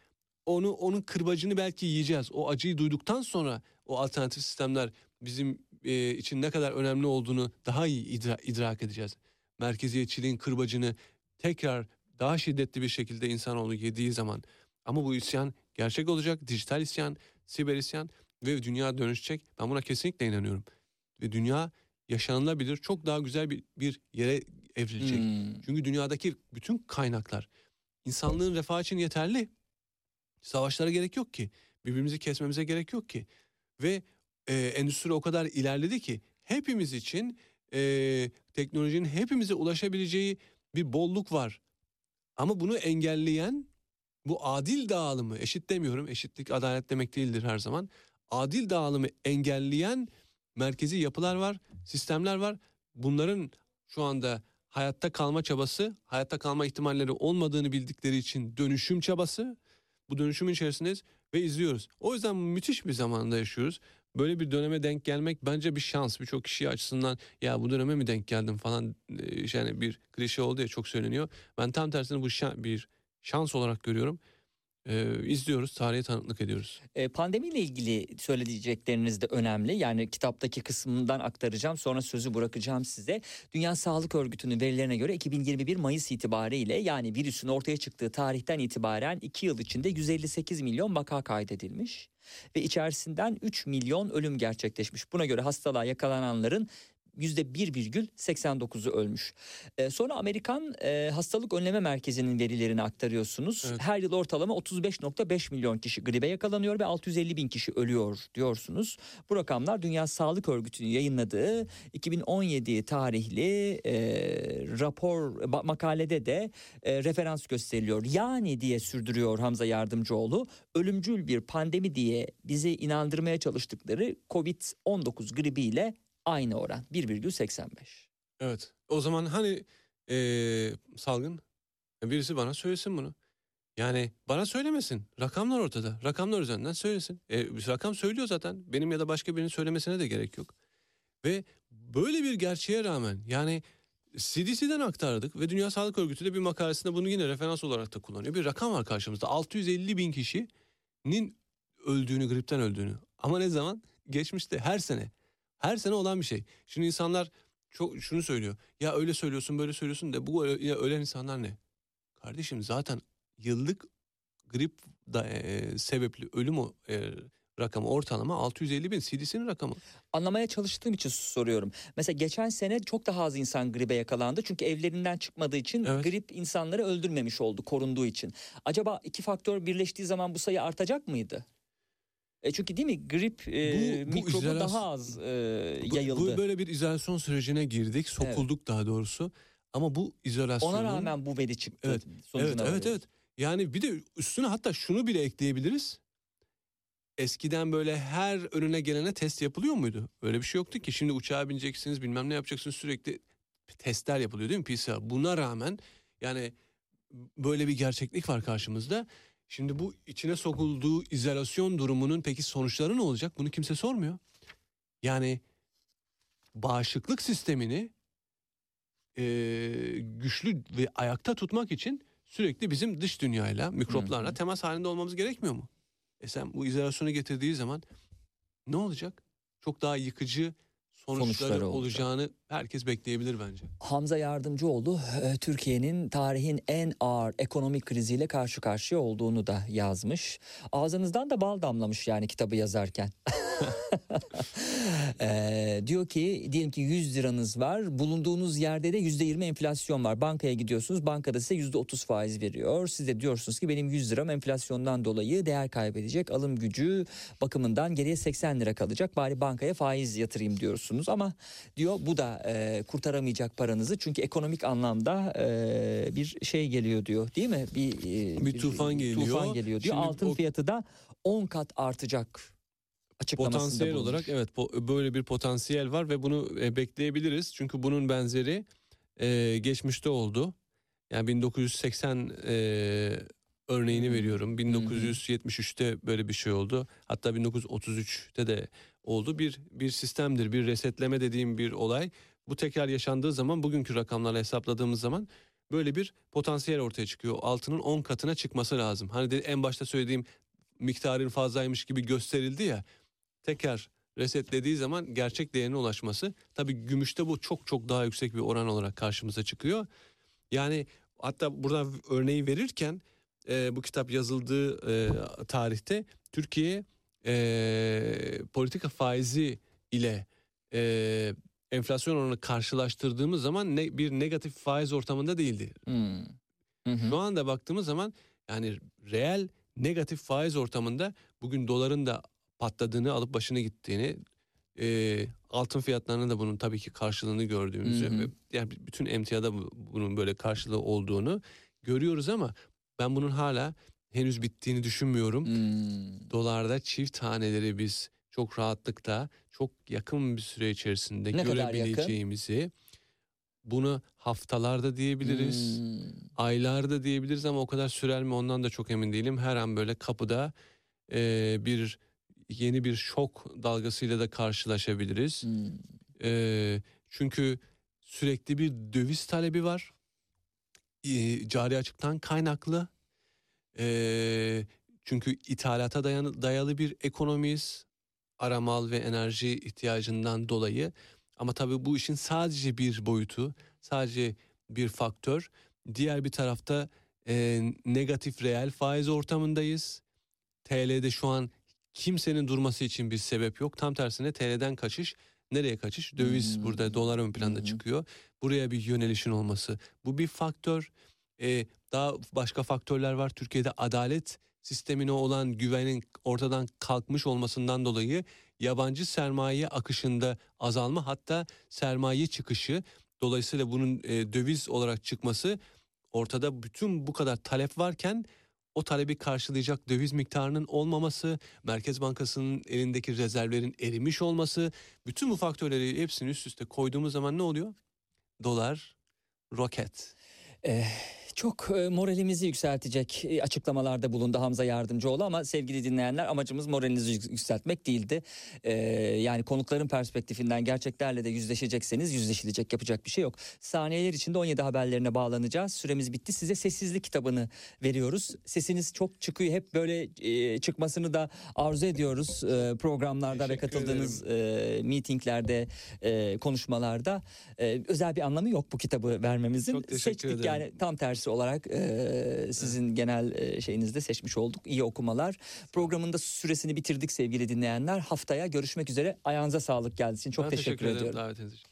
onu onun kırbacını belki yiyeceğiz. O acıyı duyduktan sonra o alternatif sistemler bizim e, için ne kadar önemli olduğunu daha iyi idra- idrak edeceğiz. Merkeziyetçiliğin kırbacını tekrar daha şiddetli bir şekilde insanoğlu yediği zaman ama bu isyan gerçek olacak. Dijital isyan, siber isyan ve dünya dönüşecek. Ben buna kesinlikle inanıyorum. Ve dünya yaşanılabilir çok daha güzel bir, bir yere evrilecek. Hmm. Çünkü dünyadaki bütün kaynaklar insanlığın refahı için yeterli. Savaşlara gerek yok ki. Birbirimizi kesmemize gerek yok ki. Ve e, endüstri o kadar ilerledi ki hepimiz için e, teknolojinin hepimize ulaşabileceği bir bolluk var. Ama bunu engelleyen bu adil dağılımı eşit demiyorum. Eşitlik adalet demek değildir her zaman. Adil dağılımı engelleyen merkezi yapılar var, sistemler var. Bunların şu anda hayatta kalma çabası, hayatta kalma ihtimalleri olmadığını bildikleri için dönüşüm çabası. Bu dönüşümün içerisindeyiz ve izliyoruz. O yüzden müthiş bir zamanda yaşıyoruz. Böyle bir döneme denk gelmek bence bir şans. Birçok kişi açısından ya bu döneme mi denk geldim falan e, yani bir klişe oldu ya çok söyleniyor. Ben tam tersine bu şan- bir şans olarak görüyorum. Ee, izliyoruz, tarihe tanıklık ediyoruz. E, pandemiyle ilgili söyleyecekleriniz de önemli. Yani kitaptaki kısmından aktaracağım sonra sözü bırakacağım size. Dünya Sağlık Örgütü'nün verilerine göre 2021 Mayıs itibariyle yani virüsün ortaya çıktığı tarihten itibaren 2 yıl içinde 158 milyon vaka kaydedilmiş. Ve içerisinden 3 milyon ölüm gerçekleşmiş. Buna göre hastalığa yakalananların %1,89'u ölmüş. E, sonra Amerikan e, Hastalık Önleme Merkezi'nin verilerini aktarıyorsunuz. Evet. Her yıl ortalama 35.5 milyon kişi gribe yakalanıyor ve 650 bin kişi ölüyor diyorsunuz. Bu rakamlar Dünya Sağlık Örgütü'nün yayınladığı 2017 tarihli e, rapor makalede de e, referans gösteriliyor. Yani diye sürdürüyor Hamza Yardımcıoğlu ölümcül bir pandemi diye bizi inandırmaya çalıştıkları Covid-19 gribiyle aynı oran 1,85. Evet. O zaman hani ee, salgın birisi bana söylesin bunu. Yani bana söylemesin. Rakamlar ortada. Rakamlar üzerinden söylesin. E, rakam söylüyor zaten. Benim ya da başka birinin söylemesine de gerek yok. Ve böyle bir gerçeğe rağmen yani CDC'den aktardık ve Dünya Sağlık Örgütü de bir makalesinde bunu yine referans olarak da kullanıyor. Bir rakam var karşımızda. 650 bin kişinin öldüğünü, gripten öldüğünü. Ama ne zaman? Geçmişte her sene. Her sene olan bir şey. Şimdi insanlar çok şunu söylüyor. Ya öyle söylüyorsun böyle söylüyorsun da bu ya ölen insanlar ne? Kardeşim zaten yıllık grip da, e, sebepli ölüm o, e, rakamı ortalama 650 bin CDC'nin rakamı. Anlamaya çalıştığım için soruyorum. Mesela geçen sene çok daha az insan gribe yakalandı. Çünkü evlerinden çıkmadığı için Evet. grip insanları öldürmemiş oldu korunduğu için. Acaba iki faktör birleştiği zaman bu sayı artacak mıydı? E çünkü değil mi grip e, Bu- bu mikrobu izolasyon- daha az e, Bu- yayıldı. Bu, böyle bir izolasyon sürecine girdik, sokulduk daha doğrusu. Ama bu izolasyonun... Ona rağmen bu veri çıktı. Evet, Evet, evet, evet. Yani bir de üstüne hatta şunu bile ekleyebiliriz. Eskiden böyle her önüne gelene test yapılıyor muydu? Öyle bir şey yoktu ki. Şimdi uçağa bineceksiniz bilmem ne yapacaksınız sürekli testler yapılıyor değil mi PCR? Buna rağmen yani böyle bir gerçeklik var karşımızda. Şimdi bu içine sokulduğu izolasyon durumunun peki sonuçları ne olacak? Bunu kimse sormuyor. Yani bağışıklık sistemini eee, güçlü ve ayakta tutmak için sürekli bizim dış dünyayla, mikroplarla Hı hı. temas halinde olmamız gerekmiyor mu? E sen bu izolasyonu getirdiği zaman ne olacak? Çok daha yıkıcı sonuçları, Sonuçları olacak. olacağını herkes bekleyebilir bence. Hamza Yardımcıoğlu e, Türkiye'nin tarihin en ağır ekonomik kriziyle karşı karşıya olduğunu da yazmış. Ağzınızdan da bal damlamış yani kitabı yazarken. E, diyor ki diyelim ki 100 liranız var bulunduğunuz yerde de %20 enflasyon var. Bankaya gidiyorsunuz bankada size %30 faiz veriyor. Siz de diyorsunuz ki benim 100 liram enflasyondan dolayı değer kaybedecek. Alım gücü bakımından geriye 80 lira kalacak. Bari bankaya faiz yatırayım diyorsunuz ama diyor bu da e, kurtaramayacak paranızı çünkü ekonomik anlamda e, bir şey geliyor diyor değil mi? Bir, e, Bir tufan geliyor. Tufan geliyor diyor. Şimdi Altın o- fiyatı da 10 kat artacak Potansiyel bulunmuş. olarak evet böyle bir potansiyel var ve bunu e, bekleyebiliriz. Çünkü bunun benzeri e, geçmişte oldu. Yani 1980 e, örneğini Hmm. veriyorum. 1973'te böyle bir şey oldu. Hatta 1933'te de oldu. Bir bir sistemdir, bir resetleme dediğim bir olay. Bu tekrar yaşandığı zaman bugünkü rakamlarla hesapladığımız zaman böyle bir potansiyel ortaya çıkıyor. Altının 10 katına çıkması lazım. Hani de en başta söylediğim miktarın fazlaymış gibi gösterildi ya. Tekrar resetlediği zaman gerçek değerine ulaşması. Tabii gümüşte bu çok çok daha yüksek bir oran olarak karşımıza çıkıyor. Yani hatta burada örneği verirken e, bu kitap yazıldığı e, tarihte Türkiye e, politika faizi ile e, enflasyon oranını karşılaştırdığımız zaman ne, bir negatif faiz ortamında değildi. Hmm. Hı hı. Şu anda baktığımız zaman yani reel negatif faiz ortamında bugün doların da patladığını alıp başına gittiğini e, altın fiyatlarının da bunun tabii ki karşılığını gördüğümüzü Hı yani bütün emtiada bu- bunun böyle karşılığı olduğunu görüyoruz ama ben bunun hala henüz bittiğini düşünmüyorum. Hmm. Dolarda çift taneleri biz çok rahatlıkla çok yakın bir süre içerisinde Ne görebileceğimizi bunu haftalarda diyebiliriz Hmm. aylarda diyebiliriz ama o kadar sürer mi ondan da çok emin değilim. Her an böyle kapıda e, bir yeni bir şok dalgasıyla da karşılaşabiliriz. Hmm. E, çünkü sürekli bir döviz talebi var. E, cari açıktan kaynaklı. E, çünkü ithalata dayanı, dayalı bir ekonomiyiz. Aramal ve enerji ihtiyacından dolayı. Ama tabii bu işin sadece bir boyutu, sadece bir faktör. Diğer bir tarafta e, negatif reel faiz ortamındayız. TL'de şu an kimsenin durması için bir sebep yok. Tam tersine TL'den kaçış. Nereye kaçış? Döviz Hmm. burada dolar ön planda hı. çıkıyor. Buraya bir yönelişin olması. Bu bir faktör. E, daha başka faktörler var. Türkiye'de adalet sistemine olan güvenin ortadan kalkmış olmasından dolayı yabancı sermaye akışında azalma hatta sermaye çıkışı dolayısıyla bunun e, döviz olarak çıkması ortada bütün bu kadar talep varken o talebi karşılayacak döviz miktarının olmaması, Merkez Bankası'nın elindeki rezervlerin erimiş olması, bütün bu faktörleri hepsini üst üste koyduğumuz zaman ne oluyor? Dolar roket. Eh, çok e, moralimizi yükseltecek e, açıklamalarda bulundu Hamza Yardımcıoğlu ama sevgili dinleyenler amacımız moralinizi yük- yükseltmek değildi. E, yani konukların perspektifinden gerçeklerle de yüzleşecekseniz yüzleşilecek yapacak bir şey yok. Saniyeler içinde 17 haberlerine bağlanacağız. Süremiz bitti. Size sessizlik kitabını veriyoruz. Sesiniz çok çıkıyor. Hep böyle e, çıkmasını da arzu ediyoruz e, programlarda ve Teşekkür katıldığınız e, meetinglerde, e, konuşmalarda. E, özel bir anlamı yok bu kitabı vermemizin. Çok teşekkür Seçtik ederim. yani tam tersi olarak e, sizin genel e, şeyinizde seçmiş olduk. İyi okumalar. Programın da süresini bitirdik sevgili dinleyenler. Haftaya görüşmek üzere. Ayağınıza sağlık geldiğiniz için çok Ben teşekkür, ederim ediyorum. davetiniz için.